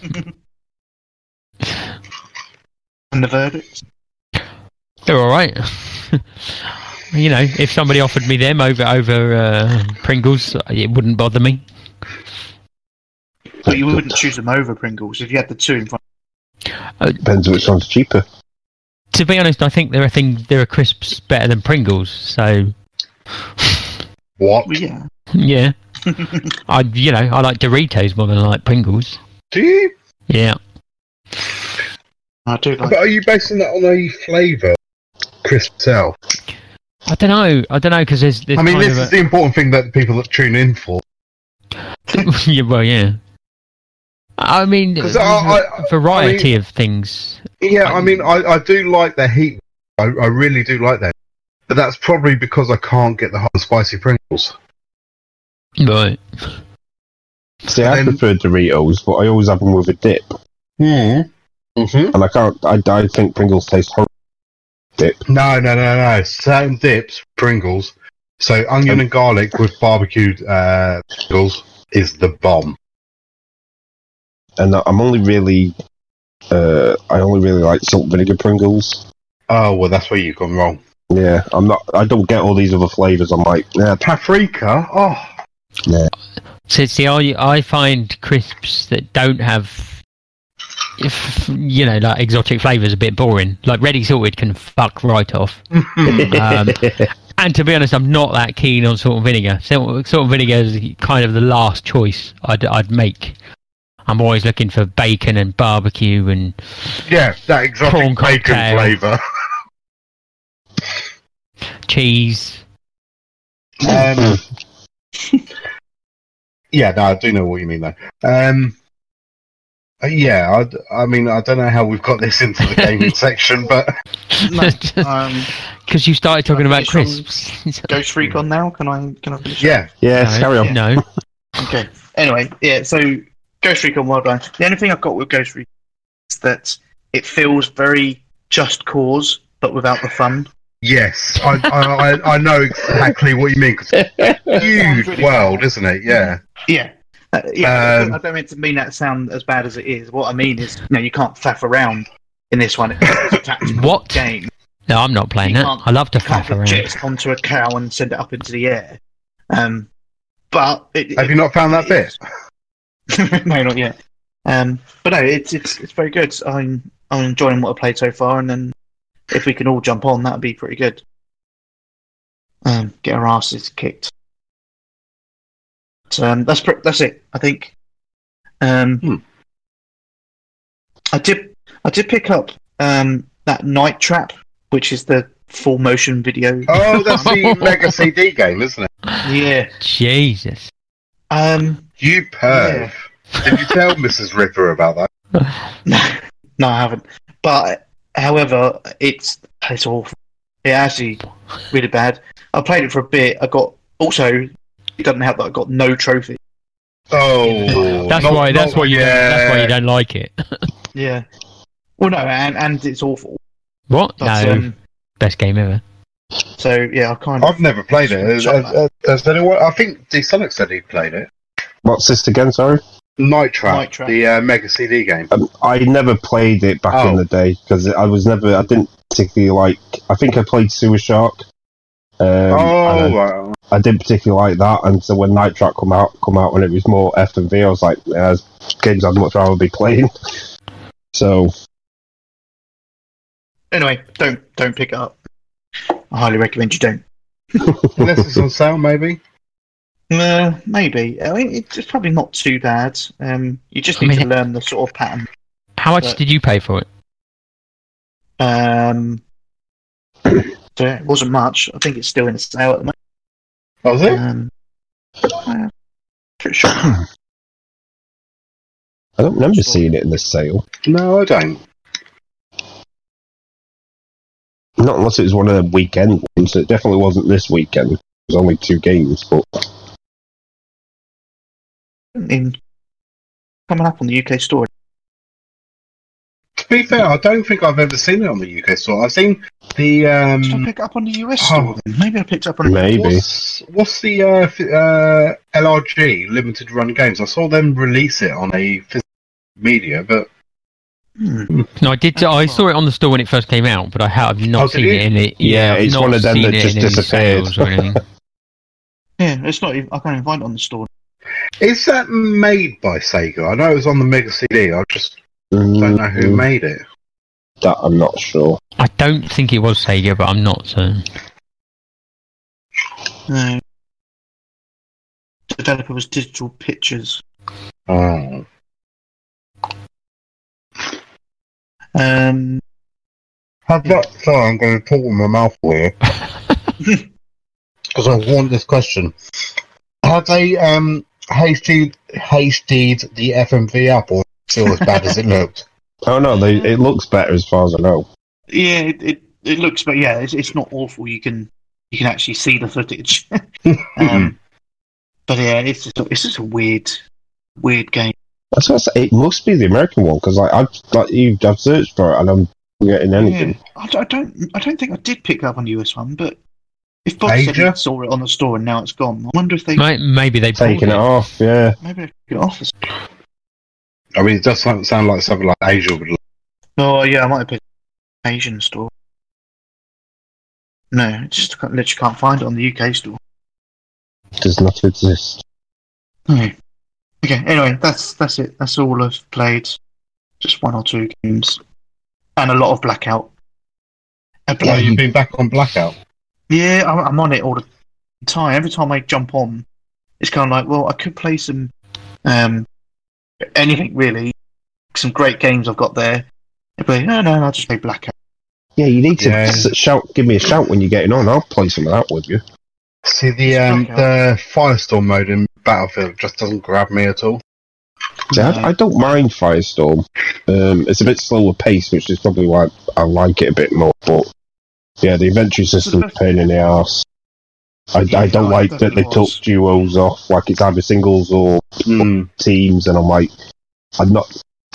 [LAUGHS] and the verdict. They're all right. you know, if somebody offered me them over over uh, Pringles, it wouldn't bother me. But you wouldn't choose them over Pringles if you had the two in front. Of you. Depends which one's cheaper. To be honest, I think there are things there are crisps better than Pringles. So What? Yeah. yeah, [LAUGHS] I you know I like Doritos more than I like Pringles. Do you? Yeah, I do like. But are you basing that on a flavour crisp itself? I don't know. I don't know because there's, there's I mean, this of is the important thing that people that tune in for. [LAUGHS] yeah, well, yeah. I mean, there's I- a I- variety of things. Yeah, I mean, I, I do like the heat. I, I really do like that, But that's probably because I can't get the hot and spicy Pringles. Right. See, I then- prefer Doritos, but I always have them with a dip, Hmm. Mm-hmm. and I can't. I, I think Pringles taste horrible. Dip. No, no, no, no. Certain dips, Pringles. So onion and garlic with barbecued uh, Pringles is the bomb. And I'm only really, uh, I only really like salt vinegar Pringles. Oh well, that's where you've gone wrong. Yeah, I'm not. I don't get all these other flavors. I'm like, yeah, Paprika. Oh, So see, I I find crisps that don't have, if, you know, like exotic flavors a bit boring. Like ready salted can fuck right off. [LAUGHS] Um, and to be honest, I'm not that keen on salt and vinegar. Salt, salt and vinegar is kind of the last choice I'd I'd make. I'm always looking for bacon and barbecue and yeah, that exotic Prawn bacon cocktail. flavour. [LAUGHS] cheese. Um, yeah, no, I do know what you mean though. Um, uh, yeah, I, I mean, I don't know how we've got this into the gaming [LAUGHS] section, but No, [LAUGHS] um, Because you started talking about finish on crisps. Ghost Recon now. Can I? Can I finish? yeah, yeah. No, Carry on. No. Okay. Anyway, yeah. So Ghost Recon Wildlands. The only thing I've got with Ghost Recon is that it feels very just cause, but without the fun. yes, I, I, I, I know exactly what you mean. 'cause it's a huge really world, isn't it? Yeah. Yeah. Uh, yeah, Um, I don't mean to mean that sound as bad as it is. What I mean is, you know, you can't faff around in this one. It's a tactical [LAUGHS] What? game. No, I'm not playing You that. I love to You can't faff around. project onto a cow and send it up into the air. Um, but it, Have you not found that bit? [LAUGHS] no, not yet. Um, but no, it's it's it's very good. I'm I'm enjoying what I played so far, and then if we can all jump on, that'd be pretty good. Um, get our asses kicked. But, um, that's pre- that's it. I think. Um, Hmm. I did I did pick up um that Night Trap, which is the full motion video. Oh, that's the [LAUGHS] Mega CD game, isn't it? Yeah. Jesus. Um. You perv. Did you tell [LAUGHS] Mrs. Ripper about that? No, [LAUGHS] no, I haven't. But however, it's it's awful. It actually really bad. I played it for a bit. I got also it doesn't help that I got no trophy. Oh, That's not- why. That's not- why you. Don't, that's why you don't like it. [LAUGHS] Yeah. Well, no, and and it's awful. What? But, no. um, Best game ever. so yeah, I kind of I've never played it. Has, has, has anyone? I think D Sonic said he played it. What's this again? Sorry. Night Trap, Night Trap. the uh, Mega CD game. Um, I never played it back Oh. in the day because I was never. I didn't particularly like. I think I played Sewer Shark. Um, oh, and I, wow. I didn't particularly like that, and so when Night Trap come out, come out when it was more FMV, I was like, yeah, games I'd much rather be playing. [LAUGHS] So anyway. Don't don't pick it up. I highly recommend you don't. unless it's on sale, maybe. Uh, maybe. I mean, it's it's probably not too bad. Um, you just I need mean, to learn the sort of pattern. How much but- did you pay for it? Um, [COUGHS] so yeah, it wasn't much. I think it's still in a sale at the moment. Oh, was it? Um, uh, pretty sure. [COUGHS] I don't remember seeing it in the sale. No, I don't. Not unless it was one of the weekend ones. It definitely wasn't this weekend. It was only two games, but in coming up on the UK store. To be fair, I don't think I've ever seen it on the UK store. I've seen the Did I um. pick it up on the US oh. store? Then? Maybe I picked up on. maybe. What's, what's the uh, uh, LRG limited run games? I saw them release it on a physical media, but Hmm. No, I did. I saw it on the store when it first came out, but I have not Oh, seen you? it in it. Yeah, I've it's not one of them seen that it just in any disappeared. sales or anything. [LAUGHS] Yeah, it's not. Even, I can't even find it on the store. Is that made by Sega? I know it was on the Mega CD. I just don't know who Mm, made it. That I'm not sure. I don't think it was Sega, but I'm not certain. No. The Developer was Digital Pictures. Oh. Um, Have that, sorry, I'm going to talk with my mouth here. [LAUGHS] Because [LAUGHS] I want this question. Have they um, hasted, hasted the FMV up or still as bad as it looked? [LAUGHS] Oh no, they, it looks better as far as I know. yeah, it, it, it looks, but yeah, it's, it's not awful. You can you can actually see the footage. [LAUGHS] um, but yeah, it's just, it's just a weird, weird game. That's what I say. It must be the American one because like I've like you've I've searched for it and I'm getting anything. Yeah, I, don't- I don't, I don't think I did pick up on the US one, but if Bob said Asia? he saw it on the store and now it's gone, I wonder if they May- Maybe they pulled Taking it it. off, yeah. maybe they took it off. or something. I mean, it does sound, sound like something like Asia would look. Oh yeah, I might have picked Asian store. No, it just can't- literally can't find it on the UK store. Does not exist. Hmm. Okay, anyway, that's that's it. That's all I've played. Just one or two games, and a lot of Blackout. I Oh, play- you've been back on Blackout. Yeah, I'm, I'm on it all the time. Every time I jump on, it's kind of like, well, I could play some, um, anything really. Some great games I've got there. I play, no, no, I'll just play Blackout. Yeah, you need to Yeah. shout. Give me a shout when you're getting on. I'll play some of that with you. See, the um, the Firestorm mode in Battlefield just doesn't grab me at all. See, I, I don't mind Firestorm. Um, it's a bit slower pace, which is probably why I like it a bit more. But yeah, the inventory system's a pain in the ass. I, I don't like that they took duos off. Like it's either singles or Hmm. teams, and I'm like, I'm not.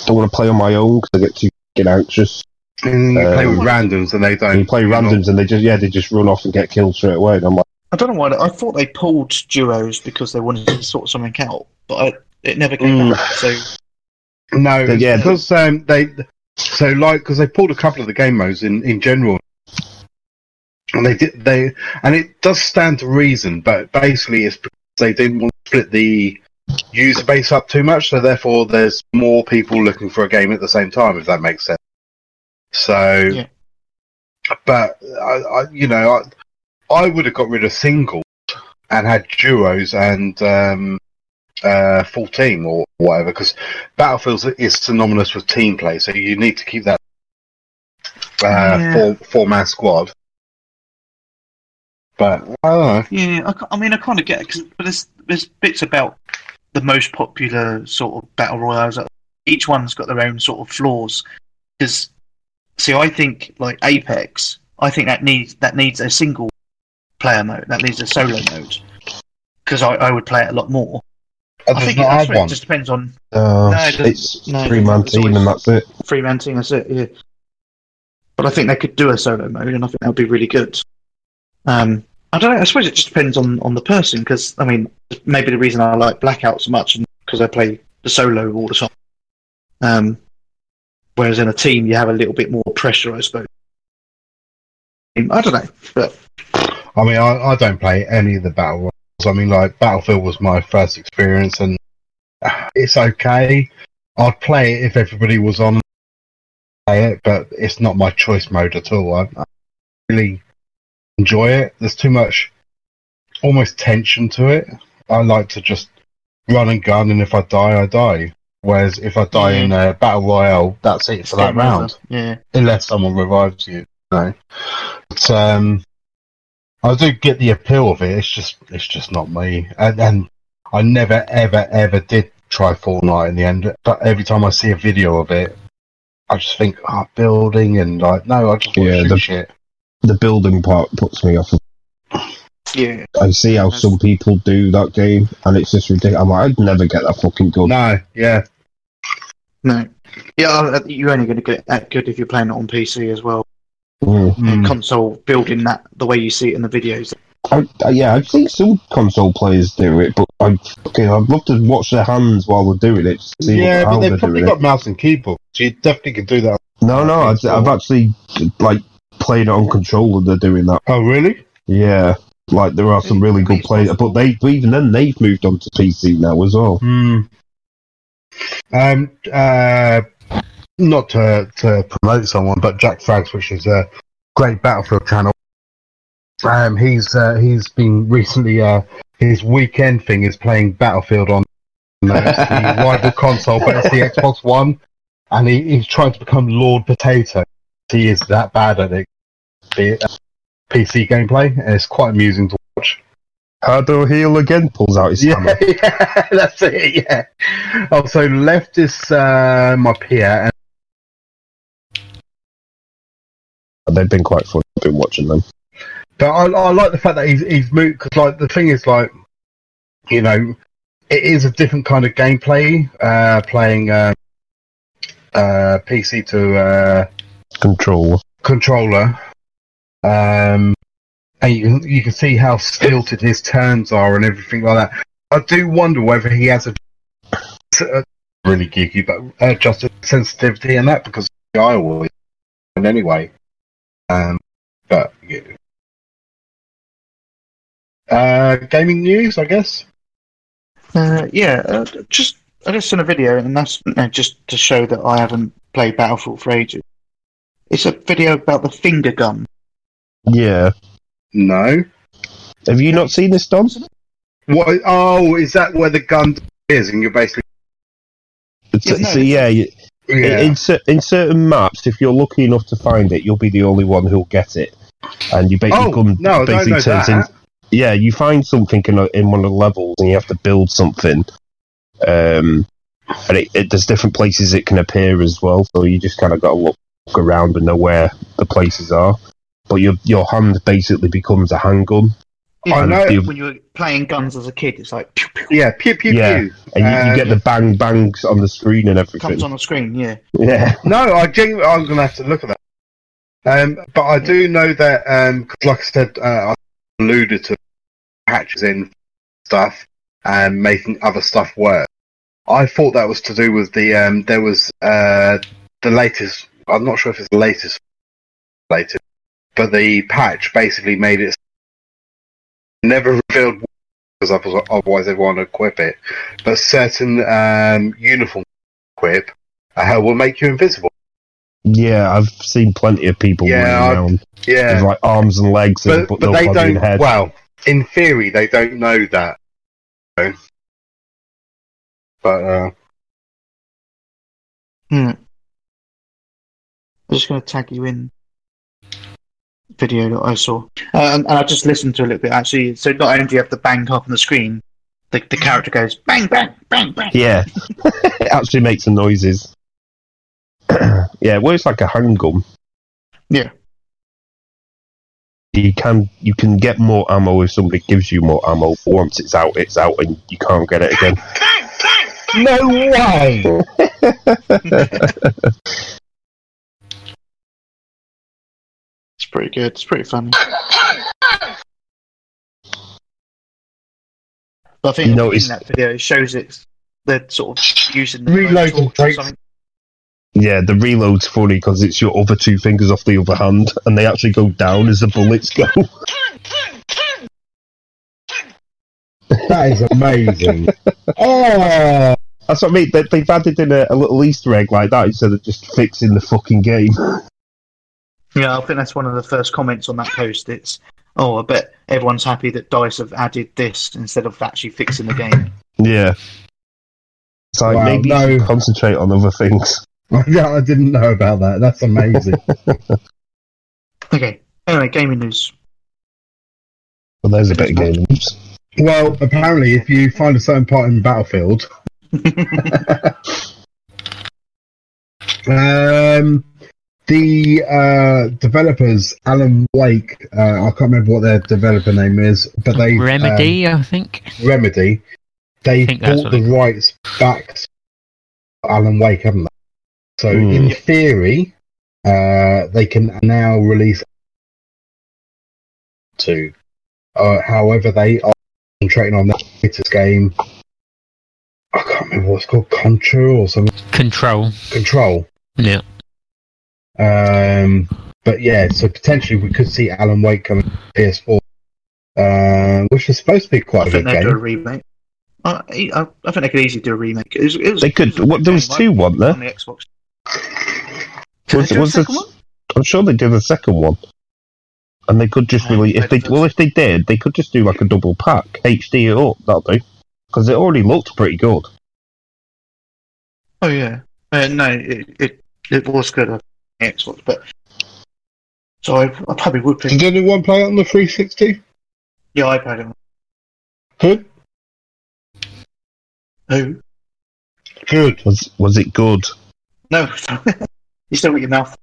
Don't want to play on my own because I get too get anxious. And you play Um, with randoms and they don't. And you play you're randoms, and they just yeah, they just run off and get killed straight away. And I'm like, I don't know why. I thought they pulled duos because they wanted to sort something out, but I, it never came Mm. out. So No, yeah, because um, they so like because they pulled a couple of the game modes in in general, and they did they and it does stand to reason, but basically it's because they didn't want to split the user base up too much, so therefore there's more people looking for a game at the same time, if that makes sense. So, Yeah. but I, I you know I, I would have got rid of singles and had duos and um, uh, full team or whatever because Battlefield is synonymous with team play, so you need to keep that uh, Yeah. four four man squad. But I don't know. yeah, I, I mean, I kind of get it, 'cause- but there's there's bits about the most popular sort of battle royales. Each one's got their own sort of flaws. Because see, I think like Apex, I think that needs that needs a single player mode. That needs a solo mode. Because I, I would play it a lot more. It I think it, that's one. it just depends on uh, No, it it's no, three man team, and that's it. free man team. That's it. Yeah. But I think they could do a solo mode, and I think that would be really good. Um, I don't know. I suppose it just depends on, on the person, because I mean, maybe the reason I like Blackout so much because I play the solo all the time. Um, whereas in a team, you have a little bit more pressure, I suppose. I don't know, but I mean, I, I don't play any of the battle royals. I mean, like Battlefield was my first experience, and it's okay. I'd play it if everybody was on. Play it, but it's not my choice mode at all. I, I really enjoy it. There's too much, almost tension to it. I like to just run and gun, and if I die, I die. Whereas if I die in a battle royale, that's it for that round Yeah, unless someone revives you. No, but um, I do get the appeal of it. It's just, it's just not me. And, and I never, ever, ever did try Fortnite in the end. But every time I see a video of it, I just think, oh, building and like, no, I just want Yeah, to shoot the- shit. The building part puts me off. yeah. I see how some people do that game, and it's just ridiculous. I'm like, I'd never get that fucking good. No, yeah, No, yeah. uh, You're only going to get that good if you're playing it on PC as well. Mm. And console building that the way you see it in the videos. I, I, yeah, I've seen some console players do it, but I, okay, I'd love to watch their hands while they're doing it. To see yeah, how but they're they've probably doing got mouse and keyboard. So you definitely can do that. No, no, I, I've actually like played it on controller. They're doing that. Oh, really? Yeah, like there are some really good players, but they even then they've moved on to PC now as well. Hmm. Um. Uh. Not to to promote someone, but Jack Frags, which is a great Battlefield channel. Um. He's uh, he's been recently. Uh. His weekend thing is playing Battlefield on the [LAUGHS] rival console, but it's the Xbox One, and he, he's trying to become Lord Potato. He is that bad at it. The, uh, PC gameplay, and it's quite amusing to watch. Hardo Heel again pulls out his Yeah, hammer. [LAUGHS] yeah, that's it. Yeah. Also, left is uh, my peer, and They've been quite fun. I've been watching them. but I, I like the fact that he's he's moved because like the thing is like, you know, it is a different kind of gameplay. Uh, playing uh, uh, PC to uh, Control. controller, um, and you can you can see how stilted his turns are and everything like that. I do wonder whether he has a, a really geeky, but uh, just a sensitivity in that because I always and anyway. Um, but yeah. uh, gaming news, I guess. Uh, yeah, uh, just I just seen a video, and that's uh, just to show that I haven't played Battlefield for ages. It's a video about the finger gun. Yeah. No. Have you not seen this, Don? What? Oh, is that where the gun is? And you're basically Yeah, no, so yeah, you, yeah. in, in certain maps, if you're lucky enough to find it, you'll be the only one who'll get it, and you basically oh come no, I don't basically know turns that. in. Yeah, you find something in, a, in one of the levels, and you have to build something. Um, and it, it, there's different places it can appear as well, so you just kind of got to look, look around and know where the places are. But your your hand basically becomes a handgun, You I know, know. when you were playing guns as a kid, it's like pew, pew, Yeah, pew pew Yeah. pew. and you, you Um, get the bang bangs on the screen and everything. comes on the screen. Yeah, Yeah, [LAUGHS] No, I genuinely, I'm going to have to look at that. Um, but I do know that, um 'cause like I said, uh, I alluded to patches in stuff and making other stuff work. I thought that was to do with the um, there was uh, the latest. I'm not sure if it's the latest, latest, but the patch basically made it never revealed because otherwise otherwise everyone would equip it. But certain um, uniform equip uh, will make you invisible. yeah, I've seen plenty of people Yeah, running I- around Yeah, with like arms and legs, and, but, but, but no they don't. head. Well, in theory, they don't know that. So. But uh, Hmm. I'm just going to tag you in video that I saw, uh, and, and I just listened to a little bit actually. So not only do you have the bang up on the screen, the, the character goes bang bang bang bang. Yeah, [LAUGHS] it actually makes the noises. [CLEARS THROAT] yeah, it works like a handgun. Yeah. You can you can get more ammo if somebody gives you more ammo. But once it's out, it's out, and you can't get it again. no way. [LAUGHS] [LAUGHS] pretty good. It's pretty funny. But I think You in notice- that video it shows it's they're sort of using the Reloading torch or traits. something. Yeah, the reload's funny because it's your other two fingers off the other hand, and they actually go down as the bullets go. [LAUGHS] That is amazing. [LAUGHS] oh, That's what I mean. They, they've added in a, a little Easter egg like that instead of just fixing the fucking game. [LAUGHS] Yeah, I think that's one of the first comments on that post. It's oh, I bet everyone's happy that Dice have added this instead of actually fixing the game. Yeah. So like Wow, maybe no. concentrate on other things. [LAUGHS] yeah, I didn't know about that. That's amazing. [LAUGHS] Okay. Anyway, gaming news. Well, there's a bit of game news. well, apparently, if you find a certain part in Battlefield, [LAUGHS] um, the uh, developers, Alan Wake, uh, I can't remember what their developer name is, but they Remedy, I think. um, Remedy, they think bought the rights back to Alan Wake, haven't they? So, Hmm. in theory, uh, they can now release two. Uh, however, they are concentrating on their latest game. I can't remember what it's called, Contra or something. Control. Control. Yeah. Um, but yeah, so potentially we could see Alan Wake coming to PS4, uh, which is supposed to be quite a think good they'd do a game. remake. I, I, I think they could easily do a remake. It was, it was, They could. it was a What, there was two, right? wasn't there? on the Xbox. Did Was, they do was second this- one? I'm sure they did a second one, and they could just really, if they they well, if they did, they could just do like a double pack, HD it up. That'll do, because it already looked pretty good. Oh yeah. Uh, no, it, it it was good on the Xbox, but so I, I probably would pick. Did anyone play it on the 360? Yeah, I played it. Good. Who? Good. Was was it good? No, [LAUGHS] you still got your mouth.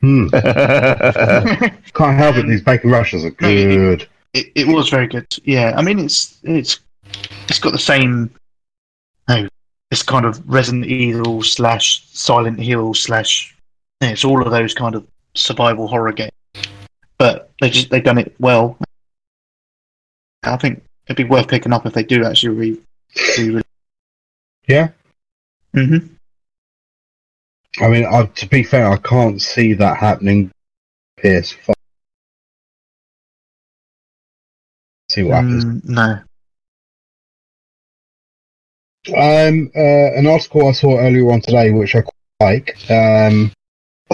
Hmm. [LAUGHS] Can't help it. These bacon rushes are good. It, it was very good. Yeah, I mean it's it's it's got the same. No, it's kind of Resident Evil slash Silent Hill slash. It's all of those kind of survival horror games, but they just they've done it well. I think it'd be worth picking up if they do actually re. re- Yeah. mm-hmm. I mean, I, to be fair, I can't see that happening. PS5. See what happens. Mm, no. Um, uh, an article I saw earlier on today, which I quite like, um,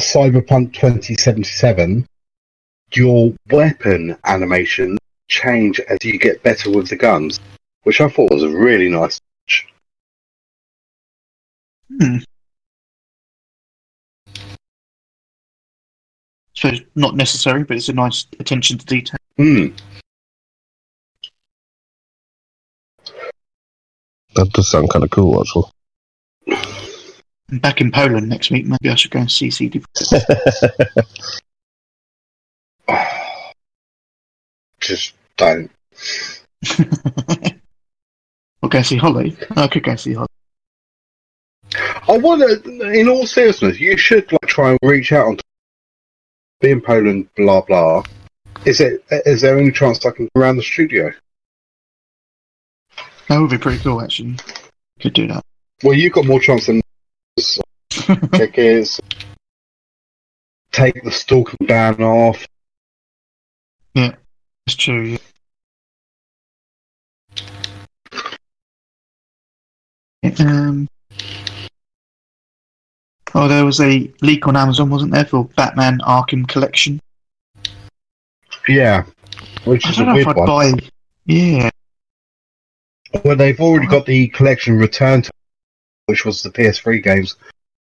Cyberpunk 2077, your weapon animation change as you get better with the guns, which I thought was a really nice. touch. So not necessary, but it's a nice attention to detail. Hmm. that does sound kind of cool, actually. I'm back in Poland next week. Maybe I should go and see CD. [SIGHS] Just don't. [LAUGHS] or go see Holly. I could go see Holly. I wonder, in all seriousness, you should like try and reach out on be in Poland, blah blah. Is it? Is there any chance I can come around the studio? That would be pretty cool, actually. Could do that. Well, you've got more chance than [LAUGHS] tickets. Take the stalking ban off. Yeah, that's true. Yeah. Um. Oh, there was a leak on Amazon, wasn't there, for Batman Arkham Collection? Yeah, which I is a don't know if weird one. buy. Yeah, Well, they've already got the collection returned, which was the PS3 games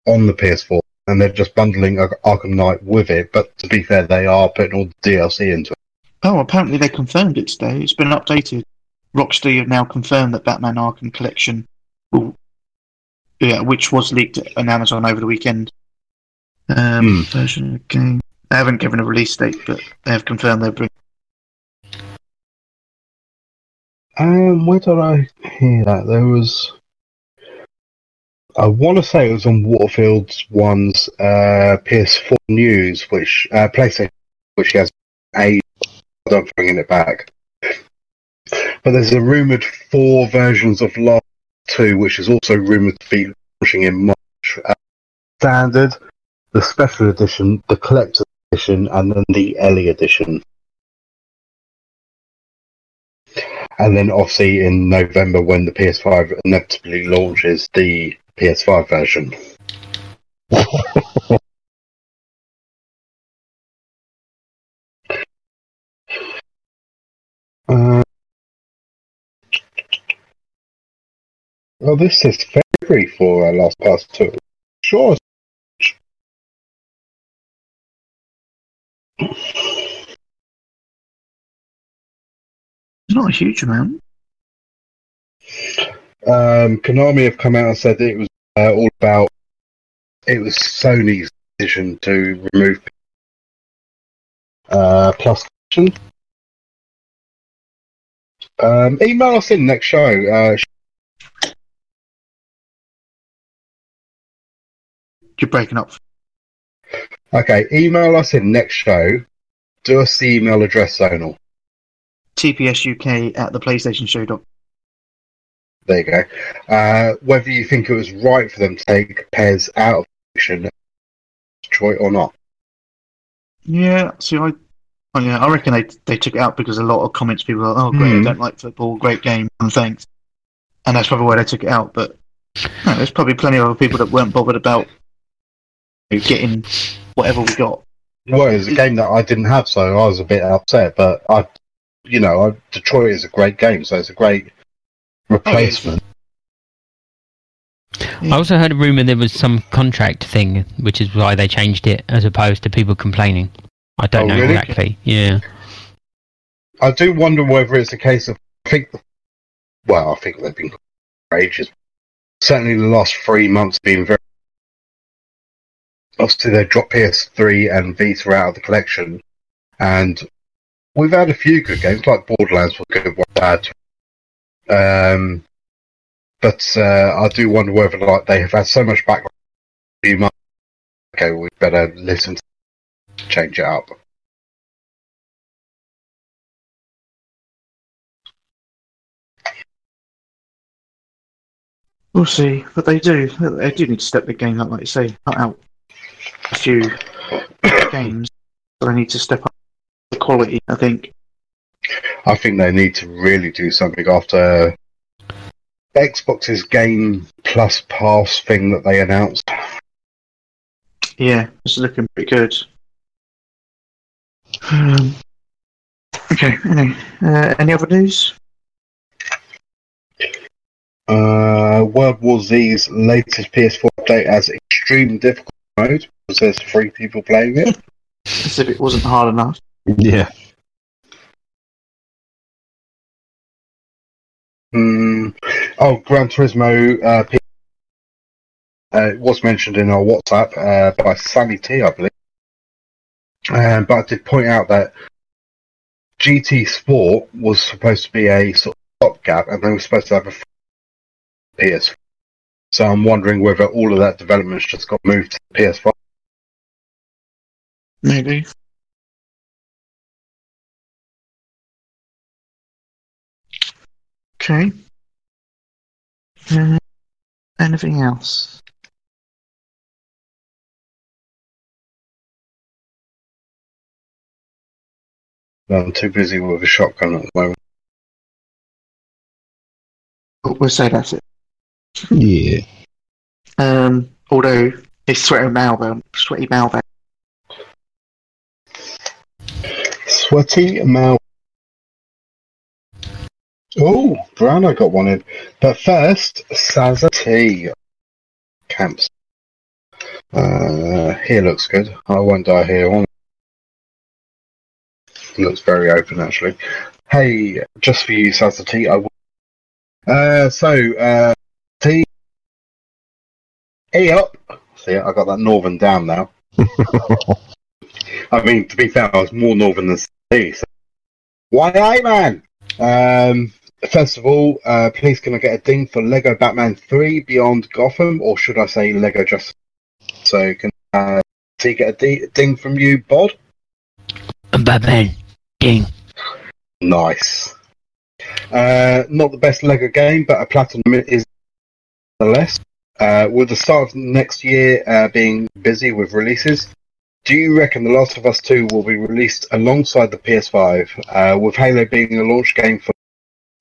on the PS4, and they're just bundling Ar- Arkham Knight with it. But to be fair, they are putting all the DLC into it. Oh, apparently they confirmed it today. It's been updated. Rocksteady have now confirmed that Batman Arkham Collection will, yeah, which was leaked on Amazon over the weekend. Um, Version of the game. They haven't given a release date, but they have confirmed they're bringing. Um, where did I hear that? There was. I want to say it was on Waterfield's one's uh, PS4 news, which uh, PlayStation, which has eight. I'm bringing it back. But there's a rumored four versions of Last Two, which is also rumored to be launching in March. Uh, standard, the special edition, the collector's edition, and then the Ellie edition. And then obviously in November when the PS5 inevitably launches the PS5 version. [LAUGHS] uh, well, this is February for uh, Last Pass 2. Sure. It's not a huge amount. Um, Konami have come out and said that it was uh, all about it was Sony's decision to remove uh, Plus. Um, email us in next show. Uh, You're breaking up. okay, email us in next show. Do us the email address, Zonal. TPS UK at the PlayStation Show. There you go. Uh, whether you think it was right for them to take PES out of fiction, Detroit or not. Yeah, see, I, oh, yeah, I reckon they they took it out because a lot of comments people were, oh great, I Hmm. don't like football, great game, and thanks, and that's probably why they took it out. But no, there's probably plenty of other people that weren't bothered about getting whatever we got. Well, it was a game that I didn't have, so I was a bit upset. But I, you know, I, Detroit is a great game, so it's a great replacement. I also heard a rumor there was some contract thing, which is why they changed it, as opposed to people complaining. I don't Oh, know really? exactly. Yeah. I do wonder whether it's a case of I think, well, I think they've been for ages. Certainly, the last three months have been very. Obviously, they dropped PS3 and Vita out of the collection, and we've had a few good games, like Borderlands was good, one bad. Um, but uh, I do wonder whether like they have had so much background. few months, Okay, we better listen to change it up. We'll see, but they do. They do need to step the game up, like you say, cut out a few [COUGHS] games. But they need to step up the quality. I think. I think they need to really do something after Xbox's Game Plus Pass thing that they announced. Yeah, it's looking pretty good. Um, okay. Anyway, uh, any other news? Uh, World War Z's latest PS4 update has extreme difficult mode because there's three people playing it. [LAUGHS] As if it wasn't hard enough. Yeah. Hmm. Oh, Gran Turismo uh, uh, it was mentioned in our WhatsApp uh, by Sammy T, I believe. Um, but I did point out that GT Sport was supposed to be a sort of stopgap, and they were supposed to have a PS. So I'm wondering whether all of that development's just got moved to the PS5. Maybe. Okay. Uh, anything else? I'm too busy with a shotgun at the moment. Oh, We'll say that's it. Yeah. Um, although it's sweaty Malvo, sweaty Malvo. Sweaty Mal. Oh, Brown, I got one in. But first, Saza T. Camps. Uh, here looks good. I won't die here. One. Looks very open, actually. Hey, just for you, Saza T. I. Uh, so, uh, T. Hey up. See, I got that northern down now. [LAUGHS] I mean, to be fair, I was more northern than T. So. Why, man? Um, first of all, uh, please can I get a ding for Lego Batman 3 Beyond Gotham, or should I say Lego Justice? So, can uh, T get a d- ding from you, Bod? Batman. Ding. Nice. Uh, not the best Lego game, but a platinum is nonetheless. Uh, with the start of next year uh, being busy with releases, do you reckon The Last of Us 2 will be released alongside the PS5, uh, with Halo being a launch game for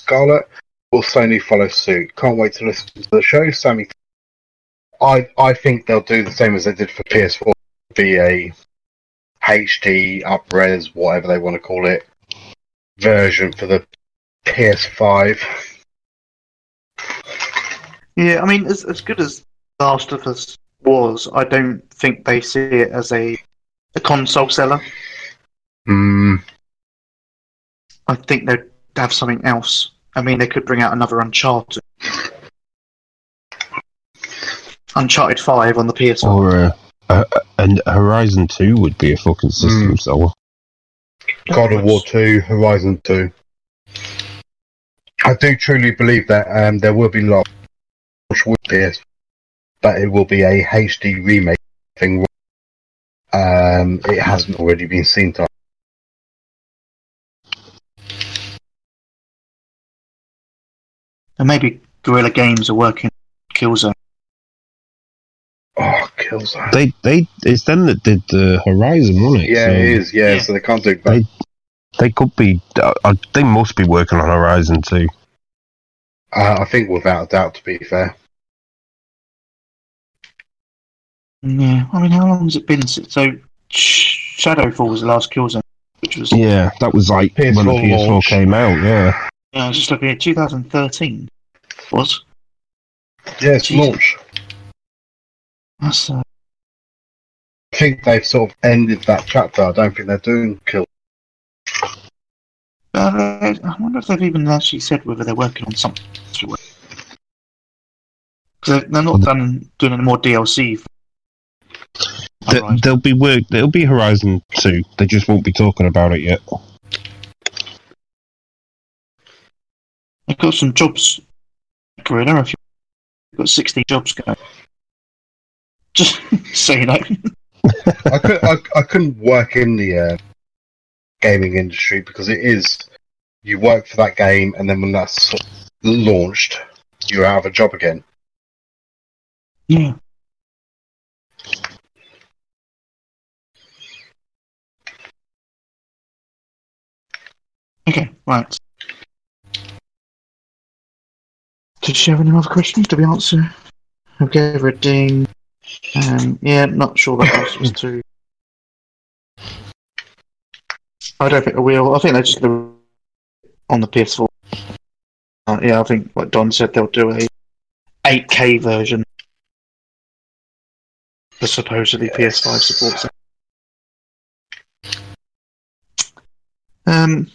Scarlet? Will Sony follow suit? Can't wait to listen to the show, Sammy. I I think they'll do the same as they did for PS4, be a HD, upres, whatever they want to call it, version for the PS5. Yeah, I mean, as as good as Last of Us was, I don't think they see it as a a console seller. Hmm. I think they'd have something else. I mean, they could bring out another Uncharted. Uncharted 5 on the PS4. Or uh, uh, and Horizon Two would be a fucking system seller. God of War 2, Horizon 2. I do truly believe that um, there will be launch with PS, but it will be a HD remake thing. Um, it hasn't already been seen. To And maybe Guerrilla Games are working Killzone. Oh, kills that. They they it's them that did the Horizon, wasn't it? Yeah, So it is. Yeah, Yeah. so they can't do that. They- They could be. Uh, they must be working on Horizon too. Uh, I think without a doubt, to be fair. Yeah, I mean, how long has it been since? So, Sh- Shadowfall was the last Killzone, which was. Yeah, that was like when the PS4 PS4 launch. came out. Yeah, Yeah, I was just looking at 2013. Was Yeah, it's Jesus. launch. that's uh, I think they've sort of ended that chapter. I don't think they're doing kill. uh, I wonder if they've even actually said whether they're working on something. Because they're not done doing any more DLC. For Th- Horizon. there'll be work. There'll be Horizon two. They just won't be talking about it yet. They've got some jobs. Guerrilla, if you've got 60 jobs going. Just [LAUGHS] so you know. I, could, I, I couldn't work in the uh, gaming industry because it is you work for that game, and then when that's launched, you're out of a job again. Yeah. Okay, right. Did she have any other questions? Did we answer? I gave her a ding. Um, yeah, not sure that answer was [LAUGHS] too. I don't think I will. I think they're just on the PS4. Uh, yeah, I think like Don said, they'll do a 8K version. The supposedly PS5 supports. Um,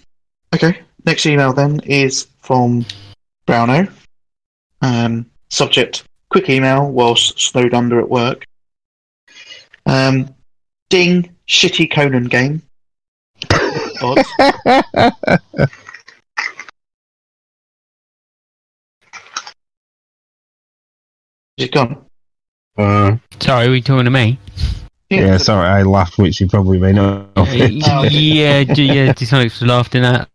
okay. Next email then is from Browno. Um, subject: Quick email whilst snowed under at work. Um, ding, shitty Conan game. Odds. Is it gone? Uh, Sorry, are we talking to me? Yeah, it's- sorry, I laughed, which you probably may not. Uh, yeah, d- yeah, [LAUGHS] Dishonored's laughing at.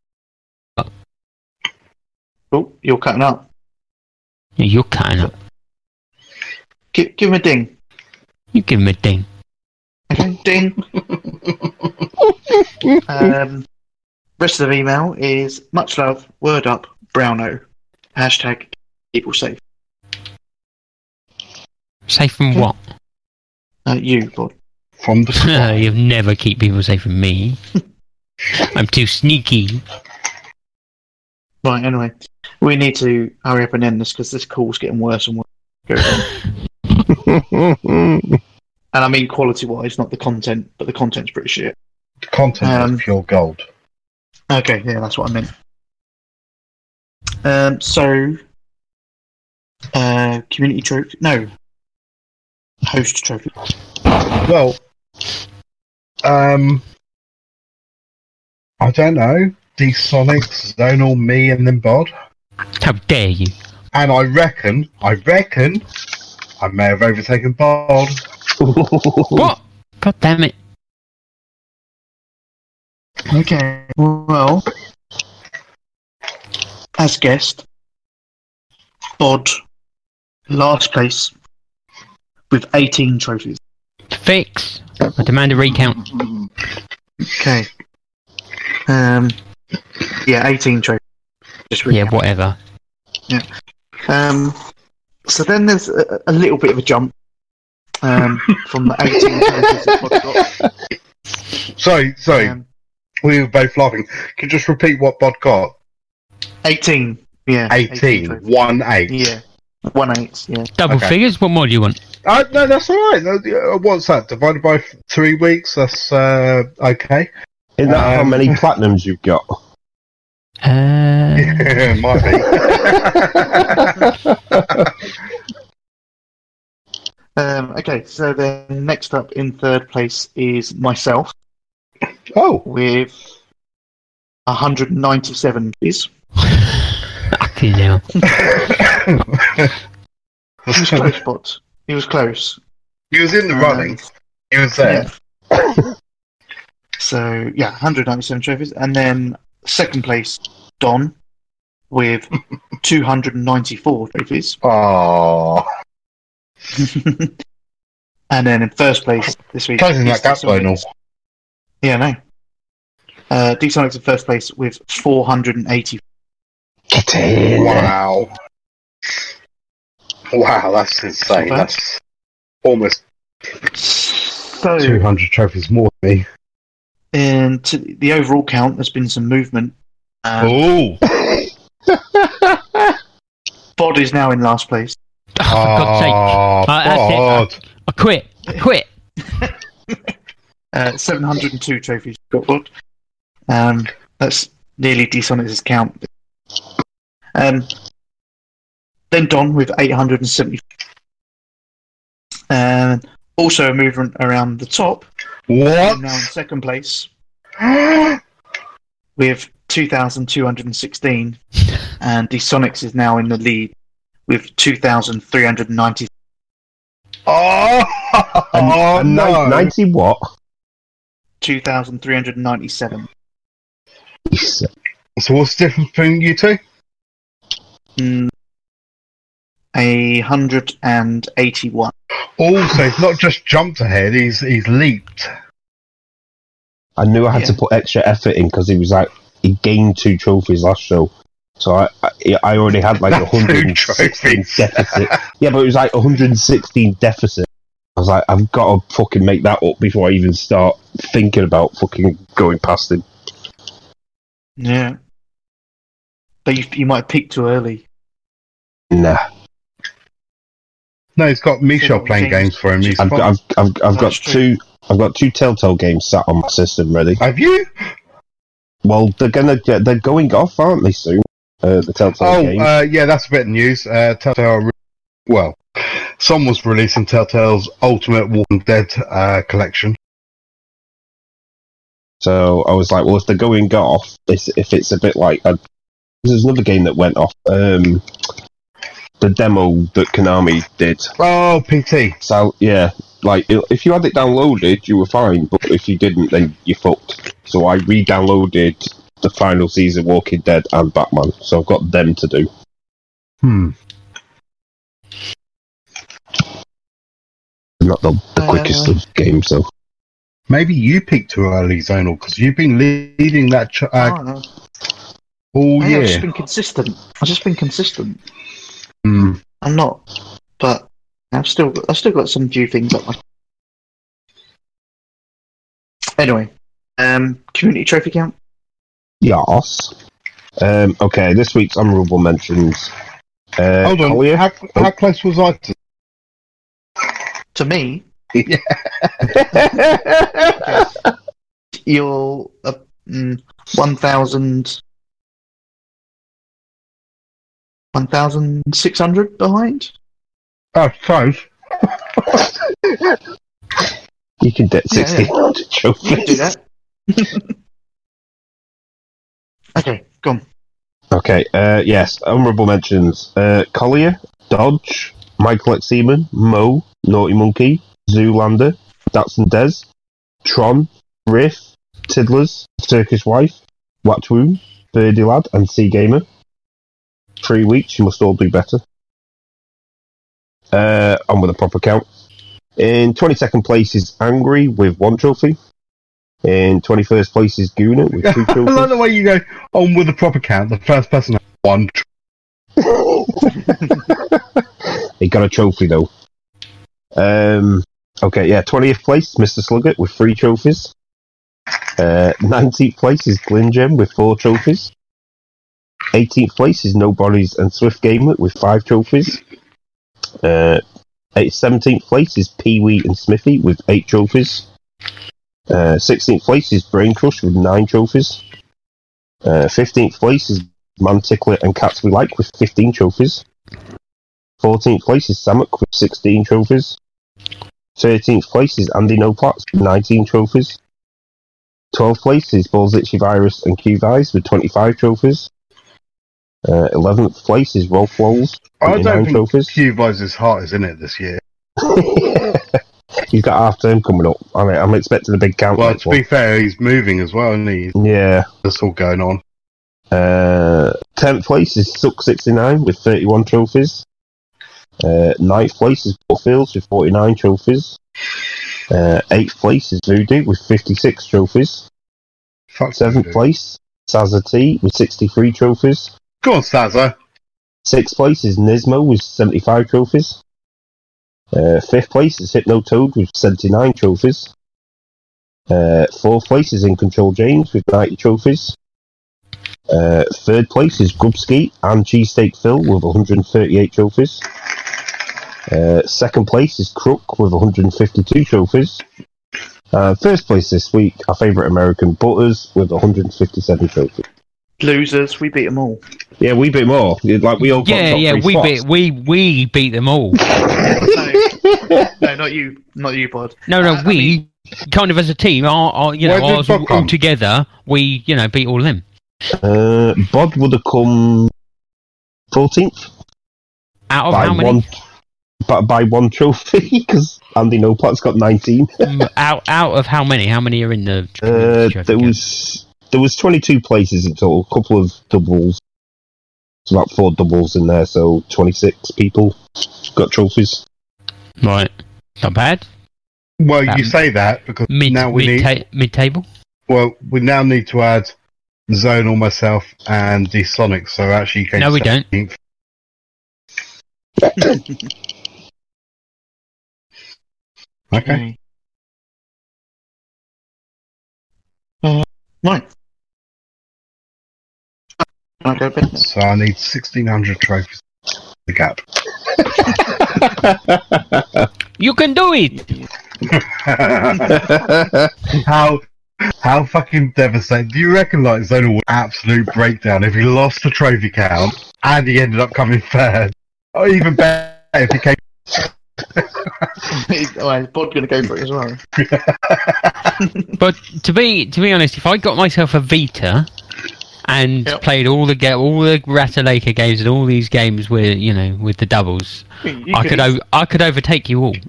Oh, you're cutting up. Yeah, you're cutting up. Give, give him a ding. You give him a ding. Okay, ding. [LAUGHS] um, rest of the email is much love, word up, Browno. Hashtag people safe. Safe from what? Uh, you, Bod. from the [LAUGHS] You'll never keep people safe from me. [LAUGHS] I'm too sneaky. Right, anyway. We need to hurry up and end this because this call's getting worse and worse. [LAUGHS] And I mean quality wise, not the content, but the content's pretty shit. the content Um, is pure gold. Okay, yeah, that's what I meant. Um, so, uh, community trophy? No. Host trophy. Well, um, I don't know. D-Sonics, Zonal, me, and then Bod. How dare you? And I reckon, I reckon, I may have overtaken Bod. [LAUGHS] What? God damn it. Okay, well, as guest, Bod, last place with 18 trophies. Fix. I demand a recount. Okay. Um, yeah, 18 trophies. Just Yeah, recap. whatever. Um, so then there's a, a little bit of a jump um, [LAUGHS] from the 18 trophies that Bod got. Sorry, sorry, Um, we were both laughing. Can you just repeat what Bod got? 18. Yeah. 18. trophies. 1 8. Yeah. One eight. Yeah. Double Okay. figures? What more do you want? Uh, no, that's all right. Uh, What's that? Divided by three weeks? That's uh, okay. Is that how Um, many [LAUGHS] platinums you've got? Uh, [LAUGHS] Might be. [LAUGHS] Um, okay. So then next up in third place is myself oh, with 197 trophies. fucking hell. [LAUGHS] He was close, but he was close. he was in the Um, running. He was there. Yeah. so yeah, 197 trophies, and then second place Don with [LAUGHS] 294 trophies. Oh, [LAUGHS] and then in first place this week. closing that gap. Lionel. Yeah, no. Uh, D-Sonic's in first place with 480. Get in. Wow. Wow, that's insane. That's almost So, 200 trophies more than me. In to the overall count, there's been some movement. Um, Oh, [LAUGHS] Bod is now in last place. [LAUGHS] Oh, for God's sake. oh Uh, that's it. God. I quit. I quit. [LAUGHS] Uh, 702 trophies got Bod. Um, that's nearly D-Sonic's count. Um, then Don with 870. Um, also a movement around the top. What? Now in second place [GASPS] with 2,216, and D-Sonics is now in the lead with 2,390. oh, And, [LAUGHS] oh and no. 90 what? 2,397. So what's the difference between you two? Mm, a hundred and eighty-one. Also, he's not just jumped ahead; he's he's leaped. I knew I had to put extra effort in because he was like, he gained two trophies last show. So I, I, I already had like [LAUGHS] a 116 deficit. Yeah, but it was like 116 deficit. I was like, I've got to fucking make that up before I even start thinking about fucking going past him. Yeah, but you, you might have peaked too early. Nah, No, he's got Michelle So, playing James- games for him. He's I've fine. got, I've, I've, I've got That's true. two, I've got two Telltale games sat on my system ready. Have you? Well, they're gonna, get, they're going off, aren't they soon? Uh, the Telltale Oh, games. uh, yeah, that's a bit of news. Uh, Telltale, re- well, someone's releasing Telltale's Ultimate Walking Dead uh, collection. So I was like, well, if they're going off, if, if it's a bit like, uh, there's another game that went off. Um, the demo that Konami did. Oh, PT. So yeah, like if you had it downloaded, you were fine, but if you didn't, then you fucked. So I re-downloaded the final season Walking Dead and Batman. So I've got them to do. Hmm. Not the, the quickest Uh. of games, though. Maybe you picked too early, Zonal, because you've been leading that ch- I uh, don't know. all I think I've just been consistent. I've just been consistent. Hmm. I'm not, but I've still I've still got some few things up my. Anyway, um, community trophy count. Yes. Um, okay, this week's honourable mentions. Uh, Hold on. Collier. How, how close was I to? To me, Yeah. [LAUGHS] you're uh, mm, 1,000 1,600 behind. Oh, close. you can get Yeah, yeah. trophies. You can do that. [LAUGHS] okay, go on. Okay, uh, yes, honourable mentions. Uh, Collier, Dodge, Michael X. Seaman, Mo, Naughty Monkey, Zoolander, Datsun Des, Tron, Riff, Tiddlers, Turkish Wife, Watchwoon, Birdie Lad, and Sea Gamer. Three weeks, you must all do better. Uh, on with a proper count. In 22nd place is Angry with one trophy. In 21st place is Gooner with two trophies. [LAUGHS] I love the way you go on with a proper count. The first person one. [LAUGHS] he got a trophy though. Um, okay, yeah, twentieth place, Mr. Slugget with three trophies. Uh, Nineteenth place is Glingem with four trophies. Eighteenth place is Nobody's and Swift Gamer with five trophies. Uh, seventeenth place is Pee Wee and Smithy with eight trophies. Uh, Sixteenth place is Brain Crush with nine trophies. Uh, Fifteenth place is Manticklet and Cats We Like with fifteen trophies. 14th place is Samuk with 16 trophies. 13th place is Andy Noplats with 19 trophies. 12th place is Balls Itchy Virus and Q with 25 trophies. Uh, 11th place is Rolf Walls, I don't think trophies. Q-Vice's heart is in it this year. [LAUGHS] He's got half term coming up. I mean, I'm expecting a big count. Well, to be fair, he's moving as well, he's one. Yeah. that's all going on. Uh, Tenth place is Suck sixty nine with thirty one trophies. Uh, ninth place is Butterfields with forty nine trophies. Uh, eighth place is Voodoo with fifty six trophies. Fuck Seventh you. place, Sazza T with sixty three trophies. Go on, Sazza. Sixth place is Nismo with 75 trophies. Uh, fifth place is Hypno Toad with 79 trophies. Uh, fourth place is In Control James with 90 trophies. Uh, third place is Grubski and Cheesesteak Phil with 138 trophies. Uh, second place is Crook with 152 trophies. Uh, first place this week, our favourite American Butters with 157 trophies. Losers, we beat them all. Yeah, we beat them all. Like we all got Yeah, top yeah, three we spots. beat we we beat them all. [LAUGHS] no, no, not you, not you, Bod. No, no, I- I we mean- kind of as a team, our, our you know, ours all, come? all together, we you know beat all them. Uh, Bod would have come 14th Out of by how many? one, by, by one trophy [LAUGHS] because Andy Noplat's got 19. Mm, out out of how many? How many are in the? Uh, there count? was there was 22 places in total, a couple of doubles. There's about four doubles in there, so 26 people got trophies. right, not bad. Well, Um, you say that because Mid now we mid, need. ta- mid table. well, we now need to add Zonal, myself, and D-Sonic. So actually, you came No, we don't. 17th. [COUGHS] Okay. Uh, right. So I need 1600 trophies. The gap. You can do it. [LAUGHS] how how fucking devastating. Do you reckon like Zonal would absolute breakdown if he lost the trophy count and he ended up coming third? Or even better if he came oh, is Bod going to go for it as well? [LAUGHS] But to be to be honest, if I got myself a Vita and Yep. played all the ga- all the Ratalaika games and all these games with you know with the doubles, You I could o- I could overtake you all. [LAUGHS]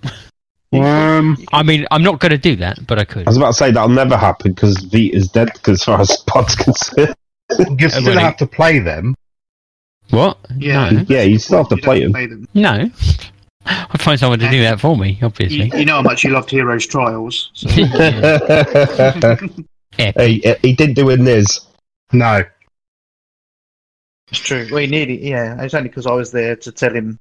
Um, I mean, I'm not going to do that, but I could. I was about to say that'll never happen because Vita's dead as far as Pod's [LAUGHS] concerned. you still Everybody- have to play them. What? Yeah. No. Yeah, you still have to play don't him. them. No. [LAUGHS] I'd find someone to do that for me, obviously. you know how much you loved Heroes Trials. So. Hey, uh, he didn't do a Niz. No. It's true. Well, he nearly, yeah. It's only because I was there to tell him.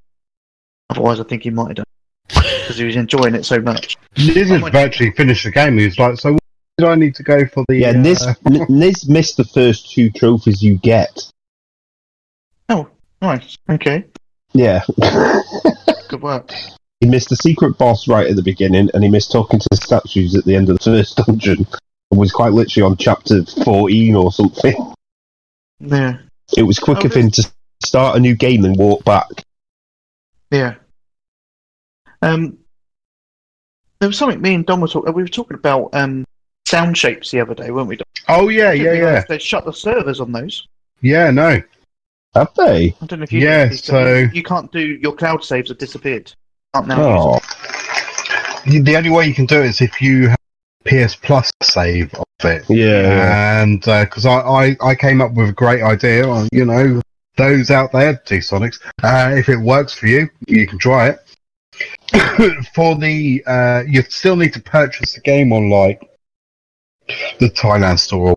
Otherwise, I think he might have done because he was enjoying it so much. Niz Oh had my- virtually finished the game. He was like, so what did I need to go for the... Yeah, uh, Niz, N- Niz missed the first two trophies you get. Oh, nice. Okay, Yeah. [LAUGHS] good work. he missed the secret boss right at the beginning, and he missed talking to the statues at the end of the first dungeon, and was quite literally on chapter 14 or something. Yeah, It was quicker Oh, of him to start a new game and walk back. yeah. Um, there was something me and Don were talking. We were talking about um sound shapes the other day, weren't we? Don? Oh, yeah, yeah, yeah. They shut the servers on those. Yeah, no. Have they? I don't know if you. Yeah, noticed, so- you, you can't do your cloud saves have disappeared. Can't now Oh. The only way you can do it is if you have PS Plus save of it. yeah. And because I, I, I came up with a great idea, on, you know, those out there, D-Sonics, uh, if it works for you, you can try it. [COUGHS] for the, uh, you still need to purchase the game on like the Thailand store.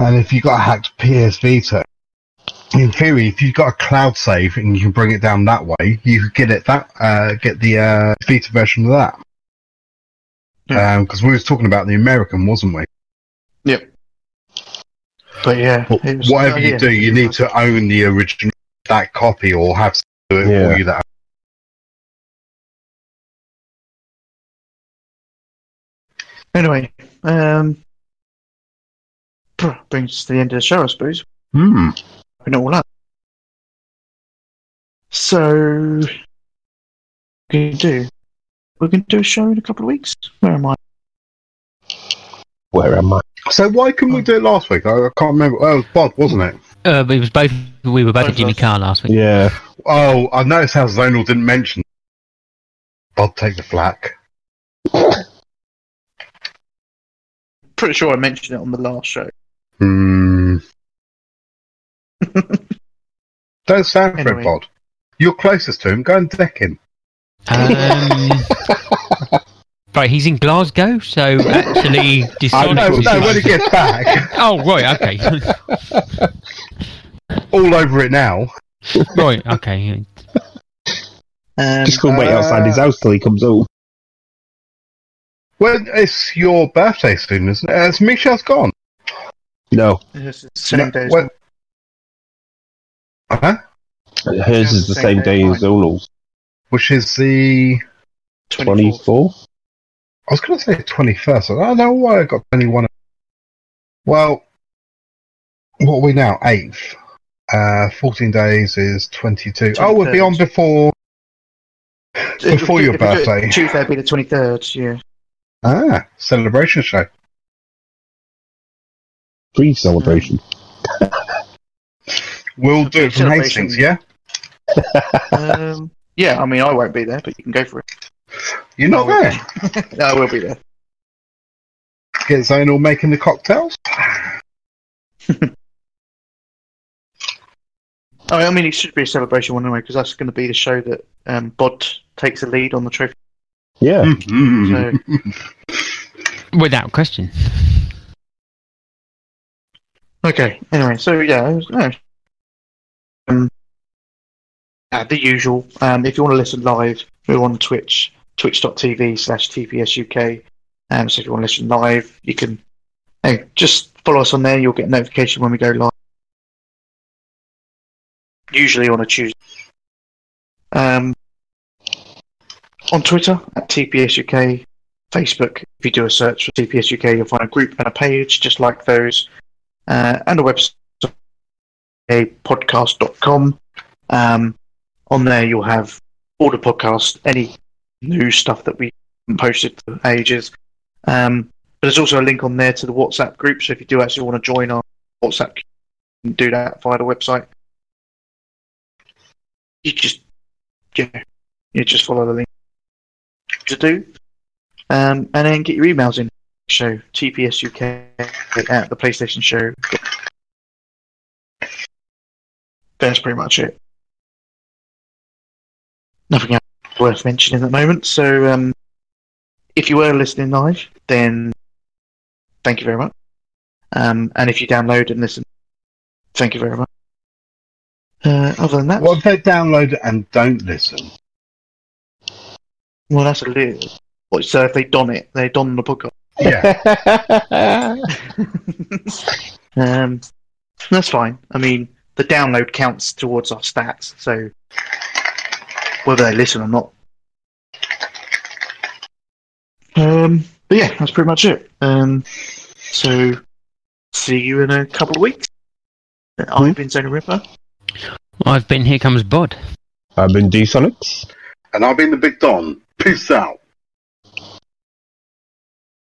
And if you got a hacked PS Vita, in theory, if you've got a cloud save and you can bring it down that way, you could get it that, uh, get the uh, Vita version of that. Yeah. Because we was talking about the American, wasn't we? Yep. But yeah, But was- whatever oh, you yeah. do, you need to own the original that copy or have to do it Yeah. for you. That Anyway, um, brings us to the end of the show, I suppose. hmm. Wrapping it all up. So, what can you do? We're going to do a show in a couple of weeks. Where am I? Where am I? So why couldn't we do it last week? I, I can't remember. Oh, it was Bod, wasn't it? Uh, but it was both. We were both Both at Jimmy of. Carr last week. Yeah. Oh, I noticed how Zonal didn't mention. Bod take the flack. Pretty sure I mentioned it on the last show. Hmm. [LAUGHS] Don't stand for Anyway. it, Bod. You're closest to him. Go and deck him. Um, [LAUGHS] right, he's in Glasgow, so actually [LAUGHS] I decided. know, no, when he gets back, [LAUGHS] Oh right, okay, all over it now. right, okay. Um, Just go and wait outside his uh, house till he comes home. Well, it's your birthday soon, isn't it? Uh, it's Michelle's gone. No, it's the same day as Well- Uh-huh. hers is the same day as Zonal's. Which is the. 24th. 24? I was going to say 21st. I don't know why I got 21. Well, what are we now? 8th. Uh, 14 days is 22. Oh, we'll be on before. Before your If we do it birthday. Tuesday would be the 23rd, yeah. Ah, celebration show. Pre celebration. We'll do it from Hastings, yeah? [LAUGHS] Um, yeah, I mean, I won't be there, but you can go for it. You're not there. [LAUGHS] no, I will be there. Get Zonal making the cocktails. Oh, [LAUGHS] I mean, it should be a celebration one anyway, because that's going to be the show that um, Bod takes the lead on the trophy. Yeah. Mhm. [LAUGHS] Without question. Okay, anyway, so yeah, it was- no. um, uh, the usual. Um, if you want to listen live, we're on Twitch, twitch.tv slash tpsuk. Um, so if you want to listen live, you can hey, just follow us on there. You'll get a notification when we go live. Usually on a Tuesday. Um, on Twitter at tpsuk, Facebook. If you do a search for tpsuk, you'll find a group and a page just like those uh, and a website, podcast.com. Um, on there, you'll have all the podcasts, any new stuff that we posted for ages. Um, but there's also a link on there to the WhatsApp group. So if you do actually want to join our WhatsApp, you can do that via the website. You just, yeah, you just follow the link to do, um, and then get your emails in show tpsuk at the PlayStation Show. That's pretty much it. Nothing else worth mentioning at the moment. So, um, if you were listening live, then thank you very much. Um, and if you download and listen, thank you very much. Uh, other than that, What if they download and don't listen? well, that's a little. What, so if they don it, they don the podcast. Yeah. [LAUGHS] um, that's fine. I mean, the download counts towards our stats, so whether they listen or not. Um, but yeah, that's pretty much it. Um, so see you in a couple of weeks. I've been Zona Ripper. I've been here comes Bod. I've been D-Sonics. and I've been the Big Don. Peace out.